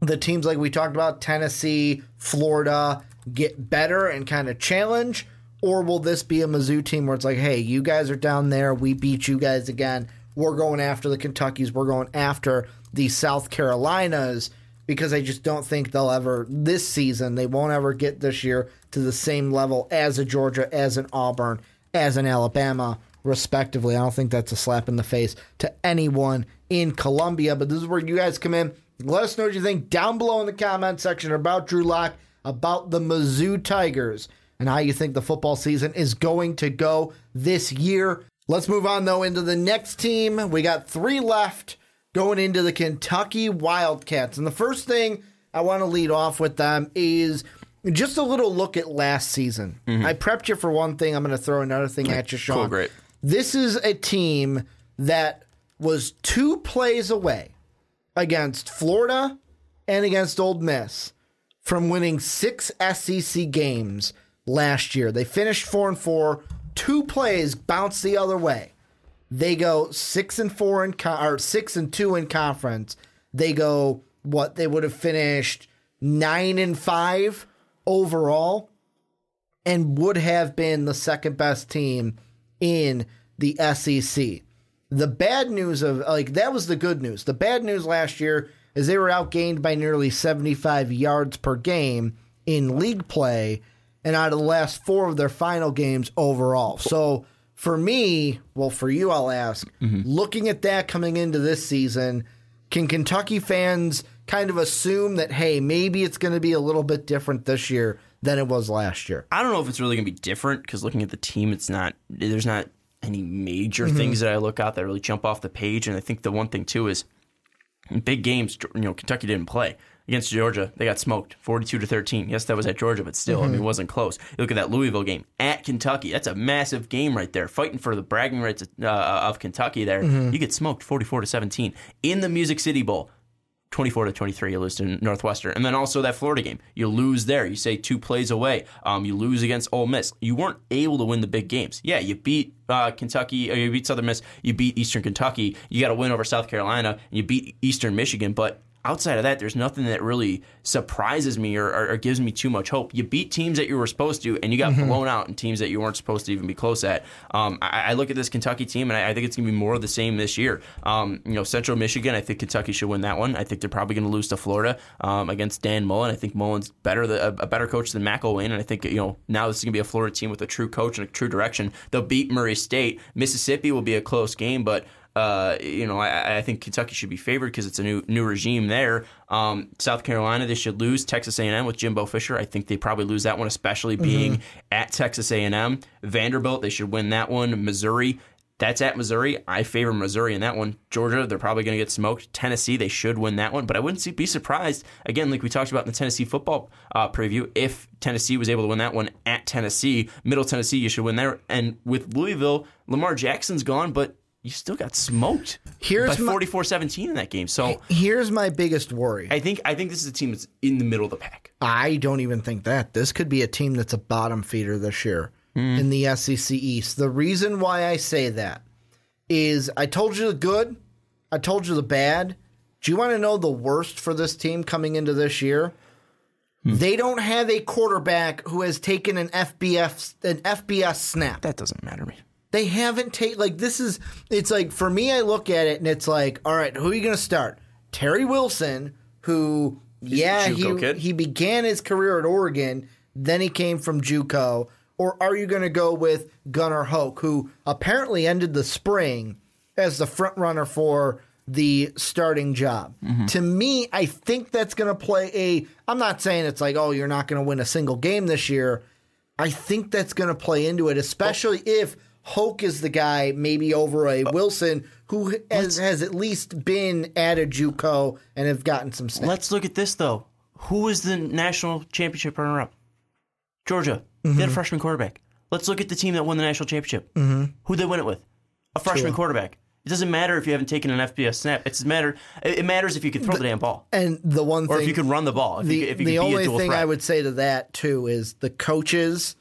the teams like we talked about, Tennessee, Florida, get better and kind of challenge? Or will this be a Mizzou team where it's like, hey, you guys are down there, we beat you guys again. We're going after the Kentuckys, we're going after the South Carolinas because I just don't think they'll ever this season they won't ever get this year to the same level as a Georgia, as an Auburn, as an Alabama, respectively. I don't think that's a slap in the face to anyone in Columbia. But this is where you guys come in. Let us know what you think down below in the comment section about Drew Lock, about the Mizzou Tigers, and how you think the football season is going to go this year. Let's move on though into the next team. We got three left going into the Kentucky Wildcats. And the first thing I want to lead off with them is just a little look at last season. Mm-hmm. I prepped you for one thing. I'm going to throw another thing at you, Sean. Cool, great. This is a team that was two plays away against Florida and against Ole Miss from winning six SEC games last year. They finished four and four. Two plays bounced the other way. They go six and four in con- or six and two in conference. They go what they would have finished nine and five overall, and would have been the second best team in the SEC. The bad news of like that was the good news. The bad news last year is they were outgained by nearly 75 yards per game in league play and out of the last four of their final games overall. So for me, well for you I'll ask, looking at that coming into this season, can Kentucky fans kind of assume that hey, maybe it's going to be a little bit different this year than it was last year? I don't know if it's really going to be different because looking at the team, it's not. There's not any major Mm-hmm. things that I look out that really jump off the page. And I think the one thing too is big games. You know, Kentucky didn't play against Georgia. They got smoked, forty-two to thirteen. Yes, that was at Georgia, but still, I Mm-hmm. mean, it wasn't close. You look at that Louisville game at Kentucky. That's a massive game right there, fighting for the bragging rights uh, of Kentucky. There, Mm-hmm. you get smoked, forty-four to seventeen in the Music City Bowl. 24 to 23, you lose to Northwestern. And then also that Florida game, you lose there. You say two plays away. Um, you lose against Ole Miss. You weren't able to win the big games. Yeah, you beat uh, Kentucky, or you beat Southern Miss, you beat Eastern Kentucky. You got to win over South Carolina, and you beat Eastern Michigan. But outside of that, there's nothing that really surprises me or, or, or gives me too much hope. You beat teams that you were supposed to, and you got blown out in teams that you weren't supposed to even be close at. Um, I, I look at this Kentucky team, and I, I think it's going to be more of the same this year. Um, you know, Central Michigan, I think Kentucky should win that one. I think they're probably going to lose to Florida um, against Dan Mullen. I think Mullen's better, the, a, a better coach than McElwain, and I think you know now this is going to be a Florida team with a true coach and a true direction. They'll beat Murray State. Mississippi will be a close game, but uh, you know, I, I think Kentucky should be favored because it's a new new regime there. Um, South Carolina, they should lose. Texas A&M with Jimbo Fisher, I think they probably lose that one, especially being at Texas A&M. Vanderbilt, they should win that one. Missouri, that's at Missouri. I favor Missouri in that one. Georgia, they're probably going to get smoked. Tennessee, they should win that one, but I wouldn't see, be surprised. Again, like we talked about in the Tennessee football uh, preview, if Tennessee was able to win that one at Tennessee, Middle Tennessee, you should win there. And with Louisville, Lamar Jackson's gone, but you still got smoked Here's by my- 44-17 in that game. So Here's my biggest worry. I think I think this is a team that's in the middle of the pack. I don't even think that. This could be a team that's a bottom feeder this year hmm. in the SEC East. The reason why I say that is I told you the good, I told you the bad. Do you want to know the worst for this team coming into this year? Hmm. They don't have a quarterback who has taken an FBS an FBS snap. That doesn't matter to me. They haven't taken like this is it's like for me I look at it and it's like all right who are you going to start Terry Wilson who yeah he kid. he began his career at Oregon then he came from JUCO or are you going to go with Gunnar Hoke who apparently ended the spring as the front runner for the starting job Mm-hmm. to me I think that's going to play a I'm not saying it's like oh you're not going to win a single game this year I think that's going to play into it, especially if Hoke is the guy, maybe over a Wilson, who has, has at least been at a JUCO and have gotten some snaps. Let's look at this though. Who is the national championship runner-up? Georgia. They had a freshman quarterback. Let's look at the team that won the national championship. Mm-hmm. Who they win it with? A freshman quarterback. It doesn't matter if you haven't taken an FBS snap. It's matter. It matters if you can throw the, damn ball, And the one or if you can run the ball. If the, you the can be a only dual thing threat. I would say to that too is the coaches,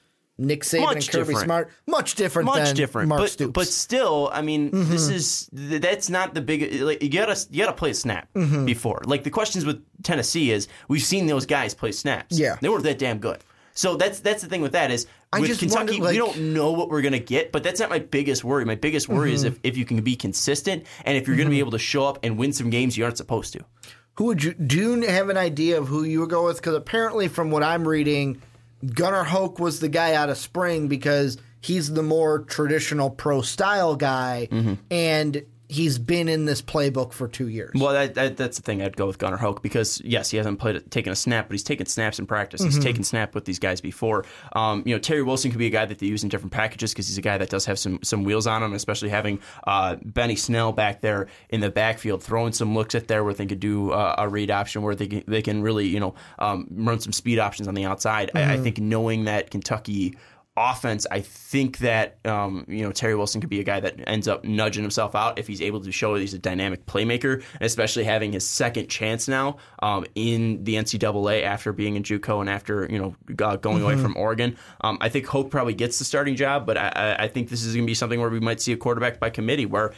Nick Saban Much and Kirby different. Smart, much different much than different. Mark but Stoops. but still, I mean, this Mm-hmm. is that's not the big. Like, you gotta you gotta play a snap Mm-hmm. before. Like the questions with Tennessee is we've seen those guys play snaps. Yeah. they weren't that damn good. So that's that's the thing with that is I with Kentucky wonder, like- we don't know what we're gonna get, but that's not my biggest worry. My biggest worry is Mm-hmm. if, if you can be consistent and if you're gonna be able to show up and win some games you aren't supposed to. Who would you do? You have an idea of who you would go with? Because apparently, from what I'm reading, Gunnar Hoke was the guy out of spring because he's the more traditional pro style guy, Mm-hmm. and he's been in this playbook for two years. Well, that, that, that's the thing. I'd go with Gunnar Hoke because yes, he hasn't played taken a snap, but he's taken snaps in practice. He's Mm-hmm. taken snap with these guys before. Um, you know, Terry Wilson could be a guy that they use in different packages because he's a guy that does have some some wheels on him, especially having uh, Benny Snell back there in the backfield, throwing some looks at there where they could do uh, a read option where they can, they can really you know um, run some speed options on the outside. I, I think knowing that Kentucky offense, I think that um, you know Terry Wilson could be a guy that ends up nudging himself out if he's able to show that he's a dynamic playmaker, especially having his second chance now um, in the NCAA after being in JUCO and after you know going away from Oregon. Um, I think Hoke probably gets the starting job, but I, I- think this is going to be something where we might see a quarterback by committee where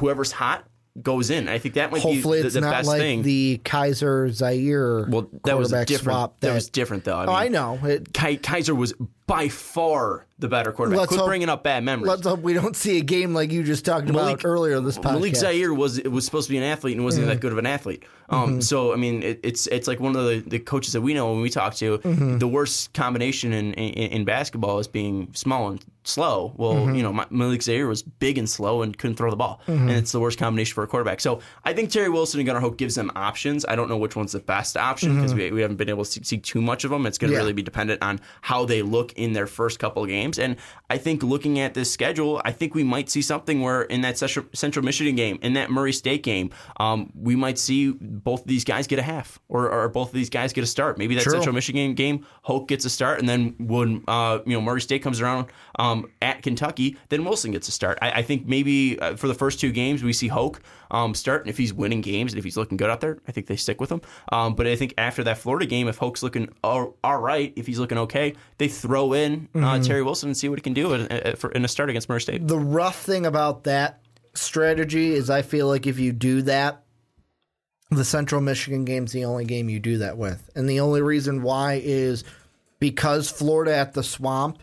whoever's hot goes in. I think that might Hopefully, be the, it's the not best like thing. the Kizer Zaire well, that was a different. swap. that, was different though. I oh, I know. It, Ki- Kizer was by far the better quarterback. Let's Quit hope- bringing up bad memories. let's hope we don't see a game like you just talked about Malik- earlier this podcast. Malik Zaire was was supposed to be an athlete and wasn't that good of an athlete. Um, Mm-hmm. So I mean, it, it's it's like one of the, the coaches that we know when we talk to. Mm-hmm. The worst combination in, in in basketball is being small and slow. Well, Mm-hmm. you know, Malik Zaire was big and slow and couldn't throw the ball, and it's the worst combination for a quarterback. So I think Terry Wilson and Gunnar Hoke gives them options. I don't know which one's the best option because we, we haven't been able to see, too much of them. It's going to Mm-hmm. Yeah. really be dependent on how they look in their first couple of games. And I think looking at this schedule, I think we might see something where in that Central, Central Michigan game, in that Murray State game, um, we might see both of these guys get a half, or, or both of these guys get a start. Maybe that True. Central Michigan game, Hoke gets a start, and then when uh, you know Murray State comes around um, at Kentucky, then Wilson gets a start. I, I think maybe uh, for the first two games we see Hoke um, start, and if he's winning games and if he's looking good out there, I think they stick with him. Um, but I think after that Florida game, if Hoke's looking all, all right, if he's looking okay, they throw in uh, Terry Wilson and see what he can do in, in- for- in a start against Murray State. the rough thing about that strategy is I feel like if you do that, the Central Michigan game's the only game you do that with. And the only reason why is because Florida at the swamp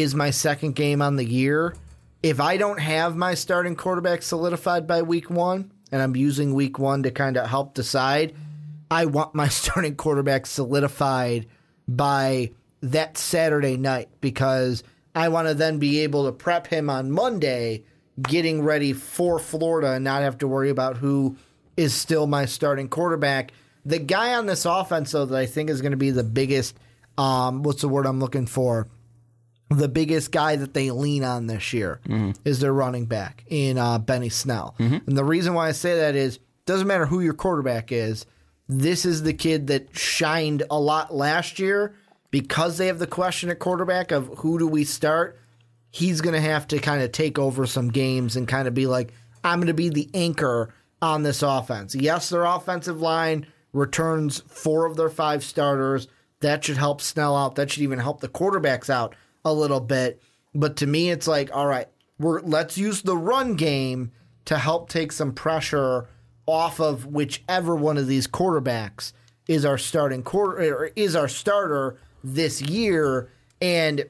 is my second game on the year. If I don't have my starting quarterback solidified by week one, and I'm using week one to kind of help decide, I want my starting quarterback solidified by that Saturday night because I want to then be able to prep him on Monday, getting ready for Florida and not have to worry about who is still my starting quarterback. The guy on this offense, though, that I think is going to be the biggest, um, what's the word I'm looking for? The biggest guy that they lean on this year is their running back in uh, Benny Snell. And the reason why I say that is doesn't matter who your quarterback is. This is the kid that shined a lot last year because they have the question at quarterback of who do we start. He's going to have to kind of take over some games and kind of be like, I'm going to be the anchor on this offense. Yes, their offensive line returns four of their five starters. That should help Snell out. That should even help the quarterbacks out a little bit. But to me, it's like, all right, we're let's use the run game to help take some pressure off of whichever one of these quarterbacks is our starting quarter or is our starter this year. And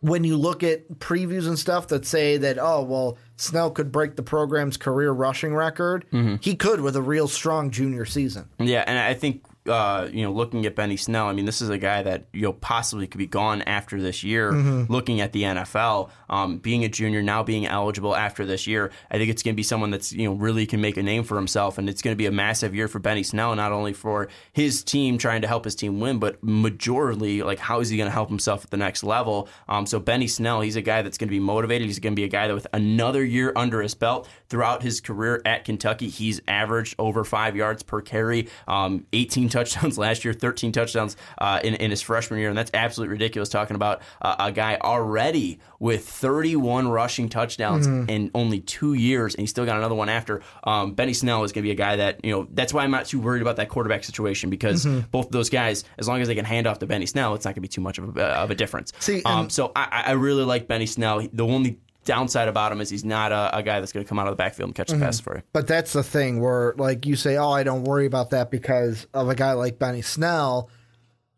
when you look at previews and stuff that say that, oh, well, Snell could break the program's career rushing record, mm-hmm. he could with a real strong junior season. Yeah, and I think uh, you know, looking at Benny Snell, I mean, this is a guy that you know possibly could be gone after this year. Looking at the NFL, um, being a junior now, being eligible after this year, I think it's going to be someone that's you know really can make a name for himself, and it's going to be a massive year for Benny Snell, not only for his team trying to help his team win, but majorly like how is he going to help himself at the next level. Um, so Benny Snell, he's a guy that's going to be motivated. He's going to be a guy that with another year under his belt throughout his career at Kentucky, he's averaged over five yards per carry, um, 18 touchdowns last year, 13 touchdowns uh, in, in his freshman year, and that's absolutely ridiculous. Talking about uh, a guy already with 31 rushing touchdowns in only two years, and he's still got another one after. Um, Benny Snell is going to be a guy that you know. That's why I'm not too worried about that quarterback situation because both of those guys, as long as they can hand off to Benny Snell, it's not going to be too much of a, of a difference. See, um, so I, I really like Benny Snell. The only downside about him is he's not a, a guy that's going to come out of the backfield and catch the mm-hmm. pass for you. But that's the thing where, like, you say, oh, I don't worry about that because of a guy like Benny Snell.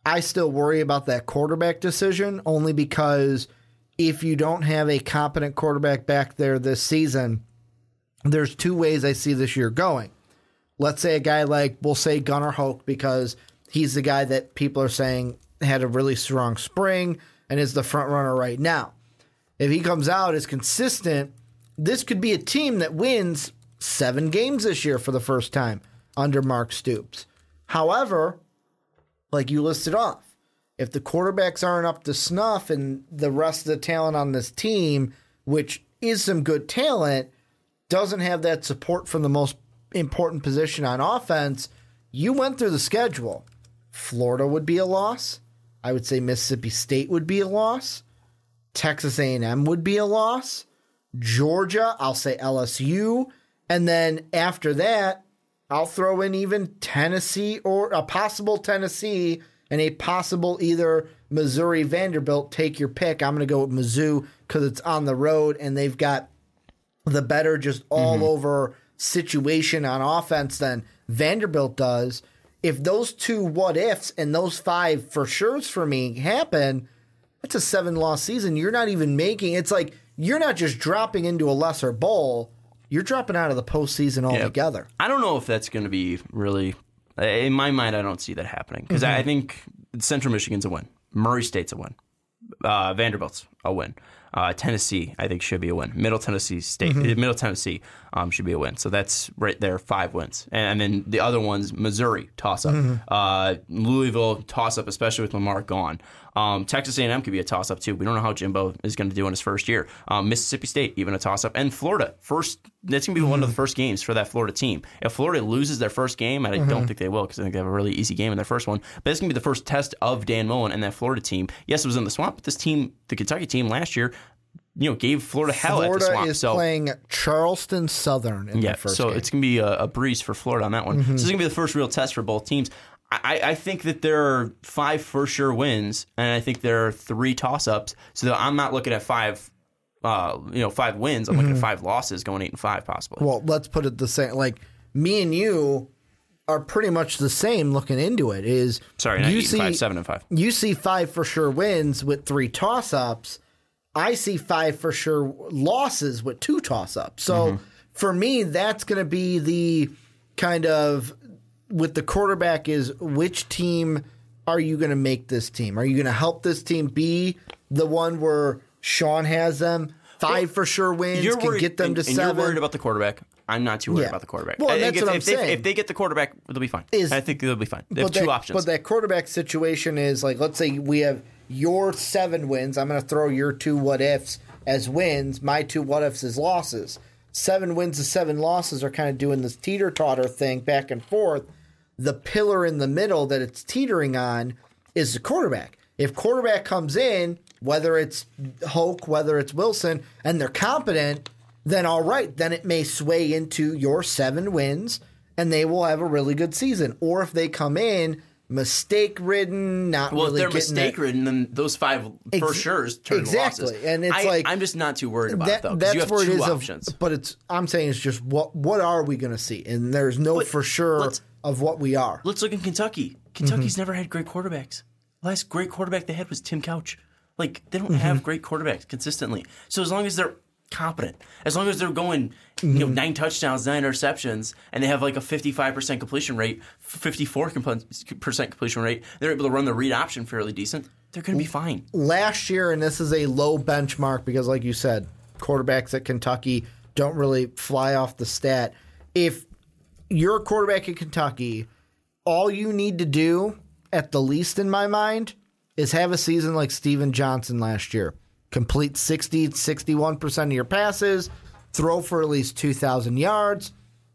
I still worry about that quarterback decision only because if you don't have a competent quarterback back there this season, there's two ways I see this year going. Let's say a guy like, we'll say Gunnar Hoke because he's the guy that people are saying had a really strong spring and is the front runner right now. If he comes out is consistent, this could be a team that wins seven games this year for the first time under Mark Stoops. However, like you listed off, if the quarterbacks aren't up to snuff and the rest of the talent on this team, which is some good talent, doesn't have that support from the most important position on offense, you went through the schedule. Florida would be a loss. I would say Mississippi State would be a loss. Texas A&M would be a loss. Georgia, I'll say LSU, and then after that, I'll throw in even Tennessee or a possible Tennessee and a possible either Missouri Vanderbilt. Take your pick. I'm going to go with Mizzou because it's on the road and they've got the better just all mm-hmm. over situation on offense than Vanderbilt does. If those two what ifs and those five for sure's for me happen, that's a seven loss season. You're not even making it's like you're not just dropping into a lesser bowl, you're dropping out of the postseason altogether. I don't know if that's going to be really. In my mind, I don't see that happening because I think Central Michigan's a win. Murray State's a win. Uh, Vanderbilt's a win. Uh, Tennessee, I think, should be a win. Middle Tennessee State, Middle Tennessee um, should be a win. So that's right there, five wins. And, and then the other ones, Missouri toss up, uh, Louisville toss up, especially with Lamar gone. Um, Texas A&M could be a toss up too. We don't know how Jimbo is going to do in his first year. Um, Mississippi State even a toss up, and Florida first. That's going to be one of the first games for that Florida team. If Florida loses their first game, and I don't think they will because I think they have a really easy game in their first one, but it's going to be the first test of Dan Mullen and that Florida team. Yes, it was in the swamp, but this team, the Kentucky team last year, you know, gave Florida hell at the Florida swamp. is so playing Charleston Southern in yeah, their first so game. Mm-hmm. it's going to be a, a breeze for Florida on that one. So this is going to be the first real test for both teams. I, I think that there are five for sure wins, and I think there are three toss ups. So I'm not looking at five, uh, you know, five wins. I'm Mm-hmm. looking at five losses, going eight and five possibly. well, let's put it the same. Like me and you are pretty much the same looking into it. Is Sorry, you eight see five, seven and five. you see five for sure wins with three toss ups. I see five for sure losses with two toss ups. So Mm-hmm. for me, that's going to be the kind of with the quarterback is which team are you going to make this team? Are you going to help this team be the one where Sean has them five for sure wins You're can worried, get them and, to and 7 You're worried about the quarterback. I'm not too worried Yeah. about the quarterback. Well, that's if, what I'm if, they, saying. if they get the quarterback, they'll be fine. Is- I think they'll be fine. They have but two that, options. But that quarterback situation is like, let's say we have your seven wins. I'm going to throw your two what ifs as wins. My two what ifs as losses. Seven wins to seven losses are kind of doing this teeter totter thing back and forth. The pillar in the middle that it's teetering on is the quarterback. If quarterback comes in, whether it's Hoke, whether it's Wilson, and they're competent, then all right, then it may sway into your seven wins and they will have a really good season. Or if they come in mistake ridden, not Well, really if they're mistake ridden, then those five for Ex- sure turn exactly. losses. And it's I, like- I'm just not too worried about that, it though. that's you have where two it is. of- but it's I'm saying it's just what what are we going to see? And there's no But for sure of what we are. Let's look in Kentucky. Kentucky's Mm-hmm. never had great quarterbacks. Last great quarterback they had was Tim Couch. Like they don't Mm-hmm. have great quarterbacks consistently. So as long as they're competent, as long as they're going, Mm-hmm. know, nine touchdowns, nine interceptions, and they have like a fifty-five percent completion rate, fifty-four percent completion rate, they're able to run the read option fairly decent. They're going to be fine. last year, and this is a low benchmark because, like you said, quarterbacks at Kentucky don't really fly off the stat. If you're a quarterback at Kentucky, all you need to do, at the least in my mind, is have a season like Stephen Johnson last year. Complete 60, 61% of your passes, throw for at least 2,000 yards,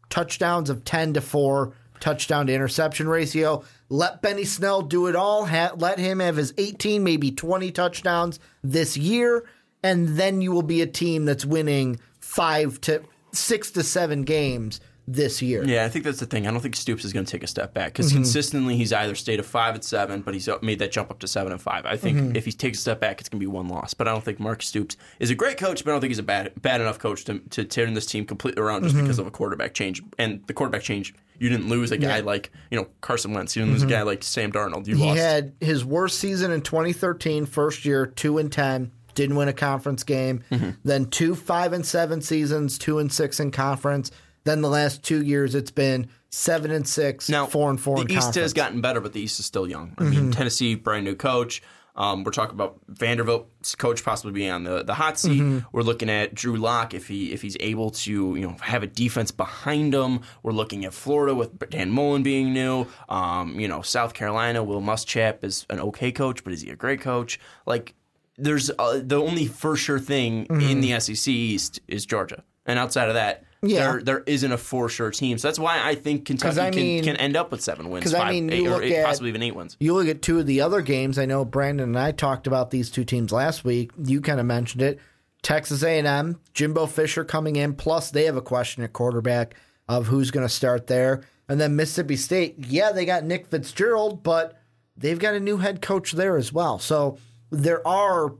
touchdowns of 10 to 4, touchdown to interception ratio. Let Benny Snell do it all. Ha- let him have his 18, maybe 20 touchdowns this year, and then you will be a team that's winning five to six to seven games this year. Yeah, I think that's the thing. I don't think Stoops is going to take a step back Mm-hmm. because consistently he's either stayed at five and seven, but he's made that jump up to seven and five. I think Mm-hmm. if he takes a step back, it's going to be one loss. But I don't think Mark Stoops is a great coach, but I don't think he's a bad bad enough coach to, to turn this team completely around just because of a quarterback change. And the quarterback change, you didn't lose a guy Mm-hmm. Yeah. like you know Carson Wentz. You didn't lose a guy like Sam Darnold. You He lost. had his worst season in 2013, first year, two and ten, didn't win a conference game. Mm-hmm. Then two five and seven seasons, two and six in conference. Then the last two years, it's been seven and six, Now, four and four The in East conference. Mm-hmm. has gotten better, but the East is still young. I mean, Tennessee, brand new coach. Um, we're talking about Vanderbilt's coach possibly being on the, the hot seat. Mm-hmm. We're looking at Drew Lock if he if he's able to you know have a defense behind him. We're looking at Florida with Dan Mullen being new. Um, you know South Carolina, Will Muschamp is an okay coach, but is he a great coach? Like there's uh, the only for sure thing in the SEC East is Georgia, and outside of that. Yeah. There, there isn't a for sure team. So that's why I think Kentucky I can, mean- can end up with seven wins, 'cause I five, mean, eight, or eight, at- possibly even eight wins. You look at two of the other games. I know Brandon and I talked about these two teams last week. You kind of mentioned it. Texas A&M, Jimbo Fisher coming in. Plus, they have a question at quarterback of who's going to start there. And then Mississippi State. Yeah, they got Nick Fitzgerald, but they've got a new head coach there as well. So there are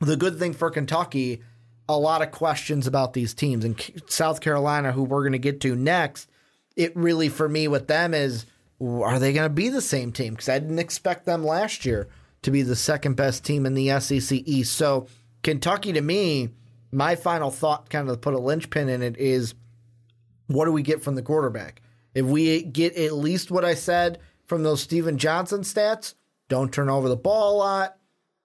the good thing for Kentucky. A lot of questions about these teams and South Carolina, who we're going to get to next. It really, for me, with them is are they going to be the same team? Because I didn't expect them last year to be the second best team in the SEC East. So, Kentucky, to me, my final thought, kind of to put a linchpin in it, is what do we get from the quarterback? If we get at least what I said from those Stephen Johnson stats, don't turn over the ball a lot,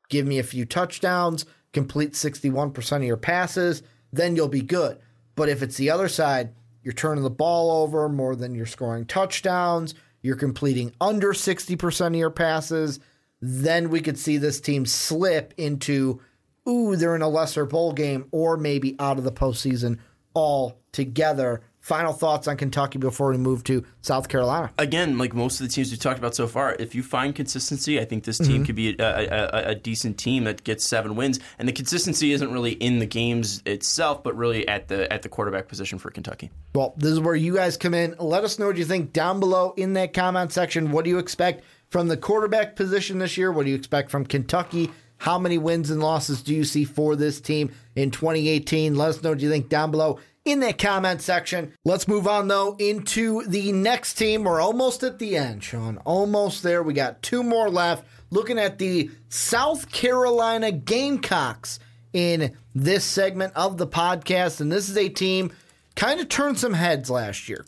give me a few touchdowns, complete 61% of your passes, then you'll be good. But if it's the other side, you're turning the ball over more than you're scoring touchdowns, you're completing under 60% of your passes, then we could see this team slip into, ooh, they're in a lesser bowl game or maybe out of the postseason altogether. Final thoughts on Kentucky before we move to South Carolina. again, like most of the teams we've talked about so far, if you find consistency, I think this Mm-hmm. team could be a, a, a, a decent team that gets seven wins. And the consistency isn't really in the games itself, but really at the at the quarterback position for Kentucky. Well, this is where you guys come in. Let us know what you think down below in that comment section. What do you expect from the quarterback position this year? What do you expect from Kentucky? How many wins and losses do you see for this team in 2018? Let us know what you think down below in that comment section. Let's move on, though, into the next team. We're almost at the end, Sean. Almost there. We got two more left. Looking at the South Carolina Gamecocks in this segment of the podcast. And this is a team kind of turned some heads last year.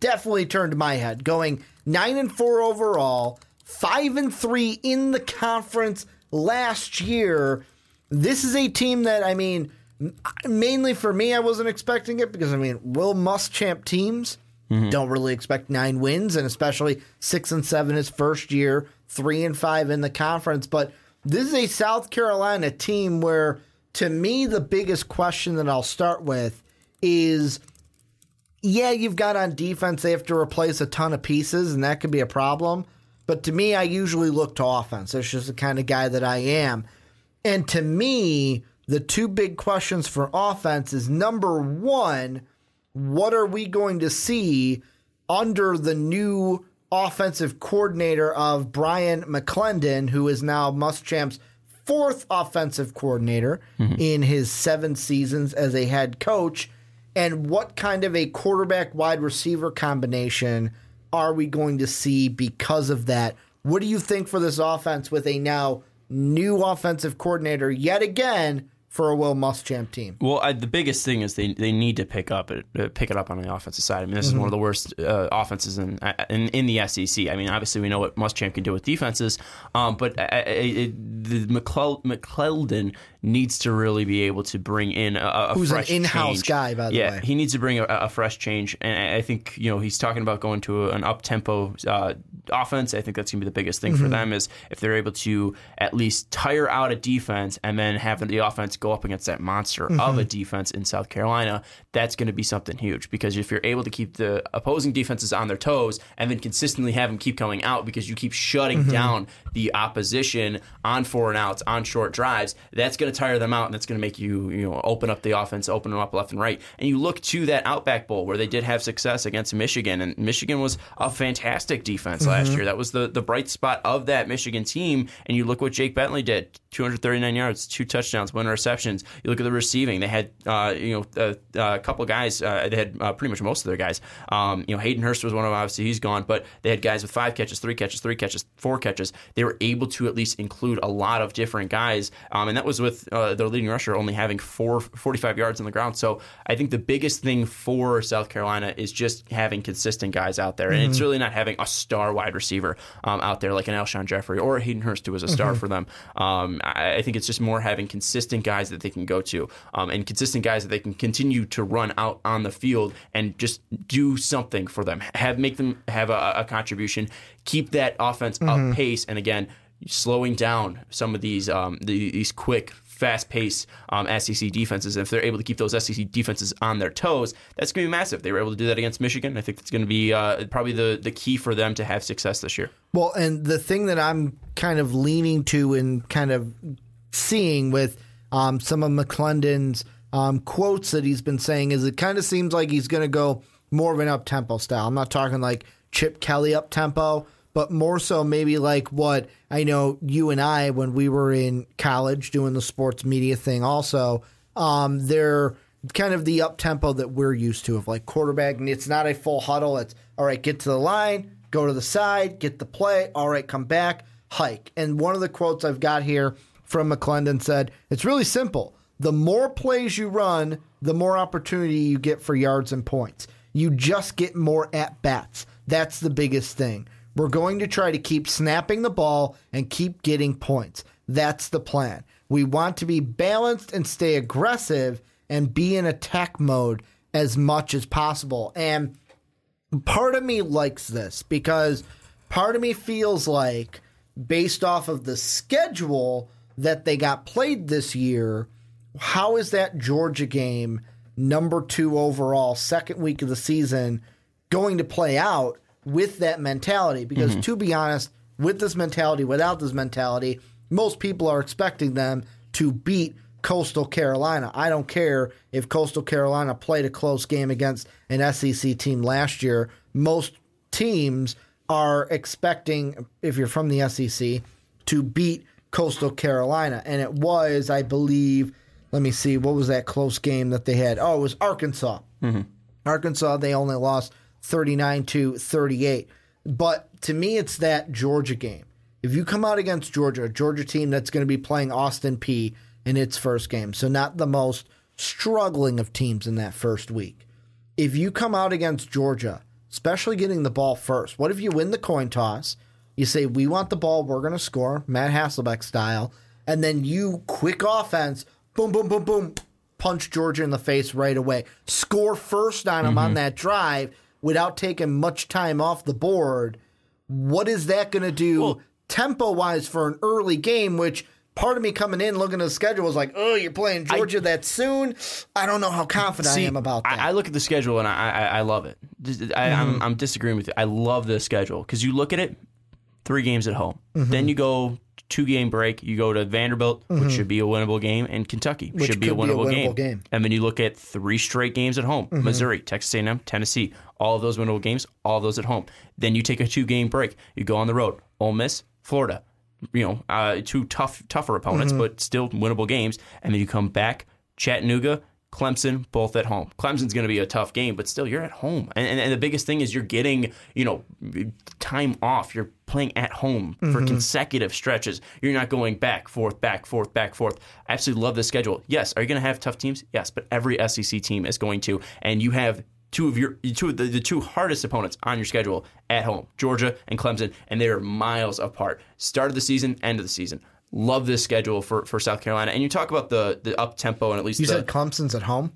Definitely turned my head, going nine and four overall, five and three in the conference last year. This is a team that I mean, mainly for me, I wasn't expecting it because I mean, Will Muschamp teams mm-hmm. don't really expect nine wins, and especially six and seven his first year, three and five in the conference. But this is a South Carolina team where, to me, the biggest question that I'll start with is yeah, you've got on defense, they have to replace a ton of pieces, and that could be a problem. But to me, I usually look to offense. That's just the kind of guy that I am. And to me, the two big questions for offense is number one, what are we going to see under the new offensive coordinator of Bryan McClendon, who is now Muschamp's fourth offensive coordinator mm-hmm. in his seven seasons as a head coach? And what kind of a quarterback wide receiver combination are we going to see because of that? What do you think for this offense with a now new offensive coordinator yet again for a Will Muschamp team? Well, I, the biggest thing is they, they need to pick up it uh, pick it up on the offensive side. I mean, this is one of the worst uh, offenses in, in in the SEC. I mean, obviously we know what Muschamp can do with defenses, um, but I, I, it, the McClel- needs to really be able to bring in a, a Who's an in-house change. guy, by the yeah, way. he needs to bring a, a fresh change, and I- think you know he's talking about going to an up tempo uh, offense. I think that's gonna be the biggest thing Mm-hmm. for them is if they're able to at least tire out a defense and then have the offense go up against that monster Mm-hmm. of a defense in South Carolina. That's going to be something huge because if you're able to keep the opposing defenses on their toes and then consistently have them keep coming out because you keep shutting Mm-hmm. down the opposition on four and outs on short drives, that's going to tire them out and that's going to make you you know open up the offense, open them up left and right. And you look to that Outback Bowl where they did have success against Michigan, and Michigan was a fantastic defense last Mm-hmm. year. That was the the bright spot of that Michigan team. And you look what Jake Bentley did: 239 yards, two touchdowns, one interception. receptions. You look at the receiving; they had uh, you know a, a couple guys. Uh, they had uh, pretty much most of their guys. Um, you know, Hayden Hurst was one of them. Obviously, he's gone, but they had guys with five catches, three catches, three catches, four catches. They were able to at least include a lot of different guys, um, and that was with uh, their leading rusher only having four, 45 yards on the ground. So I think the biggest thing for South Carolina is just having consistent guys out there, and it's really not having a star wide receiver um, out there like an Alshon Jeffery or Hayden Hurst, who was a star for them. Um, I, I think it's just more having consistent guys that they can go to um, and consistent guys that they can continue to run out on the field and just do something for them. Have make them have a, a contribution. Keep that offense up pace, and again, slowing down some of these um, the, these quick. Fast paced um, SEC defenses. And if they're able to keep those SEC defenses on their toes, that's going to be massive. They were able to do that against Michigan. I think that's going to be uh, probably the, the key for them to have success this year. Well, and the thing that I'm kind of leaning to and kind of seeing with um, some of McClendon's um, quotes that he's been saying is it kind of seems like he's going to go more of an up tempo style. I'm not talking like Chip Kelly up tempo, but more so maybe like what I know you and I when we were in college doing the sports media thing. Also, um, they're kind of the up tempo that we're used to of like quarterback. And it's not a full huddle. It's all right, get to the line, go to the side, get the play. All right, come back, hike. And one of the quotes I've got here from McClendon said, "It's really simple." The more plays you run, the more opportunity you get for yards and points. You just get more at bats. That's the biggest thing. We're going to try to keep snapping the ball and keep getting points. That's the plan. We want to be balanced and stay aggressive and be in attack mode as much as possible. And part of me likes this because part of me feels like, based off of the schedule that they got played this year, how is that Georgia game, number two overall, second week of the season, going to play out with that mentality? Because mm-hmm. to be honest, with this mentality, without this mentality, most people are expecting them to beat Coastal Carolina. I don't care if Coastal Carolina played a close game against an SEC team last year. Most teams are expecting, if you're from the SEC, to beat Coastal Carolina. And it was, I believe, let me see, what was that close game that they had? Oh, it was Arkansas. Mm-hmm. Arkansas, they only lost 39 to 38. But to me, it's that Georgia game. If you come out against Georgia, a Georgia team that's going to be playing Austin Peay in its first game, so not the most struggling of teams in that first week. If you come out against Georgia, especially getting the ball first, what if you win the coin toss? You say, We want the ball, we're going to score, Matt Hasselbeck style. And then you, quick offense, boom, boom, boom, boom, punch Georgia in the face right away. Score first on them on that drive without taking much time off the board. What is that going to do Well- tempo wise for an early game? Which part of me coming in looking at the schedule was like, oh, you're playing Georgia that soon. I don't know how confident I am about that. Mm-hmm. I, I look at the schedule and I, I, I love it. I, I'm, I'm disagreeing with you. I love the schedule because you look at it, three games at home. Mm-hmm. Then you go two game break. You go to Vanderbilt, which should be a winnable game, and Kentucky Mm-hmm. Which should be a could be a winnable, winnable game. game. Mm-hmm. And then you look at three straight games at home: Missouri, Texas A&M, Tennessee. All of those winnable games. All those at home. Then you take a two game break. You go on the road: Ole Miss, Florida. You know, uh, two tough, tougher opponents, Mm-hmm. but still winnable games. And then you come back, Chattanooga, Clemson, both at home. Clemson's going to be a tough game, but still, you're at home. And, and, and the biggest thing is you're getting, you know, time off. You're playing at home for Mm-hmm. consecutive stretches. You're not going back, forth, back, forth, back, forth. I absolutely love this schedule. Yes, are you going to have tough teams? Yes, but every SEC team is going to. And you have two of your two of the, the two hardest opponents on your schedule at home, Georgia and Clemson, and they are miles apart. Start of the season, end of the season. Love this schedule for, for South Carolina. And you talk about the the up tempo and at least you the, said Clemson's at home?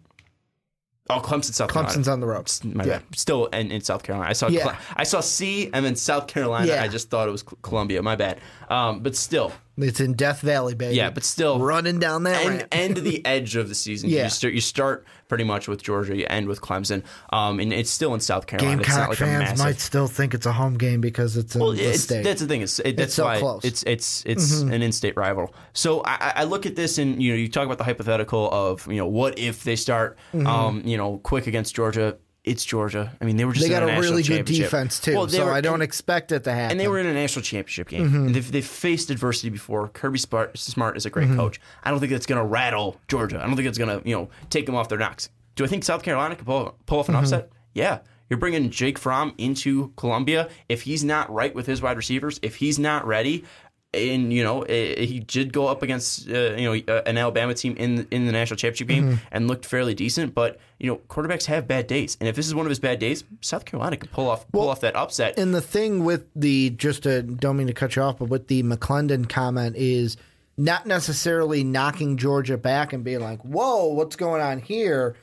oh Clemson, South Carolina. Clemson's on the road. My Yeah. bad. Still in, in South Carolina. I saw Yeah. Cle- I saw C and then South Carolina. Yeah. I just thought it was Columbia. My bad. Um, but still, It's in Death Valley, baby. yeah, but still, running down that end, ramp. end the edge of the season. Yeah. You start you start pretty much with Georgia, you end with Clemson. Um, and it's still in South Carolina. it's not Gamecock like a fans massive. might still think it's a home game because it's in Well, the it's, state. that's the thing. It's, it, that's so why close. Mm-hmm. it's it's it's an in-state rival. So I, I look at this and you know you talk about the hypothetical of you know what if they start Mm-hmm. um, you know quick against Georgia. It's Georgia. I mean, they were just They got a really good defense too, Well, they so were- I don't and- expect it to happen. and they were in a national championship game. Mm-hmm. They've, they've faced adversity before. Kirby Smart, Smart is a great coach. I don't think that's going to rattle Georgia. I don't think it's going to you know take them off their knocks. Do I think South Carolina can pull, pull Mm-hmm. off an upset? Yeah. You're bringing Jake Fromm into Columbia. If he's not right with his wide receivers, if he's not ready, and you know eh, he did go up against uh, you know uh, an Alabama team in in the national championship game Mm-hmm. and looked fairly decent. But you know quarterbacks have bad days, and if this is one of his bad days, South Carolina could pull off pull off that upset. And the thing with the just to don't mean to cut you off, but with the McClendon comment is not necessarily knocking Georgia back and being like, "Whoa, what's going on here?"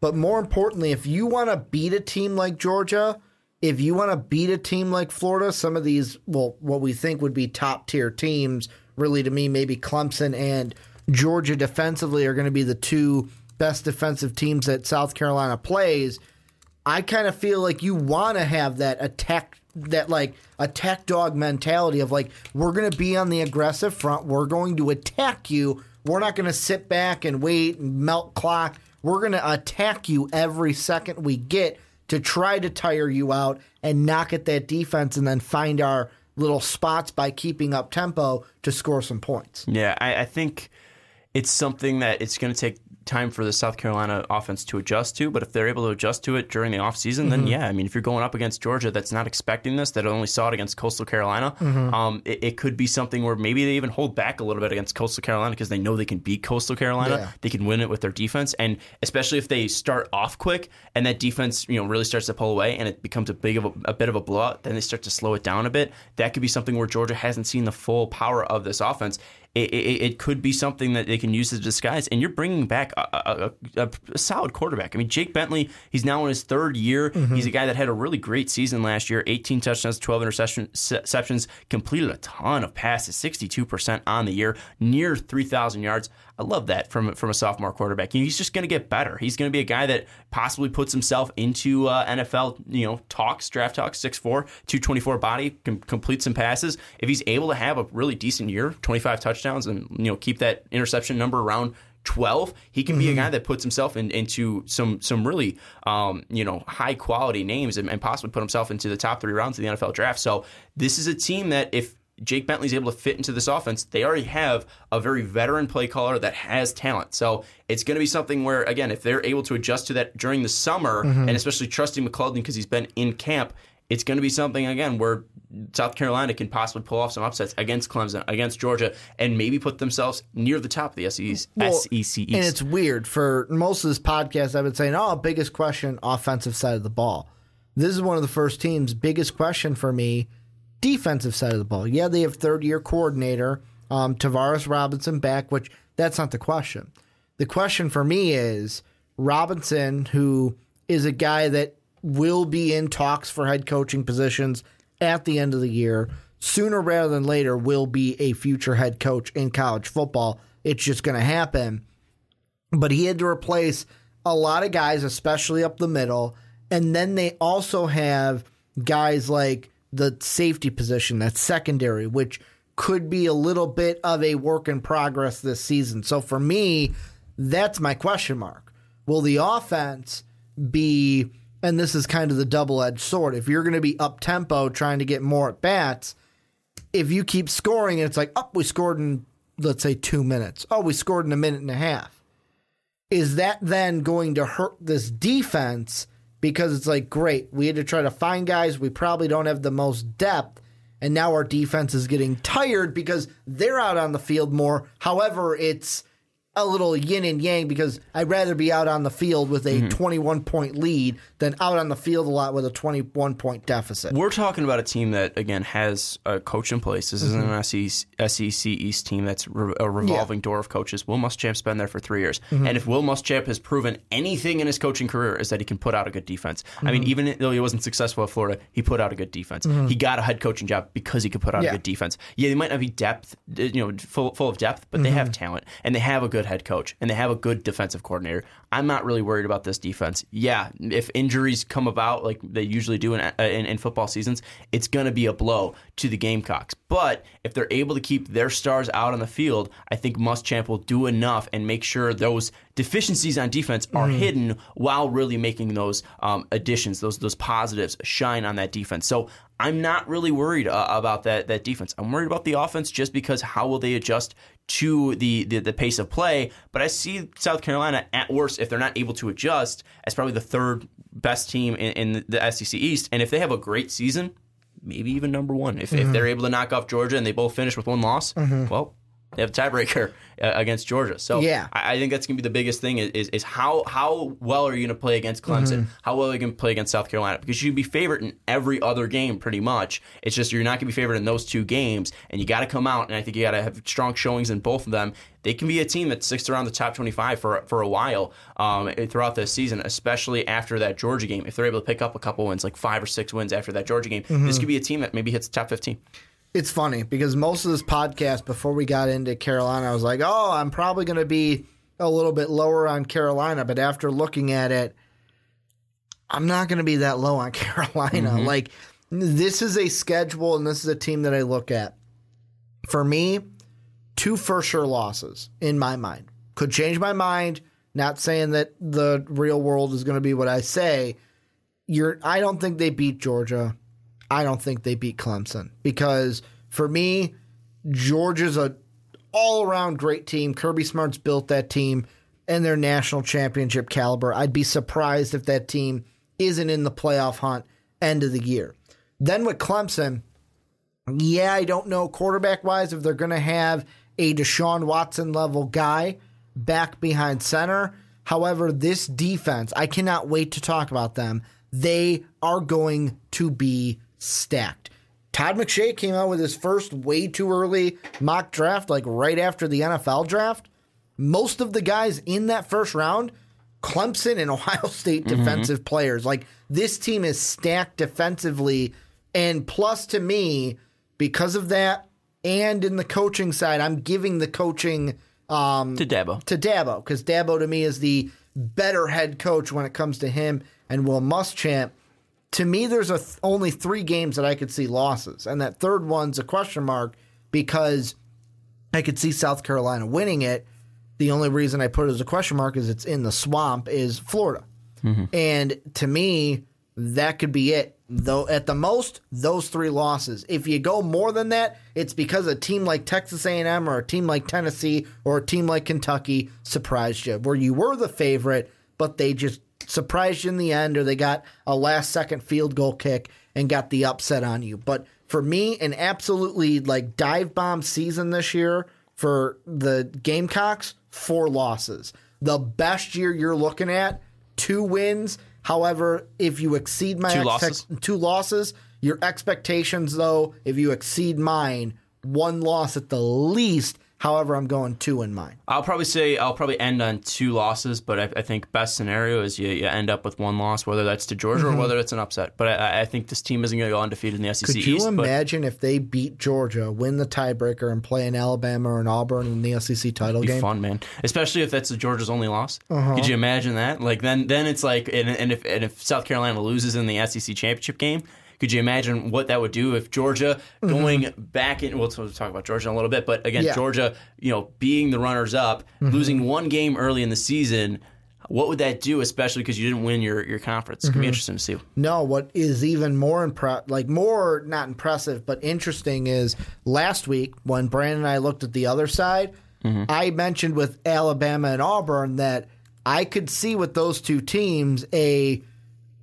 But more importantly, if you want to beat a team like Georgia, if you want to beat a team like Florida, some of these, well, what we think would be top tier teams, really to me, maybe Clemson and Georgia defensively are going to be the two best defensive teams that South Carolina plays. I kind of feel like you want to have that attack, that like attack dog mentality of like, we're going to be on the aggressive front. We're going to attack you. We're not going to sit back and wait and melt clock. We're going to attack you every second we get to try to tire you out and knock at that defense and then find our little spots by keeping up tempo to score some points. Yeah, I, I think it's something that it's going to take time for the South Carolina offense to adjust to. But if they're able to adjust to it during the offseason, then yeah, I mean, if you're going up against Georgia that's not expecting this, that only saw it against Coastal Carolina, um, it, it could be something where maybe they even hold back a little bit against Coastal Carolina because they know they can beat Coastal Carolina. Yeah. They can win it with their defense, and especially if they start off quick and that defense, you know, really starts to pull away and it becomes a big of a, a bit of a blowout, then they start to slow it down a bit. That could be something where Georgia hasn't seen the full power of this offense. It, it, it could be something that they can use as a disguise, and you're bringing back a, a, a, a solid quarterback. I mean, Jake Bentley, he's now in his third year. Mm-hmm. He's a guy that had a really great season last year 18 touchdowns, 12 interceptions, completed a ton of passes, 62% on the year, near 3,000 yards. I love that from from a sophomore quarterback. He's just going to get better. He's going to be a guy that possibly puts himself into uh, NFL, you know, talks, draft talks, 6'4", 224 body, can complete some passes. If he's able to have a really decent year, 25 touchdowns, and you know keep that interception number around 12 he can be a guy that puts himself in, into some some really um, you know high quality names and, and possibly put himself into the top three rounds of the NFL draft so this is a team that if Jake Bentley's able to fit into this offense. They already have a very veteran play caller that has talent. So it's going to be something where, again, if they're able to adjust to that during the summer, mm-hmm. and especially trusting McClendon because he's been in camp, it's going to be something again where South Carolina can possibly pull off some upsets against Clemson, against Georgia, and maybe put themselves near the top of the SEC, Well, SEC East. And it's weird for most of this podcast. I've been saying, "Oh, biggest question, offensive side of the ball." This is one of the first teams. Biggest question for me, defensive side of the ball. Yeah, they have third year coordinator um, Travaris Robinson back, which that's not the question. The question for me is Robinson, who is a guy that will be in talks for head coaching positions at the end of the year, sooner rather than later, will be a future head coach in college football. It's just going to happen. But he had to replace a lot of guys, especially up the middle. And then they also have guys like the safety position, that's secondary, which could be a little bit of a work in progress this season. So for me, that's my question mark. Will the offense be, and this is kind of the double edged sword, if you're going to be up tempo trying to get more at bats, if you keep scoring and it's like, oh, we scored in, let's say, two minutes. Oh, we scored in a minute and a half. Is that then going to hurt this defense? Because it's like, great, we had to try to find guys. We probably don't have the most depth. And now our defense is getting tired because they're out on the field more. However, it's a little yin and yang because I'd rather be out on the field with a mm-hmm. 21 point lead than out on the field a lot with a 21 point deficit. We're talking about a team that again has a coach in place. This isn't mm-hmm. an SEC, East team that's re- a revolving door of coaches. Will Muschamp's been there for three years, mm-hmm. and if Will Muschamp has proven anything in his coaching career is that he can put out a good defense. I mean, even though he wasn't successful at Florida, he put out a good defense. He got a head coaching job because he could put out Yeah. a good defense. Yeah, they might not be depth, you know, full full of depth, but they have talent and they have a good good head coach and they have a good defensive coordinator. I'm not really worried about this defense. Yeah, if injuries come about like they usually do in, in, in football seasons, it's going to be a blow to the Gamecocks. But if they're able to keep their stars out on the field, I think Muschamp will do enough and make sure those deficiencies on defense are Mm-hmm. hidden while really making those um, additions, those those positives shine on that defense. So I'm not really worried uh, about that that defense. I'm worried about the offense just because how will they adjust to the, the the pace of play? But I see South Carolina at worst if they're not able to adjust as probably the third best team in, in the SEC East. And if they have a great season, maybe even number one. If, if they're able to knock off Georgia and they both finish with one loss, well, they have a tiebreaker uh, against Georgia. So Yeah. I, I think that's going to be the biggest thing is, is, is how how well are you going to play against Clemson? How well are you going to play against South Carolina? Because you'd be favored in every other game pretty much. It's just you're not going to be favored in those two games, and you got to come out and I think you got to have strong showings in both of them. They can be a team that sticks around the top 25 for for a while um, throughout the season, especially after that Georgia game. If they're able to pick up a couple wins, like five or six wins after that Georgia game, this could be a team that maybe hits the top 15. It's funny because most of this podcast before we got into Carolina, I was like, oh, I'm probably going to be a little bit lower on Carolina. But after looking at it, I'm not going to be that low on Carolina. Mm-hmm. Like, this is a schedule and this is a team that I look at. For me, two for sure losses in my mind. Could change my mind. Not saying that the real world is going to be what I say. You're. I don't think they beat Georgia. I don't think they beat Clemson because for me, Georgia's a all around great team. Kirby Smart's built that team and their national championship caliber. I'd be surprised if that team isn't in the playoff hunt end of the year. Then with Clemson, yeah, I don't know quarterback wise if they're going to have a Deshaun Watson level guy back behind center. However, this defense, I cannot wait to talk about them. They are going to be stacked. Todd McShay came out with his first way too early mock draft, like right after the NFL draft. Most of the guys in that first round, Clemson and Ohio State defensive players. Like this team is stacked defensively. And plus to me, because of that, and in the coaching side, I'm giving the coaching um, To Dabo. to Dabo because Dabo to me is the better head coach when it comes to him and Will Muschamp. To me, there's a th- only three games that I could see losses, and that third one's a question mark because I could see South Carolina winning it. The only reason I put it as a question mark is it's in the swamp is Florida, mm-hmm. and to me that could be it. Though at the most, those three losses. If you go more than that, it's because a team like Texas A&M or a team like Tennessee or a team like Kentucky surprised you, where you were the favorite, but they just surprised you in the end, or they got a last second field goal kick and got the upset on you. But for me, an absolutely like dive bomb season this year for the Gamecocks, four losses. The best year you're looking at, two wins. However, if you exceed my Two losses? two losses, your expectations though, if you exceed mine, one loss at the least. However, I'm going two in mine. I'll probably say I'll probably end on two losses, but I, I think best scenario is you, you end up with one loss, whether that's to Georgia or whether it's an upset. But I, I think this team isn't going to go undefeated in the SEC Could you East. imagine if they beat Georgia, win the tiebreaker, and play in Alabama or in Auburn in the SEC title game? fun, man. Especially if that's Georgia's only loss. Uh-huh. Could you imagine that? Like then, then it's like, and, and if and if South Carolina loses in the SEC championship game. Could you imagine what that would do if Georgia going back in? We'll talk about Georgia in a little bit, but again, Mm-hmm. Yeah. Georgia, you know, being the runners up, Mm-hmm. losing one game early in the season, what would that do? Especially because you didn't win your your conference. It's Mm-hmm. gonna be interesting to see. No, what is even more impre- like more not impressive, but interesting is last week when Brandon and I looked at the other side, I mentioned with Alabama and Auburn that I could see with those two teams a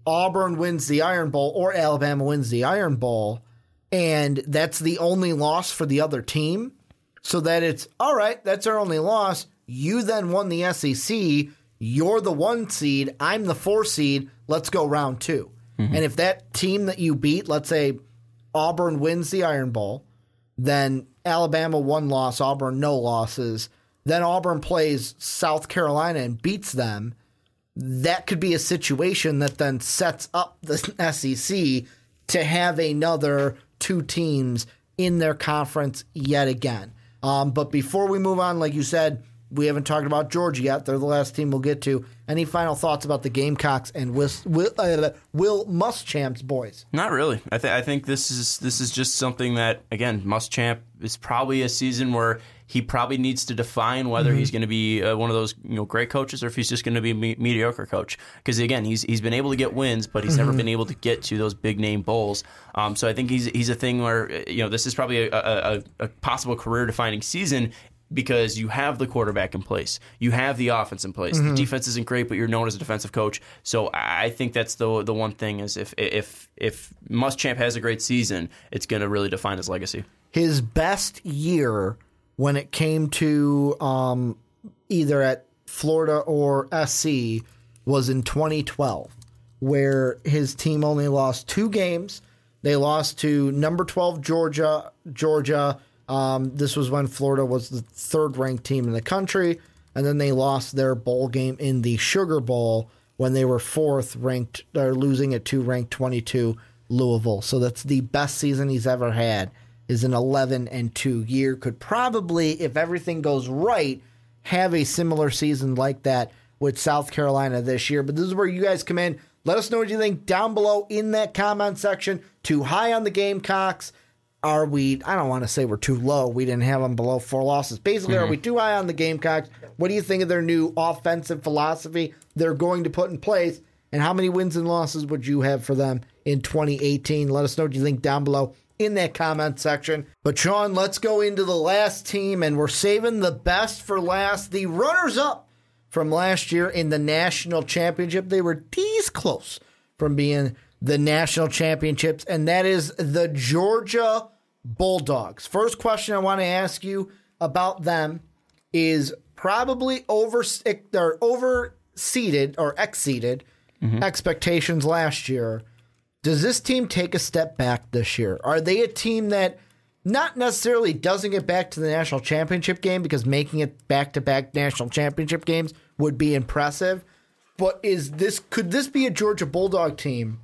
Auburn wins the Iron Bowl or Alabama wins the Iron Bowl, and that's the only loss for the other team. So that it's all right, that's our only loss. You then won the SEC. You're the one seed. I'm the four seed. Let's go round 2 mm-hmm. And if that team that you beat, let's say Auburn wins the Iron Bowl, then Alabama one loss, Auburn no losses. Then Auburn plays South Carolina and beats them. That could be a situation that then sets up the SEC to have another two teams in their conference yet again. Um, but before we move on, like you said, we haven't talked about Georgia yet. They're the last team we'll get to. Any final thoughts about the Gamecocks and Will, Will, uh, Will Muschamp's boys? Not really. I, th- I think this is this is just something that again Muschamp is probably a season where he probably needs to define whether he's going to be uh, one of those you know great coaches or if he's just going to be a me- mediocre coach. Because again, he's he's been able to get wins, but he's never been able to get to those big name bowls. Um, so I think he's he's a thing where uh, you know this is probably a, a, a, a possible career defining season because you have the quarterback in place, you have the offense in place. The defense isn't great, but you're known as a defensive coach. So I think that's the the one thing is if if if Muschamp has a great season, it's going to really define his legacy. His best year when it came to um, either at Florida or SC was in 2012, where his team only lost two games. They lost to number 12 Georgia. Georgia. Um, this was when Florida was the third ranked team in the country, and then they lost their bowl game in the Sugar Bowl when they were fourth ranked, or losing it to ranked 22 Louisville. So that's the best season he's ever had. Is an 11 and 2 year. Could probably, if everything goes right, have a similar season like that with South Carolina this year. But this is where you guys come in. Let us know what you think down below in that comment section. Too high on the Gamecocks? Are we, I don't want to say we're too low. We didn't have them below four losses. Basically, are we mm-hmm. too high on the Gamecocks? What do you think of their new offensive philosophy they're going to put in place? And how many wins and losses would you have for them in 2018? Let us know what you think down below in that comment section. But Sean, let's go into the last team, and we're saving the best for last. The runners up from last year in the national championship. They were teased close from being the national championships, and that is the Georgia Bulldogs. First question I want to ask you about them is probably over or overseeded or exceeded mm-hmm. expectations last year. Does this team take a step back this year? Are they a team that not necessarily doesn't get back to the national championship game because making it back to back national championship games would be impressive? But is this could this be a Georgia Bulldog team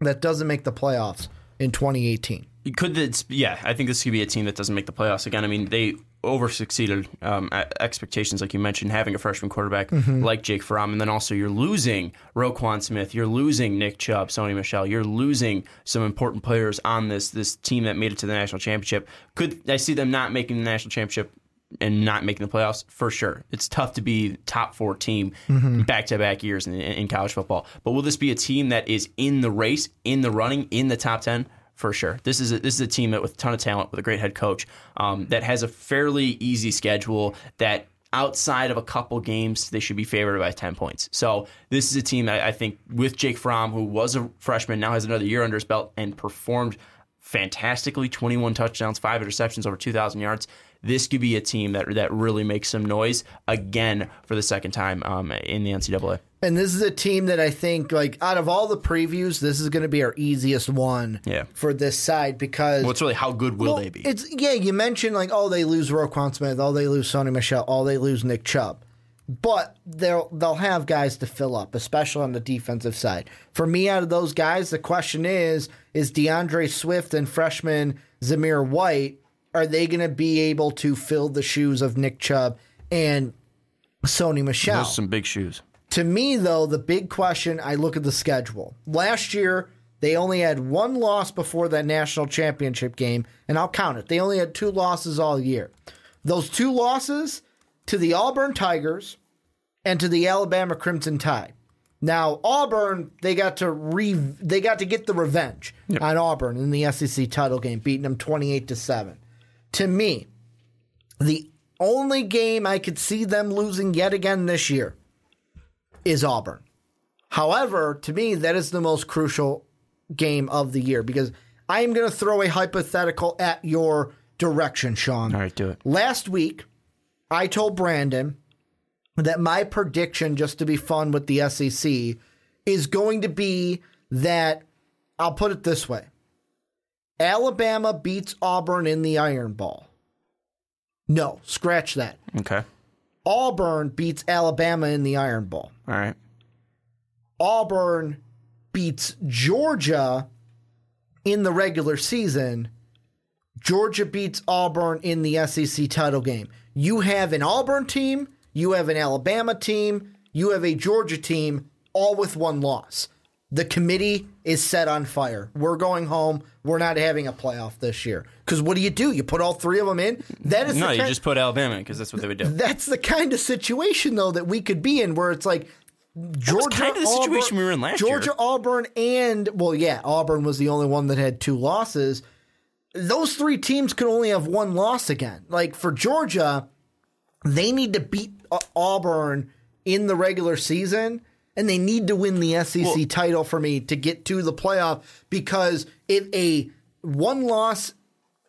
that doesn't make the playoffs in 2018? Could this? Yeah, I think this could be a team that doesn't make the playoffs again. I mean, they over succeeded um, expectations, like you mentioned, having a freshman quarterback like Jake Fromm, and then also you're losing Roquan Smith, you're losing Nick Chubb, Sony Michel, you're losing some important players on this this team that made it to the national championship. Could I see them not making the national championship? And not making the playoffs for sure. It's tough to be top four team back to back years in, in college football. But will this be a team that is in the race, in the running, in the top ten? For sure. This is a, this is a team that with a ton of talent, with a great head coach, um, that has a fairly easy schedule. That outside of a couple games, they should be favored by ten points. So this is a team that I think with Jake Fromm, who was a freshman, now has another year under his belt and performed fantastically. Twenty one touchdowns, five interceptions, over two thousand yards. This could be a team that that really makes some noise again for the second time um, in the NCAA. And this is a team that I think, like, out of all the previews, this is going to be our easiest one Yeah. for this side because Well, it's really how good will Well, they be? It's yeah. You mentioned like, oh, they lose Roquan Smith, oh, they lose Sony Michel, oh, they lose Nick Chubb, but they'll they'll have guys to fill up, especially on the defensive side. For me, out of those guys, the question is: Is D'Andre Swift and freshman Zamir White are they going to be able to fill the shoes of Nick Chubb and Sony Michel? Those are some big shoes. To me, though, the big question I look at the schedule. Last year, they only had one loss before that national championship game, and I'll count it. They only had two losses all year. Those two losses to the Auburn Tigers and to the Alabama Crimson Tide. Now, Auburn, they got to re they got to get the revenge on Auburn in the SEC title game, beating them 28 to 7. To me, the only game I could see them losing yet again this year is Auburn. However, to me, that is the most crucial game of the year because I am going to throw a hypothetical at your direction, Sean. All right, do it. Last week, I told Brandon that my prediction, just to be fun with the SEC, is going to be that I'll put it this way Alabama beats Auburn in the Iron Bowl. No, scratch that. Okay. Auburn beats Alabama in the Iron Bowl. All right. Auburn beats Georgia in the regular season. Georgia beats Auburn in the SEC title game. you have an Auburn team, you have an Alabama team, you have a Georgia team, all with one loss. The committee is set on fire. We're going home. We're not having a playoff this year. Because what do you do? You put all three of them in? That is No, you ki- just put Alabama because that's what they would do. that's the kind of situation though that we could be in where it's like Georgia kind of the Auburn- situation we were in last year. Georgia Auburn and well yeah Auburn was the only one that had two losses those three teams could only have one loss again like for Georgia they need to beat Auburn in the regular season and they need to win the SEC title for me to get to the playoff because if a one loss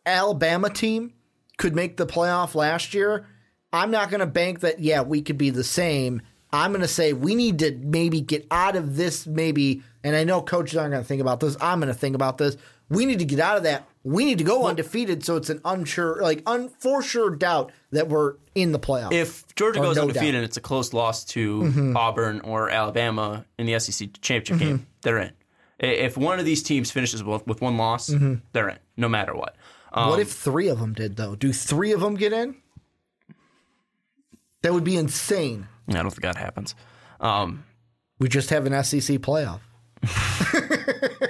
Alabama team could make the playoff last year, I'm not going to bank that, yeah, we could be the same. I'm going to say we need to maybe get out of this, maybe, and I know coaches aren't going to think about this. I'm going to think about this. We need to get out of that. We need to go undefeated so it's an unsure, like, un, for sure doubt that we're in the playoff. If Georgia Or goes no undefeated doubt. and it's a close loss to Mm-hmm. Auburn or Alabama in the SEC championship game, they're in. If one of these teams finishes with, with one loss, they're in, no matter what. Um, Mm-hmm. what if three of them did, though? Do three of them get in? That would be insane. I don't think that happens. Um, We just have an SEC playoff.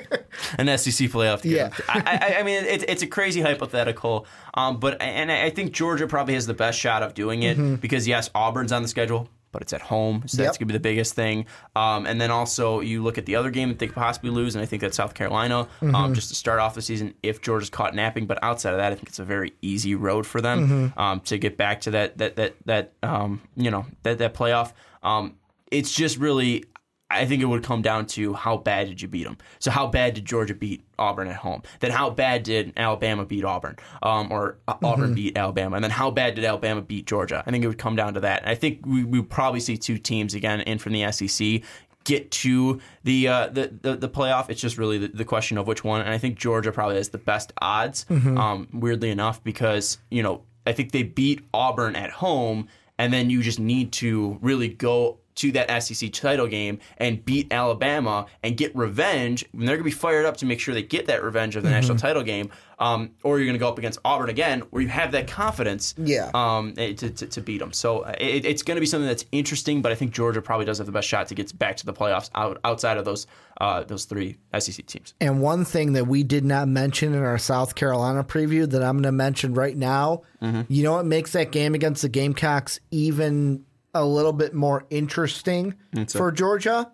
an SEC playoff game. Yeah. I, I, I mean, it's it's a crazy hypothetical, um, but and I think Georgia probably has the best shot of doing it because yes, Auburn's on the schedule, but it's at home, so that's gonna be the biggest thing. Um, and then also you look at the other game that they could possibly lose, and I think that's South Carolina, um, just to start off the season if Georgia's caught napping. But outside of that, I think it's a very easy road for them um, to get back to that that that that um, you know that that playoff. Um, it's just really I think it would come down to how bad did you beat them. So how bad did Georgia beat Auburn at home? Then how bad did Alabama beat Auburn, um, or uh, Auburn beat Alabama? And then how bad did Alabama beat Georgia? I think it would come down to that. And I think we we probably see two teams again in from the SEC get to the uh, the, the the playoff. It's just really the, the question of which one. And I think Georgia probably has the best odds. Um, weirdly enough, because you know I think they beat Auburn at home, and then you just need to really go to that SEC title game and beat Alabama and get revenge. And they're going to be fired up to make sure they get that revenge of the national title game. Um, or you're going to go up against Auburn again, where you have that confidence Yeah. um, eh, to, to, to beat them. So uh, it, it's going to be something that's interesting, but I think Georgia probably does have the best shot to get back to the playoffs out, outside of those uh, those three SEC teams. And one thing that we did not mention in our South Carolina preview that I'm going to mention right now, you know what makes that game against the Gamecocks even a little bit more interesting for Georgia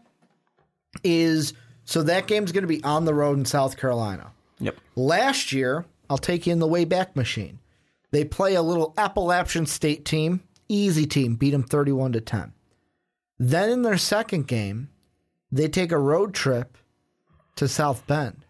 is so that game's going to be on the road in South Carolina. Yep. Last year, I'll take you in the way back machine. They play a little Appalachian State team, easy team, beat them 31 to 10. Then in their second game, they take a road trip to South Bend.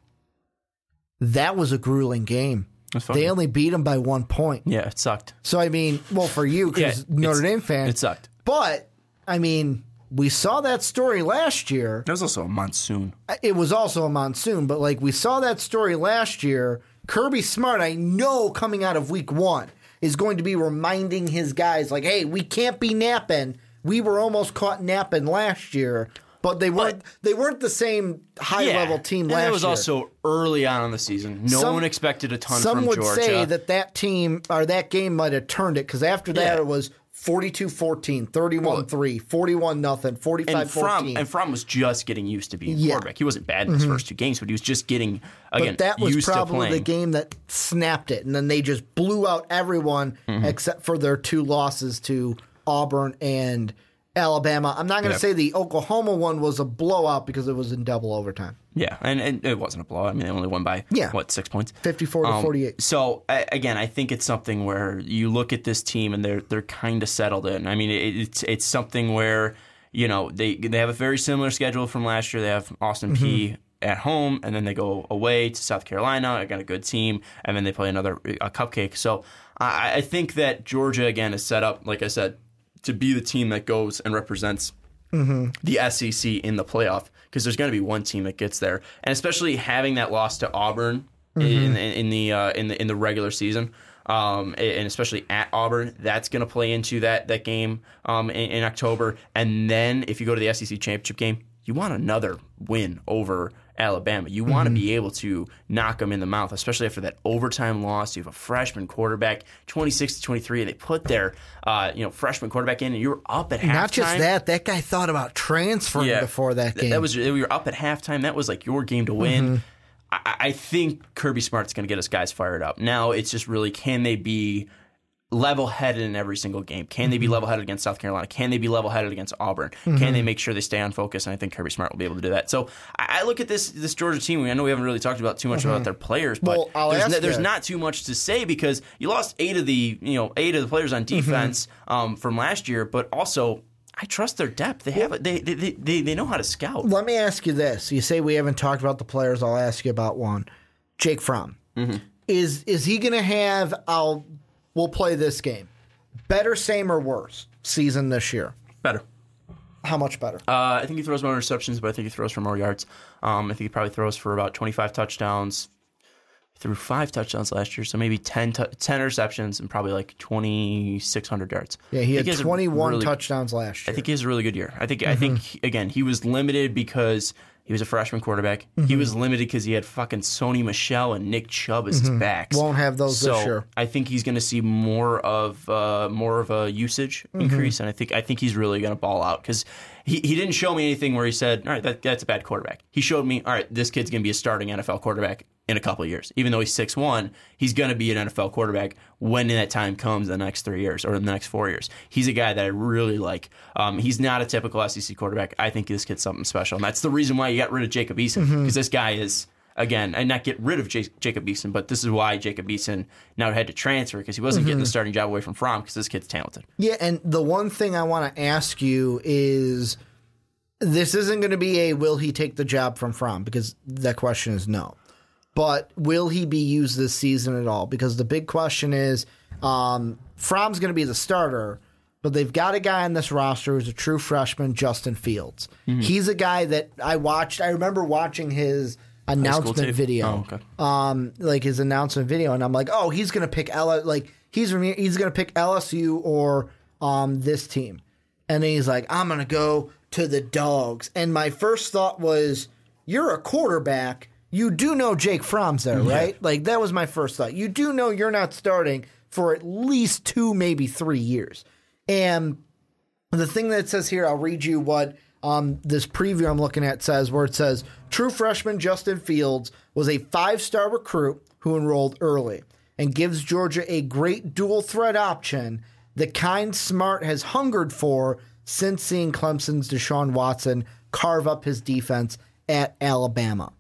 That was a grueling game. They only beat them by one point. Yeah, it sucked. So I mean, well, for you because Yeah, Notre Dame fan, It sucked. But I mean, we saw that story last year. There was also a monsoon. Uh, it was also a monsoon, but like we saw that story last year. Kirby Smart, I know, coming out of Week One, is going to be reminding his guys like, "Hey, we can't be napping. We were almost caught napping last year." But they weren't. they weren't the same high level team and last it was year. also early on in the season. No Some- one expected a ton Some from would say that that team or that game might have turned it because after that Yeah. it was 42-14, 31-3, 41 nothing, 45 and Fromm and Fromm was just getting used to being Yeah. Mm-hmm. quarterback. He wasn't bad in his first two games, but he was just getting again but that was probably the game that snapped it, and then they just blew out everyone Mm-hmm. except for their two losses to Auburn and Alabama. I'm not going to say the Oklahoma one was a blowout because it was in double overtime. Yeah, and, and it wasn't a blowout. I mean, they only won by Yeah. what six points, 54 to Um, 48. So I, again, I think it's something where you look at this team and they're they're kind of settled in. I mean, it, it's it's something where you know they they have a very similar schedule from last year. They have Austin Mm-hmm. P at home, and then they go away to South Carolina. Again, a good team, and then they play another a cupcake. So I, I think that Georgia again is set up, like I said, to be the team that goes and represents the SEC in the playoff because there's going to be one team that gets there, and especially having that loss to Auburn in, in, in the uh, in the in the regular season. Um, and especially at Auburn, that's going to play into that that game um, in, in October. And then if you go to the SEC championship game, you want another win over Alabama. You want Mm-hmm. to be able to knock them in the mouth, especially after that overtime loss. You have a freshman quarterback, 26 to 23, and they put their uh, you know freshman quarterback in, and you were up at halftime. Not just that, that guy thought about transferring before that game. That was we were up at halftime. That was like your game to win. Mm-hmm. I, I think Kirby Smart's going to get us guys fired up. Now it's just really can they be level headed in every single game? Can they be Mm-hmm. level headed against South Carolina? Can they be level headed against Auburn? Can they make sure they stay on focus? And I think Kirby Smart will be able to do that. So I, I look at this this Georgia team. I know we haven't really talked about too much about their players, but Mm-hmm. Well, there's, no- there's not too much to say because you lost eight of the you know eight of the players on defense um, from last year, but also. I trust their depth. They have they, they they they know how to scout. Let me ask you this. You say we haven't talked about the players. I'll ask you about one. Jake Fromm. Mm-hmm. Is is he going to have? I'll. We'll play this game. Better, same, or worse season this year? Better. How much better? Uh, I think he throws more interceptions, but I think he throws for more yards. Um, I think he probably throws for about 25 touchdowns. He threw five touchdowns last year, so maybe 10, tou- 10 interceptions and probably like 2,600 yards. yeah, he had a 21 really- touchdowns last year. I think he has a really good year. I think I think Mm-hmm. again he was limited because he was a freshman quarterback. Mm-hmm. He was limited because he had fucking Sony Michel and Nick Chubb as his backs. Mm-hmm. Won't have those so this year. I think he's going to see more of uh, more of a usage Mm-hmm. increase, and I think I think he's really going to ball out because he, he didn't show me anything where he said, all right, that, that's a bad quarterback. He showed me, all right, this kid's going to be a starting NFL quarterback in a couple of years. Even though he's six one, he's going to be an NFL quarterback when that time comes in the next three years or in the next four years. He's a guy that I really like. Um, he's not a typical SEC quarterback. I think this kid's something special, and that's the reason why you got rid of Jacob Eason because this guy is again, and not get rid of J- Jacob Eason, but this is why Jacob Eason now had to transfer because he wasn't getting the starting job away from Fromm because this kid's talented. Yeah, and the one thing I want to ask you is this isn't going to be a will he take the job from Fromm because that question is no. But will he be used this season at all? Because the big question is um, Fromm's going to be the starter, but they've got a guy on this roster who's a true freshman, Justin Fields. He's a guy that I watched. I remember watching his announcement video Oh, okay. um, like his announcement video, and I'm like, oh, he's gonna pick L. Like he's he's gonna pick LSU or um this team, and then he's like, I'm gonna go to the Dogs. And my first thought was, you're a quarterback. You do know Jake Fromm's there, right? Like that was my first thought. You do know you're not starting for at least two, maybe three years, and the thing that it says here, I'll read you what um, this preview I'm looking at says, where it says true freshman Justin Fields was a five star recruit who enrolled early and gives Georgia a great dual threat option, the kind Smart has hungered for since seeing Clemson's Deshaun Watson carve up his defense at Alabama.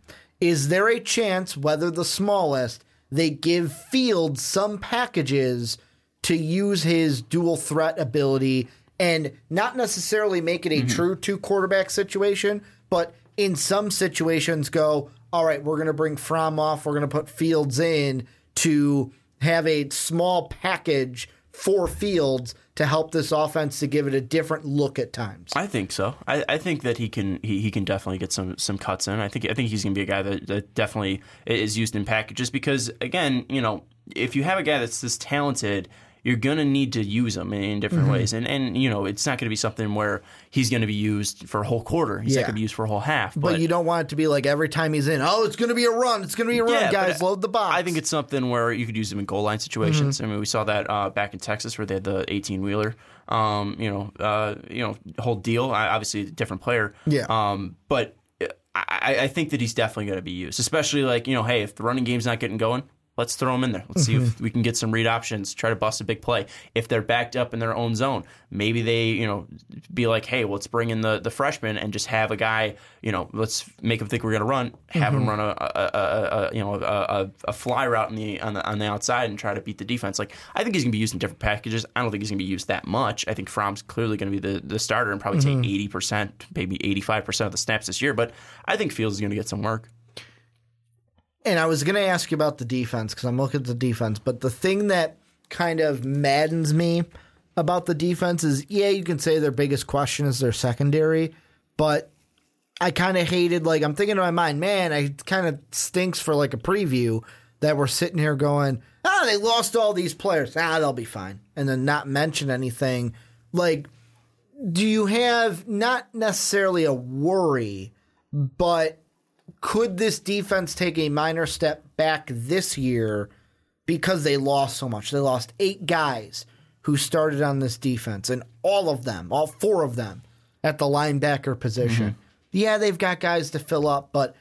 Is there a chance, whether the smallest, they give Fields some packages to use his dual threat ability and not necessarily make it a mm-hmm. true two quarterback situation, but in some situations go, all right, we're going to bring Fromm off, we're going to put Fields in to have a small package for Fields to help this offense to give it a different look at times. I think so. I, I think that he can he, he can definitely get some some cuts in. I think I think he's going to be a guy that, that definitely is used in packages because again, you know, if you have a guy that's this talented, you're going to need to use him in, in different Mm-hmm. ways. And and you know, it's not going to be something where he's going to be used for a whole quarter. He's not going to be used for a whole half. but, you don't want it to be like every time he's in, oh, it's going to be a run, it's going to be a run, Yeah, but guys, load the box. I think it's something where you could use him in goal line situations. Mm-hmm. I mean, we saw that uh, back in Texas where they had the 18 wheeler, um, you know, uh, you know, whole deal. I, obviously, a different player. Yeah. Um, but I, I think that he's definitely going to be used, especially like you know, hey, if the running game's not getting going. Let's throw them in there. Let's see Mm-hmm. if we can get some read options. Try to bust a big play. If they're backed up in their own zone, maybe they, you know, be like, "Hey, let's bring in the the freshman and just have a guy, you know, let's make him think we're going to run. Have Mm-hmm. him run a, a, a, a you know a, a, a fly route in the on the on the outside and try to beat the defense. Like I think he's going to be used in different packages. I don't think he's going to be used that much. I think Fromm's clearly going to be the, the starter and probably Mm-hmm. take eighty percent, maybe eighty five percent of the snaps this year. But I think Fields is going to get some work. And I was going to ask you about the defense because I'm looking at the defense. But the thing that kind of maddens me about the defense is yeah, you can say their biggest question is their secondary, but I kind of hated, like, I'm thinking in my mind, man, I kind of stinks for like a preview that we're sitting here going, ah, they lost all these players. Ah, they'll be fine. And then not mention anything. Like, do you have not necessarily a worry, but could this defense take a minor step back this year because they lost so much? They lost eight guys who started on this defense, and all of them, all four of them, at the linebacker position. Mm-hmm. Yeah, they've got guys to fill up, but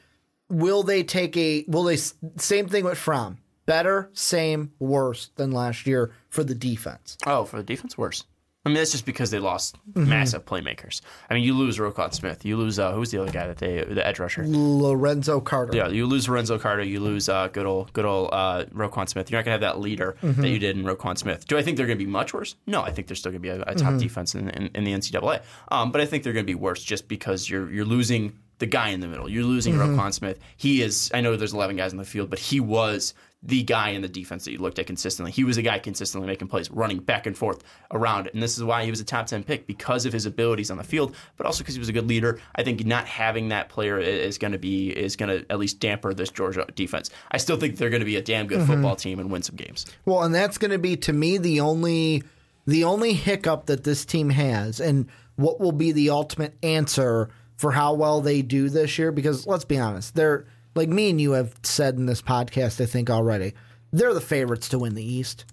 will they take a will they same thing with Fromm? Better, same, worse than last year for the defense. Oh, for the defense, worse. I mean, that's just because they lost massive playmakers. I mean, you lose Roquan Smith. You lose, uh, who's the other guy that they, the edge rusher? Lorenzo Carter. Yeah, you lose Lorenzo Carter. You lose uh, good old, good old uh, Roquan Smith. You're not gonna have that leader that you did in Roquan Smith. Do I think they're gonna be much worse? No, I think they're still gonna be a, a top defense in, in, in the NCAA. Um, but I think they're gonna be worse just because you're you're losing the guy in the middle. You're losing Roquan Smith. He is. I know there's 11 guys in the field, but he was the guy in the defense that you looked at consistently. He was a guy consistently making plays, running back and forth around it. And this is why he was a top 10 pick because of his abilities on the field, but also because he was a good leader. I think not having that player is going to be is going to at least damper this Georgia defense. I still think they're going to be a damn good mm-hmm. football team and win some games. Well, and that's going to be to me the only the only hiccup that this team has, and what will be the ultimate answer for how well they do this year. Because let's be honest, they're like me and you have said in this podcast. I think already they're the favorites to win the East.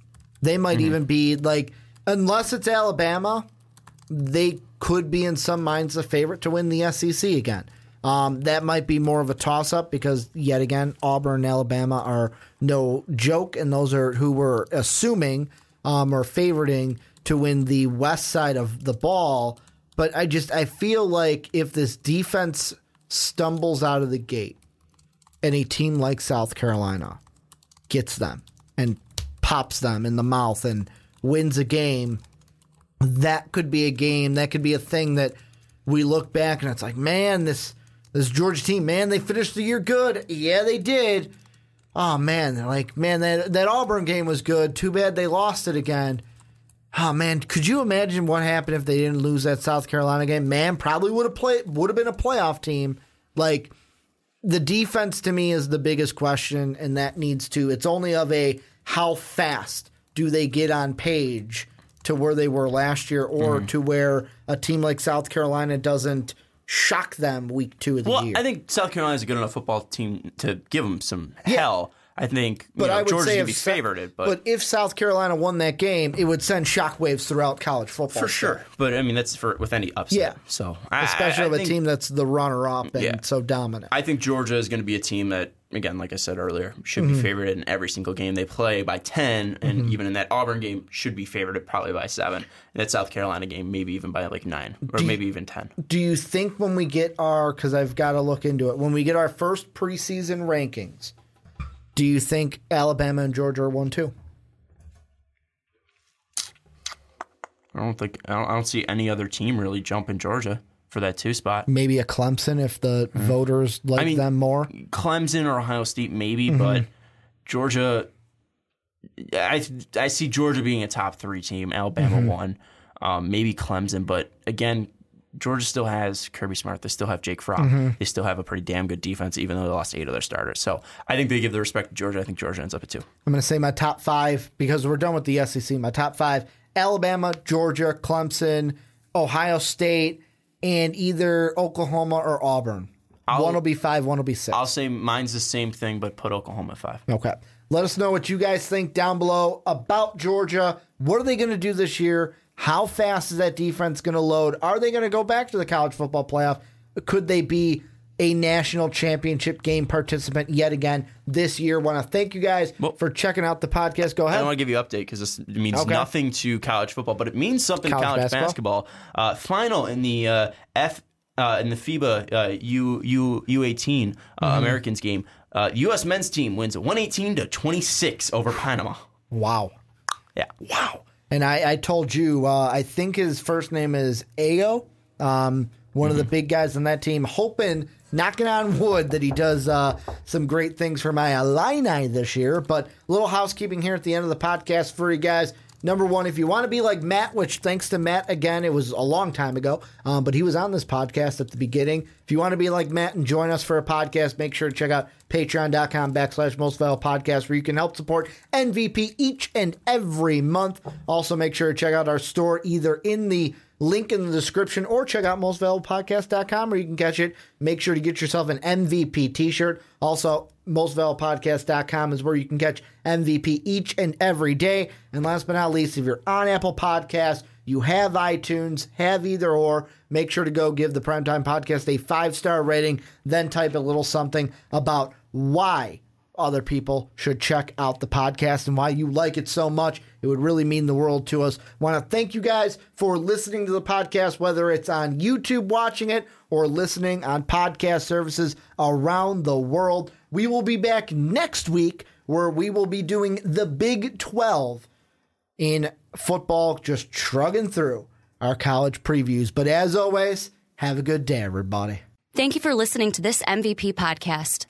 They might even be like, unless it's Alabama, they could be in some minds the favorite to win the SEC again. Um, that might be more of a toss up because, yet again, Auburn and Alabama are no joke, and those are who we're assuming um, or favoriting to win the west side of the ball. But I just I feel like if this defense stumbles out of the gate, and a team like South Carolina gets them and pops them in the mouth and wins a game, that could be a game. That could be a thing that we look back and it's like, man, this this Georgia team, man, they finished the year good. Yeah, they did. Oh man, they're like, man, that that Auburn game was good. Too bad they lost it again. Oh man, could you imagine what happened if they didn't lose that South Carolina game? Man, probably would have played would have been a playoff team. Like the defense to me is the biggest question, and that needs to. It's only of a how fast do they get on page to where they were last year, or mm-hmm. to where a team like South Carolina doesn't shock them week two of the Well, year. I think South Carolina is a good enough football team to give them some hell. I think you but know, I would Georgia's say if be favored, but, but if South Carolina won that game, it would send shockwaves throughout college football for sure. But I mean, that's for with any upset. Yeah. So especially I, I of a think- team that's the runner-up and Yeah. so dominant. I think Georgia is going to be a team that, again, like I said earlier, should be mm-hmm. favored in every single game they play by 10. And mm-hmm. even in that Auburn game, should be favored probably by 7. And that South Carolina game, maybe even by like 9 or maybe even 10. Do you think when we get our because I've got to look into it when we get our first preseason rankings, do you think Alabama and Georgia are one two? I don't think, I don't, I don't see any other team really jumping Georgia for that two spot. Maybe a Clemson if the mm-hmm. voters like I mean- them more. Clemson or Ohio State, maybe, mm-hmm. but Georgia. I I see Georgia being a top three team. Alabama mm-hmm. one, um, maybe Clemson, but again, Georgia still has Kirby Smart. They still have Jake Fromm. Mm-hmm. They still have a pretty damn good defense, even though they lost eight of their starters. So I think they give the respect to Georgia. I think Georgia ends up at two. I'm going to say my top five because we're done with the SEC. My top five: Alabama, Georgia, Clemson, Ohio State, and either Oklahoma or Auburn. one will be five, one will be 6 I'll say mine's the same thing, but put Oklahoma at five. Okay. Let us know what you guys think down below about Georgia. What are they going to do this year? How fast is that defense going to load? Are they going to go back to the college football playoff? Could they be a national championship game participant yet again this year? Want to thank you guys Well- for checking out the podcast. Go ahead. don't want to give you an update because this means Okay. nothing to college football, but it means something College to college basketball? basketball. Uh, final in the uh, F uh, in the FIBA uh, U U U eighteen uh, Mm-hmm. Americas game. Uh, U.S. men's team wins one eighteen to twenty six over Panama. Wow. Yeah, Wow. And I, I told you, uh, I think his first name is Ayo, um, one of the big guys on that team, hoping, knocking on wood, that he does uh, some great things for my Illini this year. But a little housekeeping here at the end of the podcast for you guys. Number one, if you want to be like Matt, which thanks to Matt again, it was a long time ago, um, but he was on this podcast at the beginning. If you want to be like Matt and join us for a podcast, make sure to check out patreon.com backslash most podcast where you can help support MVP each and every month. Also, make sure to check out our store either in the link in the description, or check out mostvaluablepodcast.com where you can catch it. Make sure to get yourself an MVP t shirt. Also, mostvaluablepodcast.com is where you can catch MVP each and every day. And last but not least, if you're on Apple Podcasts, you have iTunes, have either or, make sure to go give the Primetime Podcast a five star rating, then type a little something about why other people should check out the podcast and why you like it so much. It would really mean the world to us. Want to thank you guys for listening to the podcast, whether it's on YouTube watching it or listening on podcast services around the world. We will be back next week where we will be doing the Big 12 in football, just shrugging through our college previews. But as always, have a good day, everybody. Thank you for listening to this MVP podcast.